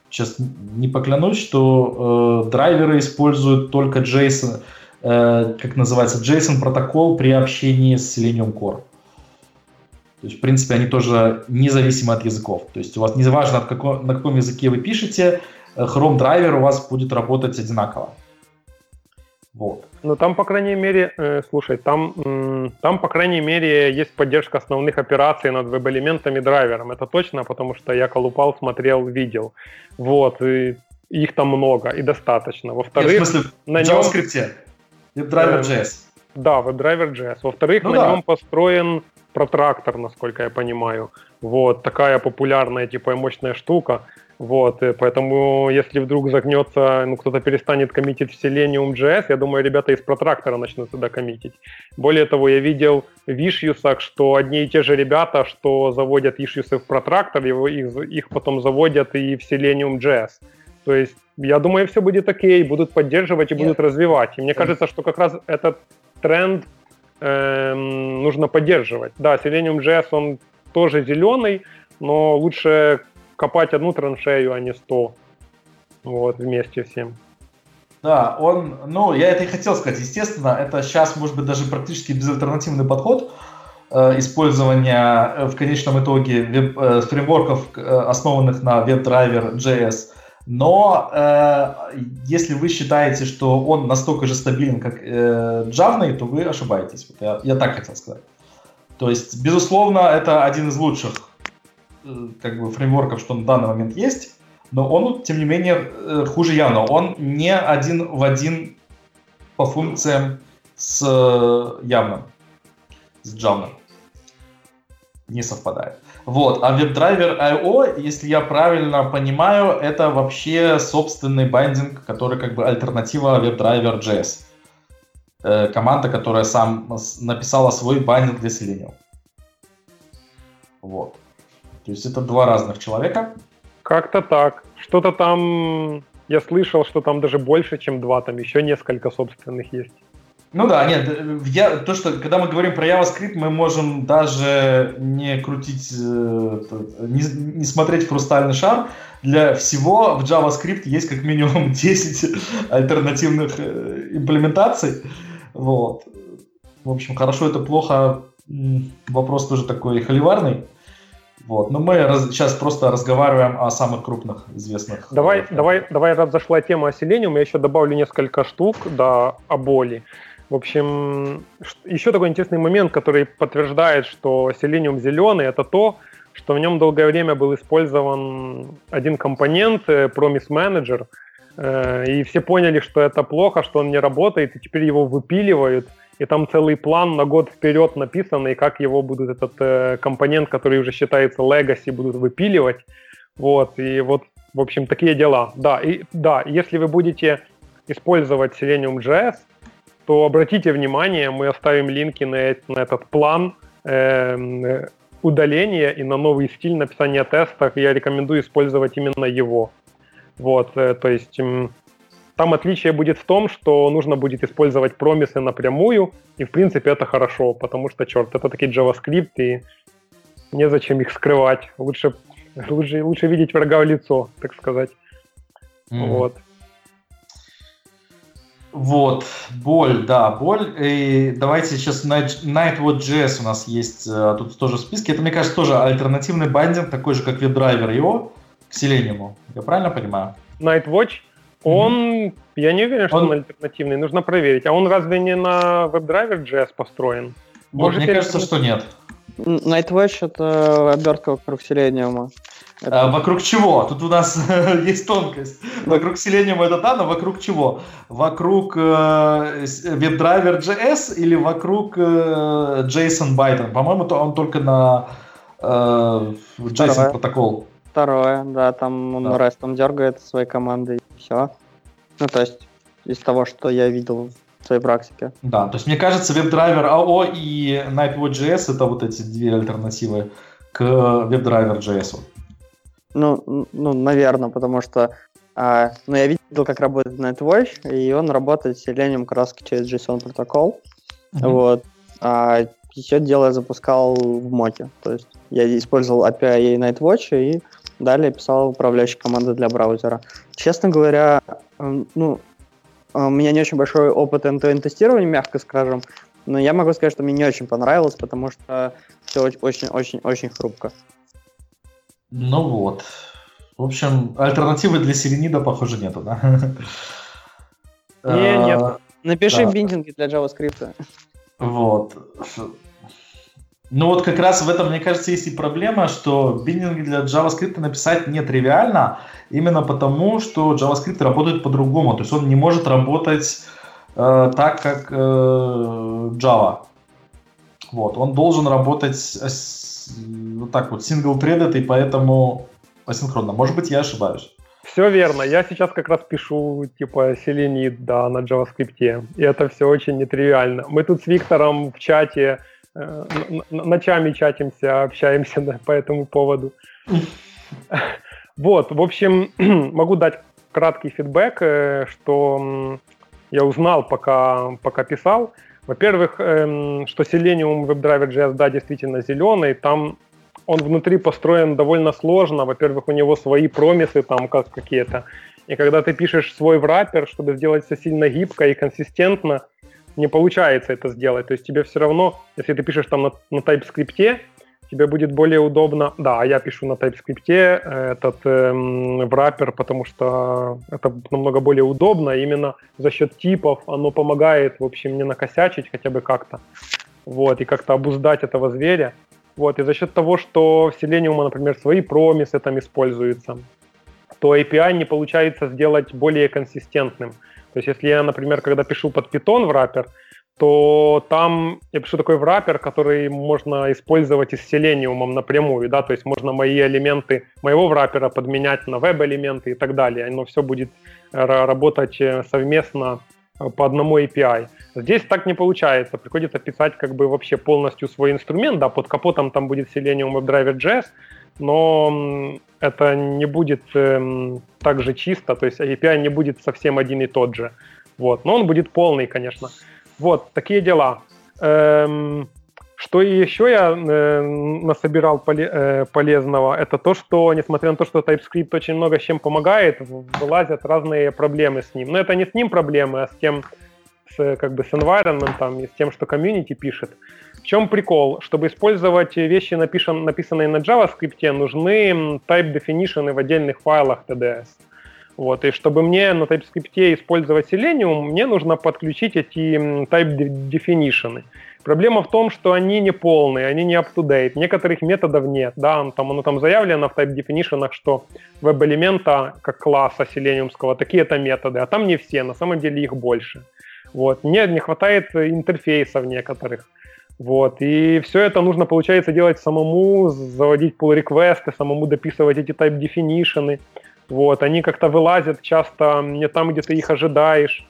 сейчас не поклянусь, что э, драйверы используют только JSON, э, как называется, JSON протокол при общении с Selenium Core. То есть, в принципе, они тоже независимы от языков. То есть у вас не важно, от какого, на каком языке вы пишете, э, Chrome драйвер у вас будет работать одинаково. Вот. Ну там, по крайней мере, э, слушай, там, там, по крайней мере, есть поддержка основных операций над веб-элементами драйвером. Это точно, потому что я колупал, смотрел, видел. Вот, и их там много и достаточно. Во-вторых, Нет, в смысле, на в JavaScript, WebDriver.js. Э, да, WebDriver.js. Во-вторых, ну, на да. нем построен протрактор, насколько я понимаю. Вот, такая популярная, типа, мощная штука. Вот, и поэтому, если вдруг загнется, ну, кто-то перестанет коммитить в Selenium.js, я думаю, ребята из протрактора начнут туда коммитить. Более того, я видел в ишьюсах, что одни и те же ребята, что заводят ишьюсы в протрактор, его, их, их потом заводят и в Selenium.js. То есть, я думаю, все будет окей, будут поддерживать и будут Нет. развивать. И мне кажется, что как раз этот тренд эм, нужно поддерживать. Да, Selenium.js, он тоже зеленый, но лучше копать одну траншею, а не сто. Вот, вместе всем. Да, он, ну, я это и хотел сказать, естественно, это сейчас, может быть, даже практически безальтернативный подход э, использования э, в конечном итоге веб, э, фреймворков, э, основанных на WebDriver JS. Но э, если вы считаете, что он настолько же стабилен, как э, Java, то вы ошибаетесь. Вот я, я так хотел сказать. То есть, безусловно, это один из лучших э, как бы фреймворков, что на данный момент есть, но он, тем не менее, э, хуже явно. Он не один в один по функциям с э, явным, с Java. Не совпадает. Вот, а WebDriver IO, если я правильно понимаю, это вообще собственный байдинг, который как бы альтернатива WebDriver JS. Э, команда, которая сам написала свой байдинг для Selenium. Вот. То есть это два разных человека. Как-то так. Что-то там, я слышал, что там даже больше, чем два, там еще несколько собственных есть. Ну да, нет, я, то, что когда мы говорим про JavaScript, мы можем даже не крутить, э, не, не смотреть в хрустальный шар. Для всего в JavaScript есть как минимум 10 альтернативных э, имплементаций. Вот. В общем, хорошо это плохо, вопрос тоже такой холиварный. Вот. Но мы раз, сейчас просто разговариваем о самых крупных известных. Давай, э, давай, давай, раз зашла тема о Selenium, я еще добавлю несколько штук, да, о боли. В общем, еще такой интересный момент, который подтверждает, что Selenium зеленый, это то, что в нем долгое время был использован один компонент, э, Promise Manager, э, и все поняли, что это плохо, что он не работает, и теперь его выпиливают, и там целый план на год вперед написан, и как его будут этот э, компонент, который уже считается legacy, будут выпиливать. Вот, и вот, в общем, такие дела. Да, и да, если вы будете использовать Selenium JS, то обратите внимание, мы оставим линки на, на этот план э, удаления и на новый стиль написания тестов. Я рекомендую использовать именно его. Вот, э, то есть э, там отличие будет в том, что нужно будет использовать промисы напрямую, и в принципе это хорошо, потому что, черт, это такие JavaScript, и незачем их скрывать. Лучше, лучше, лучше видеть врага в лицо, так сказать. Mm. Вот. Вот, боль, да, боль. И давайте сейчас Nightwatch.js у нас есть а, тут тоже в списке. Это, мне кажется, тоже альтернативный бандинг, такой же, как WebDriver его, к Selenium. Я правильно понимаю? Nightwatch? Он, mm-hmm. я не уверен, что он... он альтернативный, нужно проверить. А он разве не на WebDriver JS построен? Вот, Может, мне кажется, что нет. Nightwatch — это обертка вокруг Selenium. Это... А, вокруг чего? Тут у нас есть тонкость. Вокруг Selenium это да, но вокруг чего? Вокруг э, WebDriver JS или вокруг э, JSON? По-моему, то он только на э, JSON Второе. протокол. Второе, да, там он да. REST дергает своей командой, и все. Ну, то есть, из того, что я видел в своей практике. Да, то есть мне кажется, WebDriver AO и Nightwatch.js это вот эти две альтернативы к WebDriver JS. Ну, ну, наверное, потому что а, ну, я видел, как работает Nightwatch, и он работает с селением краски через JSON протокол. Mm-hmm. Вот. А все дело я запускал в моке. То есть я использовал API Nightwatch и далее писал управляющие команды для браузера. Честно говоря, ну, у меня не очень большой опыт end-to-end тестирования, мягко скажем, но я могу сказать, что мне не очень понравилось, потому что все очень-очень-очень хрупко. Ну вот. В общем, альтернативы для Селенида, похоже, нету, да? Не, нет. А, Напиши биндинги для JavaScript. Вот. Ну вот как раз в этом, мне кажется, есть и проблема, что биндинги для JavaScript написать нетривиально, именно потому, что JavaScript работает по-другому. То есть он не может работать э, так, как э, Java. Вот, он должен работать вот так вот single-threaded, и поэтому асинхронно. Может быть, я ошибаюсь. Все верно. Я сейчас как раз пишу типа селенит, да, на JavaScript. И это все очень нетривиально. Мы тут с Виктором в чате э, ночами чатимся, общаемся да, по этому поводу. Вот, в общем, могу дать краткий фидбэк, э, что я узнал, пока, пока писал. Во-первых, эм, что Selenium WebDriver JS, да, действительно зеленый, там он внутри построен довольно сложно. Во-первых, у него свои промисы там как какие-то. И когда ты пишешь свой враппер, чтобы сделать все сильно гибко и консистентно, не получается это сделать. То есть тебе все равно, если ты пишешь там на, на TypeScript, тебе будет более удобно. Да, я пишу на TypeScript э, этот эм, враппер, потому что это намного более удобно. Именно за счет типов оно помогает, в общем, не накосячить хотя бы как-то. Вот, и как-то обуздать этого зверя. Вот, и за счет того, что в Selenium, например, свои промисы там используются, то API не получается сделать более консистентным. То есть, если я, например, когда пишу под Python враппер, то там я пишу такой враппер, который можно использовать и с Selenium напрямую, да, то есть можно мои элементы моего враппера подменять на веб-элементы и так далее. Оно все будет э, работать э, совместно э, по одному API. Здесь так не получается. Приходится писать как бы вообще полностью свой инструмент, да, под капотом там будет Selenium WebDriver JS, но это не будет эм, так же чисто, то есть API не будет совсем один и тот же. Вот. Но он будет полный, конечно. Вот, такие дела. Эм, что еще я э, насобирал поле, э, полезного, это то, что, несмотря на то, что TypeScript очень много с чем помогает, вылазят разные проблемы с ним. Но это не с ним проблемы, а с тем, с, как бы с environment, и с тем, что комьюнити пишет. В чем прикол? Чтобы использовать вещи, напишан, написанные на JavaScript, нужны type definition в отдельных файлах TDS. Вот, и чтобы мне на TypeScript использовать Selenium, мне нужно подключить эти type definition. Проблема в том, что они не полные, они не up-to-date, некоторых методов нет, да, там, оно там заявлено в type definition, что веб-элемента как класса селениумского, такие-то методы, а там не все, на самом деле их больше. Вот, не, не хватает интерфейсов некоторых. Вот, и все это нужно, получается, делать самому, заводить pull реквесты самому дописывать эти type definition. Вот, они как-то вылазят часто не там, где ты их ожидаешь.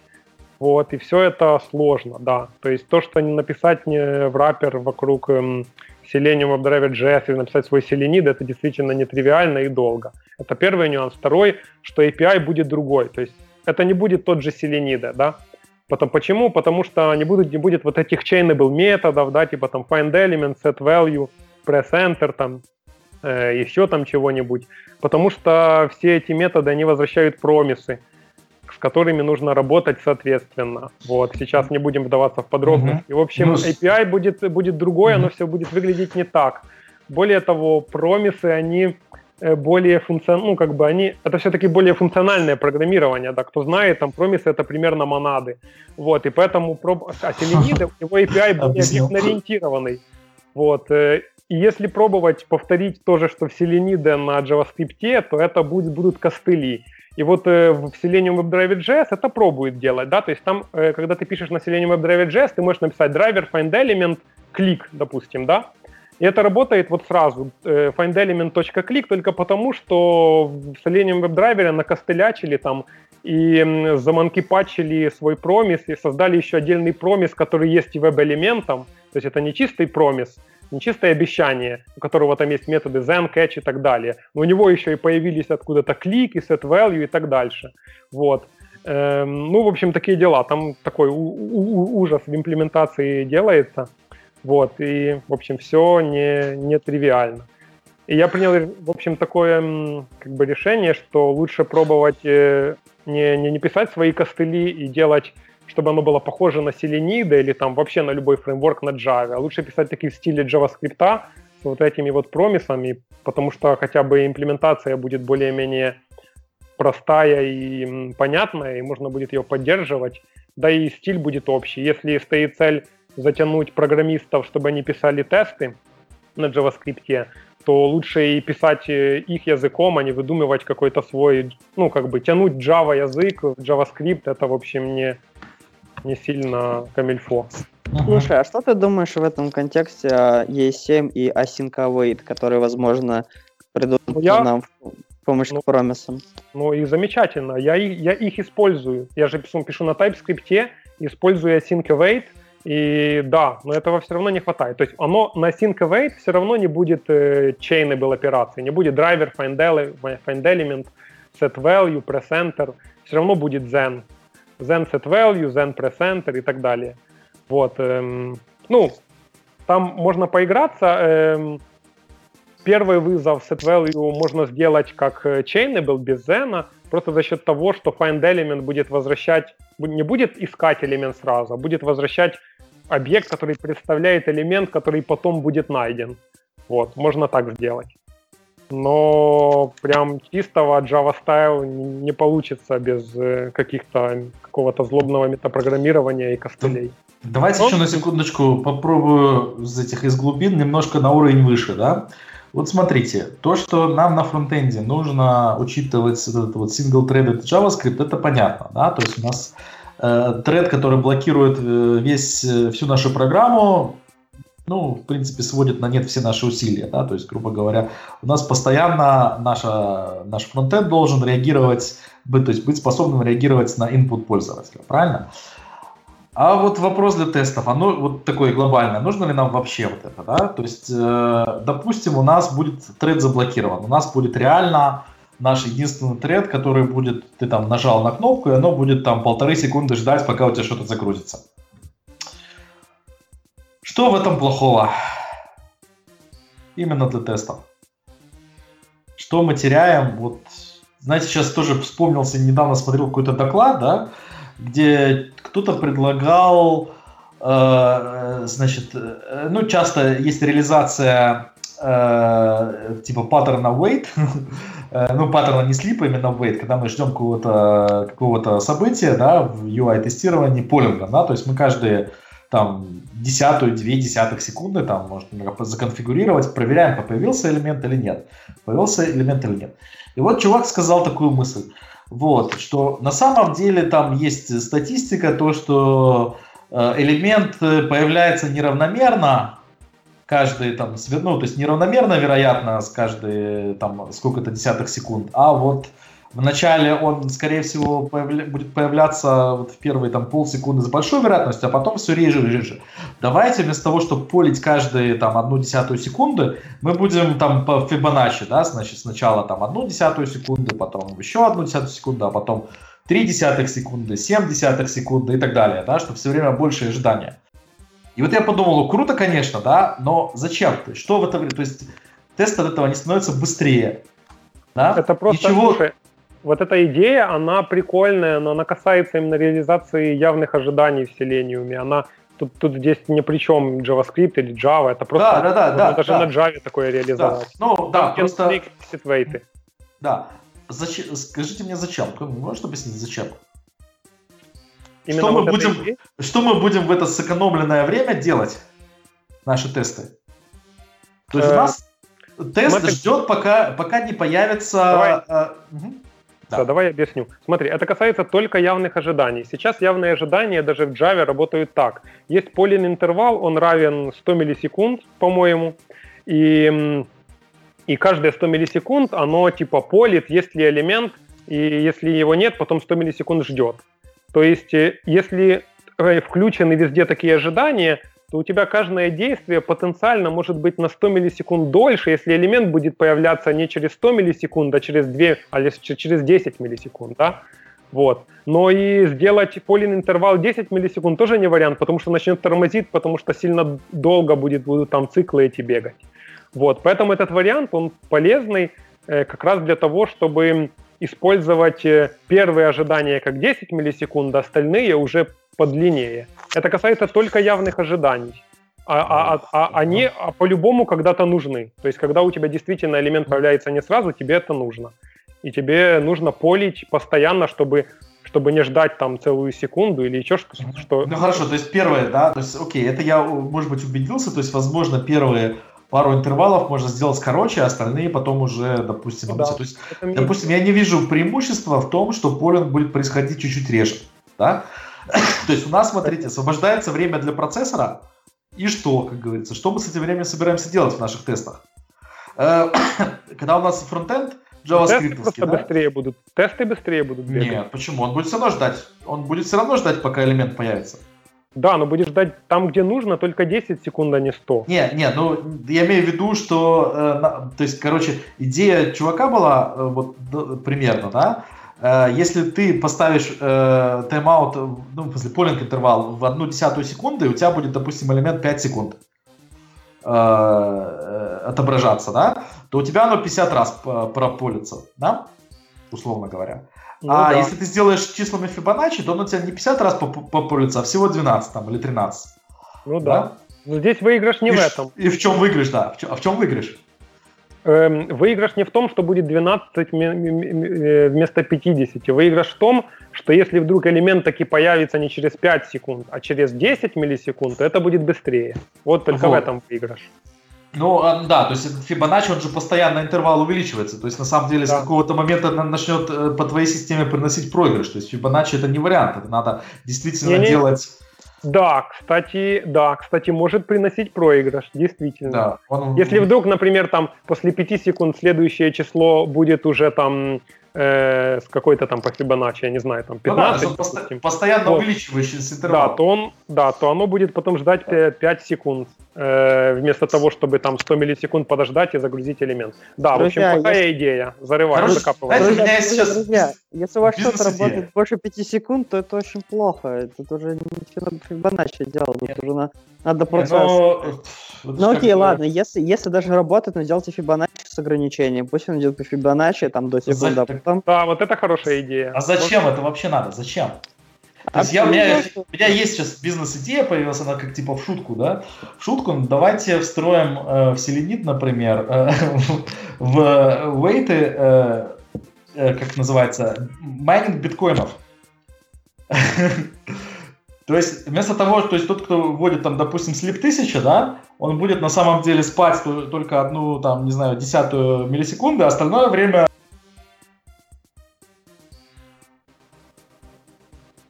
Вот, и все это сложно, да. То есть то, что написать не в раппер вокруг эм, Selenium WebDriver JS или написать свой Selenid, это действительно нетривиально и долго. Это первый нюанс. Второй, что API будет другой. То есть это не будет тот же Selenid, да. Потом, почему? Потому что не, будут, не будет вот этих chainable методов, да, типа там find element, set value, press enter, там, еще там чего-нибудь. Потому что все эти методы, они возвращают промисы, с которыми нужно работать соответственно. Вот, сейчас не будем вдаваться в подробности. Mm-hmm. В общем, ну, API будет, будет другое, mm-hmm. оно все будет выглядеть не так. Более того, промисы, они э, более функциональные, ну, как бы они, это все-таки более функциональное программирование, да, кто знает, там, промисы это примерно монады, вот, и поэтому, а Selenium, у него API более объектно-ориентированный, вот, э, и если пробовать повторить то же, что в Selenium на JavaScript, то это будет, будут костыли. И вот э, в Selenium WebDriver JS это пробует делать, да, то есть там, э, когда ты пишешь на Selenium WebDriver JS, ты можешь написать driver find element допустим, да, и это работает вот сразу, э, findelement.click, только потому, что в Selenium WebDriver накостылячили там и заманкипачили свой промис и создали еще отдельный промис, который есть и веб-элементом, то есть это не чистый промис, не чистое обещание, у которого там есть методы zen, catch и так далее, но у него еще и появились откуда-то клик и set value и так дальше. Вот. Эм, ну, в общем, такие дела. Там такой ужас в имплементации делается. Вот, и, в общем, все не, не тривиально. И я принял, в общем, такое как бы решение, что лучше пробовать э, не, не, не писать свои костыли и делать чтобы оно было похоже на Selenium или там вообще на любой фреймворк на Java. Лучше писать такие в стиле JavaScript с вот этими вот промисами, потому что хотя бы имплементация будет более-менее простая и понятная, и можно будет ее поддерживать, да и стиль будет общий. Если стоит цель затянуть программистов, чтобы они писали тесты на JavaScript, то лучше и писать э, их языком, а не выдумывать какой-то свой, ну, как бы тянуть Java язык JavaScript, это, в общем, не, не сильно камильфо. Слушай, а что ты думаешь в этом контексте о E7 и Async Await, которые, возможно, придут ну, я... нам в помощь ну, к промисам? Ну и замечательно, я, я их использую. Я же пишу, пишу на TypeScript, использую Async Await, и да, но этого все равно не хватает. То есть оно на Async Await все равно не будет э, chainable операции, не будет driver, find, find element, set value, presenter, все равно будет Zen. Zen set value, Zen presenter и так далее. Вот. Эм, ну, там можно поиграться. Эм, первый вызов set value можно сделать как э, chainable без Zen, просто за счет того, что find element будет возвращать, не будет искать элемент сразу, а будет возвращать объект, который представляет элемент, который потом будет найден. Вот, можно так сделать но прям чистого Java Style не получится без э, каких-то какого-то злобного метапрограммирования и костылей. Давайте но... еще на секундочку попробую из этих из глубин немножко на уровень выше, да? Вот смотрите, то, что нам на фронтенде нужно учитывать этот вот single-threaded JavaScript, это понятно, да? То есть у нас э, тред, который блокирует э, весь, э, всю нашу программу, ну, в принципе, сводит на нет все наши усилия, да, то есть, грубо говоря, у нас постоянно наша, наш фронтенд должен реагировать, быть, то есть быть способным реагировать на input пользователя, правильно? А вот вопрос для тестов, оно вот такое глобальное, нужно ли нам вообще вот это, да? То есть, э, допустим, у нас будет тред заблокирован, у нас будет реально наш единственный тред, который будет, ты там нажал на кнопку, и оно будет там полторы секунды ждать, пока у тебя что-то загрузится. Что в этом плохого? Именно для тестов. Что мы теряем? Вот, знаете, сейчас тоже вспомнился, недавно смотрел какой-то доклад, да, где кто-то предлагал, э, значит, э, ну, часто есть реализация э, типа паттерна wait, э, ну, паттерна не слипа, именно wait, когда мы ждем какого-то какого события, да, в UI-тестировании полинга, да, то есть мы каждые там десятую, две десятых секунды, там, может, законфигурировать, проверяем, появился элемент или нет. Появился элемент или нет. И вот чувак сказал такую мысль, вот, что на самом деле там есть статистика, то, что э, элемент появляется неравномерно, каждый там, ну, то есть неравномерно, вероятно, с каждой там сколько-то десятых секунд, а вот Вначале он, скорее всего, появля... будет появляться вот в первые там полсекунды с большой вероятностью, а потом все реже и реже. Давайте вместо того, чтобы полить каждые там одну десятую секунды, мы будем там по Фибоначчи, да, значит, сначала там одну десятую секунды, потом еще одну десятую секунду, а потом три десятых секунды, семь десятых секунды и так далее, да, чтобы все время больше ожидания. И вот я подумал, ну, круто, конечно, да, но зачем? То есть, что в этом, то есть тест от этого не становится быстрее. Да? Это просто, Ничего... слушай, вот эта идея, она прикольная, но она касается именно реализации явных ожиданий в Selenium. Она тут, тут здесь ни при чем JavaScript или Java, это просто да, да, да, да, даже да. на Java такое реализовать. Да. Ну, да, просто... вейты. Да. Зачем, скажите мне, зачем? Можешь объяснить, зачем? Именно что, вот мы будем, что мы будем в это сэкономленное время делать? Наши тесты. То есть у нас тест Смотри. ждет, пока, пока не появится... Давай. А, угу. Да. да, давай я объясню. Смотри, это касается только явных ожиданий. Сейчас явные ожидания даже в Java работают так. Есть полин интервал, он равен 100 миллисекунд, по-моему, и, и каждые 100 миллисекунд оно типа полит, есть ли элемент, и если его нет, потом 100 миллисекунд ждет. То есть, э, если э, включены везде такие ожидания, то у тебя каждое действие потенциально может быть на 100 миллисекунд дольше, если элемент будет появляться не через 100 миллисекунд, а через 2, а через 10 миллисекунд, да? Вот. Но и сделать полин интервал 10 миллисекунд тоже не вариант, потому что начнет тормозить, потому что сильно долго будет, будут там циклы эти бегать. Вот. Поэтому этот вариант, он полезный э, как раз для того, чтобы использовать э, первые ожидания как 10 миллисекунд, а остальные уже подлиннее. Это касается только явных ожиданий. А, а, а, а они а по-любому когда-то нужны. То есть, когда у тебя действительно элемент появляется не сразу, тебе это нужно. И тебе нужно полить постоянно, чтобы чтобы не ждать там целую секунду или еще что-то. Что... Ну хорошо, то есть первое, да, то есть окей, это я, может быть, убедился, то есть, возможно, первые пару интервалов можно сделать короче, а остальные потом уже, допустим, ну, да, то есть, допустим, я не вижу преимущества в том, что полинг будет происходить чуть-чуть реже, да, То есть у нас, смотрите, освобождается время для процессора, и что, как говорится, что мы с этим временем собираемся делать в наших тестах? Э, когда у нас фронтенд, JavaScript. Тесты да? быстрее будут. Тесты быстрее будут бегать. Нет, почему? Он будет все равно ждать. Он будет все равно ждать, пока элемент появится. Да, но будешь ждать там, где нужно, только 10 секунд, а не 100. Не, не, ну я имею в виду, что, э, то есть, короче, идея чувака была, э, вот да, примерно, да, Э, если ты поставишь э, тайм-аут, ну, после полинг интервал в одну десятую секунды, у тебя будет, допустим, элемент 5 секунд э, э, отображаться, да, то у тебя оно 50 раз прополится, да, условно говоря. Ну, а да. если ты сделаешь числами Фибоначчи, то оно у тебя не 50 раз пополится, а всего 12 там, или 13. Ну да. да? Но здесь выигрыш не и в этом. И в чем выигрыш, да. В чем, а в чем выигрыш? Эм, выигрыш не в том, что будет 12 э, вместо 50. Выигрыш в том, что если вдруг элемент таки появится не через 5 секунд, а через 10 миллисекунд, то это будет быстрее. Вот только вот. в этом выигрыш. Ну, а, да, то есть этот Fibonacci, он же постоянно интервал увеличивается. То есть, на самом деле, да. с какого-то момента начнет э, по твоей системе приносить проигрыш. То есть, Fibonacci это не вариант, это надо действительно не, делать... Да, кстати, да, кстати, может приносить проигрыш, действительно. Да, он... Если вдруг, например, там после 5 секунд следующее число будет уже там э, с какой-то там по Fibonacci, я не знаю, там 15. Ну, да, пост- постоянно вот. увеличивающийся интервал. Да, то он, да, то оно будет потом ждать 5, 5 секунд, э, вместо того, чтобы там 100 миллисекунд подождать и загрузить элемент. Да, друзья, в общем, плохая если... идея. Зарываю, закапываю. Друзья, друзья, сейчас... друзья, если у вас что-то работает больше 5 секунд, то это очень плохо. Это уже ничего надо Fibonacci делать. Нет. уже на, надо процесс. Но... Ну окей, ладно, если, если даже работает, но сделайте Fibonacci с ограничением. Пусть он идет по Fibonacci там до секунды, а потом... Да, вот это хорошая идея. А зачем вот. это вообще надо? Зачем? То есть я, у, меня, у меня есть сейчас бизнес-идея, появилась она как типа в шутку, да? В шутку, ну, давайте встроим э, в селенит, например, э, в вейты, э, э, как называется, майнинг биткоинов. То есть вместо того, то есть тот, кто вводит там, допустим, слип 1000, да, он будет на самом деле спать только одну, там, не знаю, десятую миллисекунды, а остальное время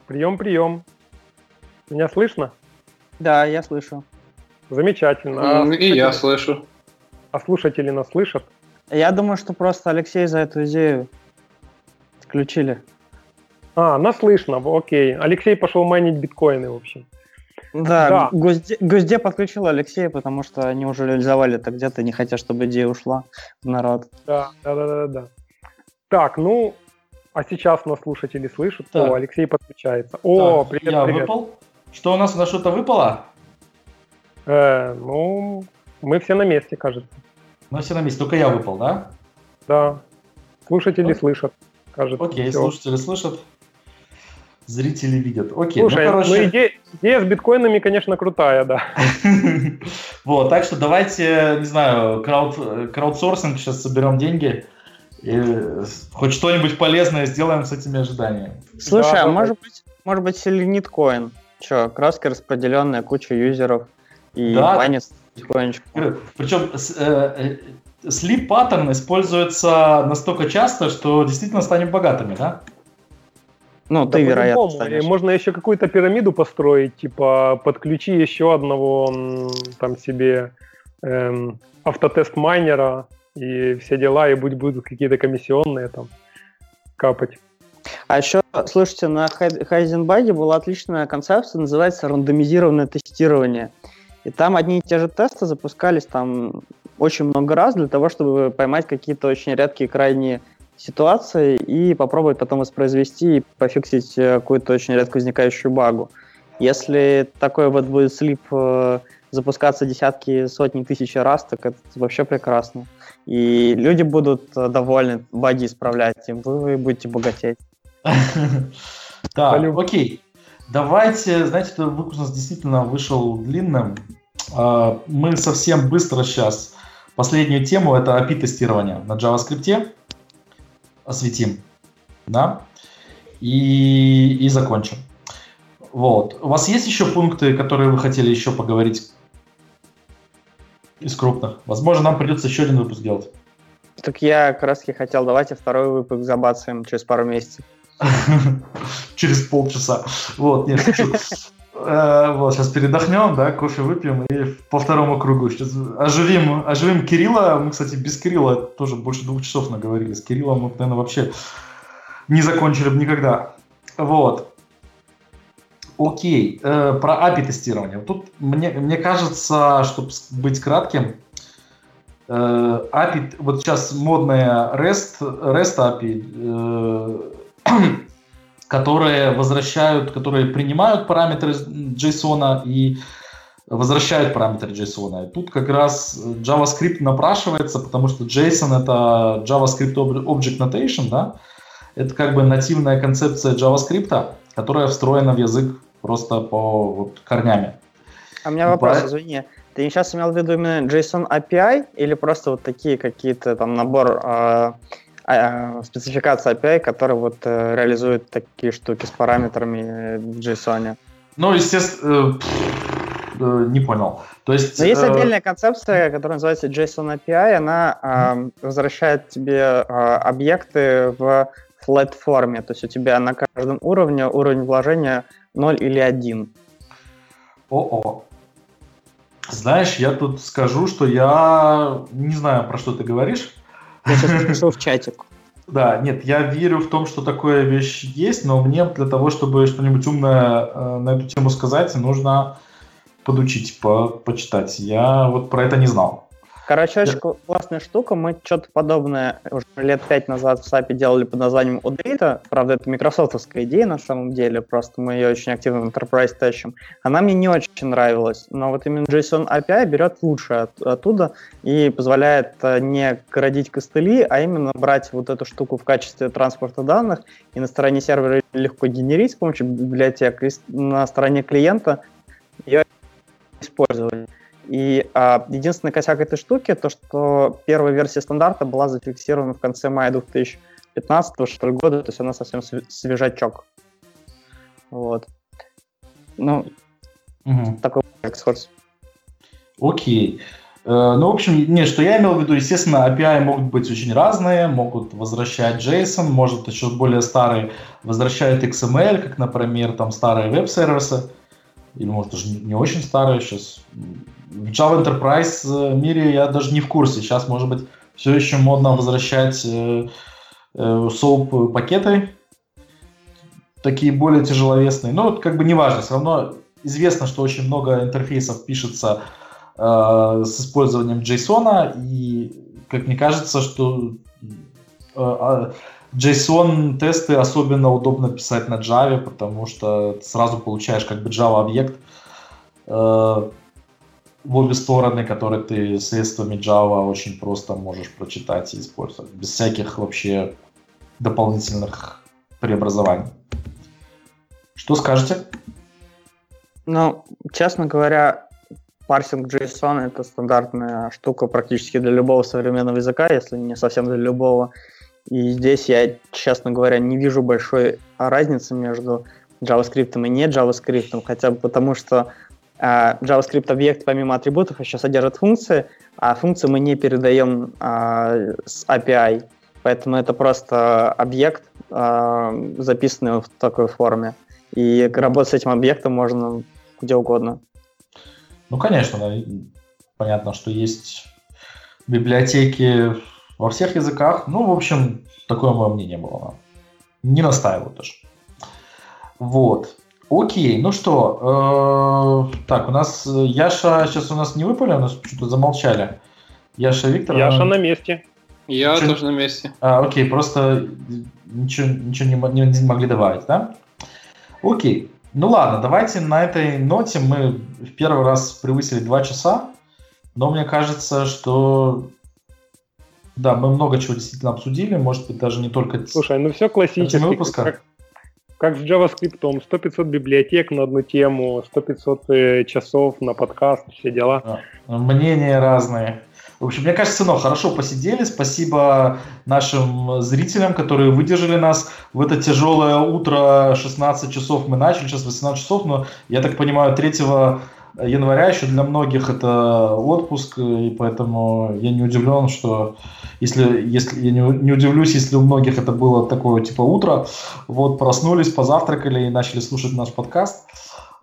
Прием, прием. Меня слышно? Да, я слышу. Замечательно. А и я слышу. А слушатели нас слышат? Я думаю, что просто Алексей за эту идею включили. А, нас слышно, окей. Алексей пошел майнить биткоины, в общем. Да, да. Госде, Госде подключил Алексея, потому что они уже реализовали это где-то, не хотят, чтобы идея ушла в народ. Да, да, да, да, да. Так, ну, а сейчас нас слушатели слышат. Так. О, Алексей подключается. О, так, привет, я привет. выпал. Что у нас, на что-то выпало? Э, ну, мы все на месте, кажется. Мы все на месте, только я выпал, да? Да. Слушатели О. слышат, кажется. Окей, все. слушатели слышат. Зрители видят. Окей, ну, Слушай, ну, короче... ну идея, идея с биткоинами, конечно, крутая, да. Вот, так что давайте, не знаю, крауд, краудсорсинг, сейчас соберем деньги и хоть что-нибудь полезное сделаем с этими ожиданиями. Слушай, а может быть, может быть, селениткоин? Че, краски распределенная, куча юзеров и да. потихонечку. Причем э, слип паттерн используется настолько часто, что действительно станем богатыми, да? Ну, да ты, вероятно, станешь. Можно еще какую-то пирамиду построить, типа подключи еще одного там себе эм, автотест майнера и все дела, и будь будут какие-то комиссионные там капать. А еще, слушайте, на Хайзенбаге была отличная концепция, называется рандомизированное тестирование. И там одни и те же тесты запускались там очень много раз для того, чтобы поймать какие-то очень редкие крайние ситуации и попробовать потом воспроизвести и пофиксить э, какую-то очень редко возникающую багу. Если такой вот будет слип э, запускаться десятки, сотни тысяч раз, так это вообще прекрасно. И люди будут э, довольны баги исправлять, и вы будете богатеть. Да, окей. Давайте, знаете, этот выпуск у нас действительно вышел длинным. А, мы совсем быстро сейчас последнюю тему, это API-тестирование на JavaScript осветим, да, и, и закончим. Вот. У вас есть еще пункты, которые вы хотели еще поговорить из крупных? Возможно, нам придется еще один выпуск делать. Так я как раз хотел, давайте второй выпуск забацаем через пару месяцев. Через полчаса. Вот, нет, Вот, сейчас передохнем, да, кофе выпьем и по второму кругу. Сейчас оживим, оживим Кирилла. Мы, кстати, без Кирилла тоже больше двух часов наговорили. С Кириллом мы, наверное, вообще не закончили бы никогда. Вот. Окей, э, про API тестирование. Тут мне, мне кажется, чтобы быть кратким, э, API, вот сейчас модная REST, REST API, которые возвращают, которые принимают параметры JSON и возвращают параметры JSON. И тут как раз JavaScript напрашивается, потому что JSON это JavaScript Object Notation, да? Это как бы нативная концепция JavaScript, которая встроена в язык просто по вот, корнями. А у меня вопрос, По... извини. Ты сейчас имел в виду именно JSON API или просто вот такие какие-то там набор э, спецификация API, которая вот э, реализует такие штуки с параметрами в JSON. Ну, естественно, э, не понял. То есть, Но есть э... отдельная концепция, которая называется JSON API, она э, возвращает тебе э, объекты в flat форме, то есть у тебя на каждом уровне уровень вложения 0 или 1. О-о. Знаешь, я тут скажу, что я не знаю, про что ты говоришь, я сейчас напишу в чатик. Да, нет, я верю в том, что такая вещь есть, но мне для того, чтобы что-нибудь умное э, на эту тему сказать, нужно подучить, по почитать. Я вот про это не знал. Короче, очень да. классная штука. Мы что-то подобное уже лет пять назад в SAP делали под названием OData. Правда, это микрософтовская идея на самом деле, просто мы ее очень активно в Enterprise тащим. Она мне не очень нравилась, но вот именно JSON API берет лучше от, оттуда и позволяет э, не городить костыли, а именно брать вот эту штуку в качестве транспорта данных и на стороне сервера легко генерить с помощью библиотек, и на стороне клиента ее использовать. И а, единственный косяк этой штуки, то что первая версия стандарта была зафиксирована в конце мая 2015 что ли, года, то есть она совсем свежачок. Вот. Ну, угу. такой экскурс. Окей. Э, ну, в общем, не, что я имел в виду, естественно, API могут быть очень разные, могут возвращать JSON, может еще более старые возвращают XML, как, например, там старые веб-сервисы, или может даже не очень старые, сейчас Java Enterprise э, мире я даже не в курсе. Сейчас, может быть, все еще модно возвращать э, э, пакеты, такие более тяжеловесные. Но как бы не важно, все равно известно, что очень много интерфейсов пишется э, с использованием JSON, и как мне кажется, что э, JSON-тесты особенно удобно писать на Java, потому что сразу получаешь как бы Java-объект, э, в обе стороны, которые ты средствами Java очень просто можешь прочитать и использовать, без всяких вообще дополнительных преобразований. Что скажете? Ну, честно говоря, парсинг JSON — это стандартная штука практически для любого современного языка, если не совсем для любого. И здесь я, честно говоря, не вижу большой разницы между JavaScript и не JavaScript, хотя бы потому, что JavaScript объект помимо атрибутов еще содержит функции, а функции мы не передаем э, с API. Поэтому это просто объект, э, записанный в такой форме. И работать с этим объектом можно где угодно. Ну, конечно, понятно, что есть библиотеки во всех языках. Ну, в общем, такое мое мнение было. Не настаиваю даже. Вот. Окей, ну что, э, так, у нас Яша сейчас у нас не выпали, у нас что-то замолчали. Яша Виктор. Яша на месте. Я ничего... тоже на месте. А, окей, просто ничего, ничего не, не могли добавить, да? Окей. Ну ладно, давайте на этой ноте мы в первый раз превысили два часа, но мне кажется, что да, мы много чего действительно обсудили, может быть, даже не только Слушай, ну все классически. Выпуска. Как, как с JavaScript, 100-500 библиотек на одну тему, 100-500 э, часов на подкаст, все дела. Мнения разные. В общем, мне кажется, ну, хорошо посидели. Спасибо нашим зрителям, которые выдержали нас в это тяжелое утро. 16 часов мы начали, сейчас 18 часов, но я так понимаю, 3 января еще для многих это отпуск, и поэтому я не удивлен, что если, если я не, не удивлюсь, если у многих это было такое типа утро, вот проснулись, позавтракали и начали слушать наш подкаст.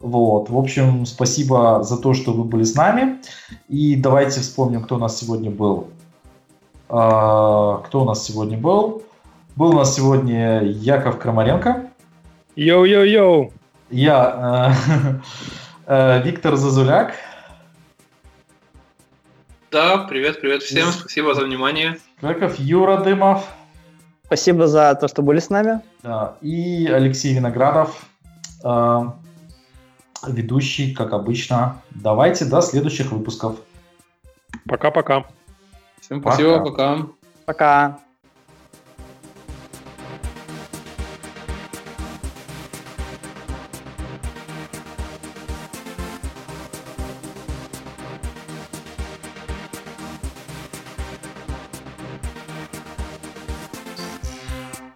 Вот, в общем, спасибо за то, что вы были с нами. И давайте вспомним, кто у нас сегодня был. А, кто у нас сегодня был? Был у нас сегодня Яков Крамаренко. Йоу-йоу-йоу. Я э, Виктор Зазуляк. Да, привет, привет всем. Спасибо за внимание. Яков Юра Дымов. Спасибо за то, что были с нами. Да, и Алексей Виноградов. А, ведущий, как обычно. Давайте до следующих выпусков. Пока-пока. Всем спасибо, пока. Пока.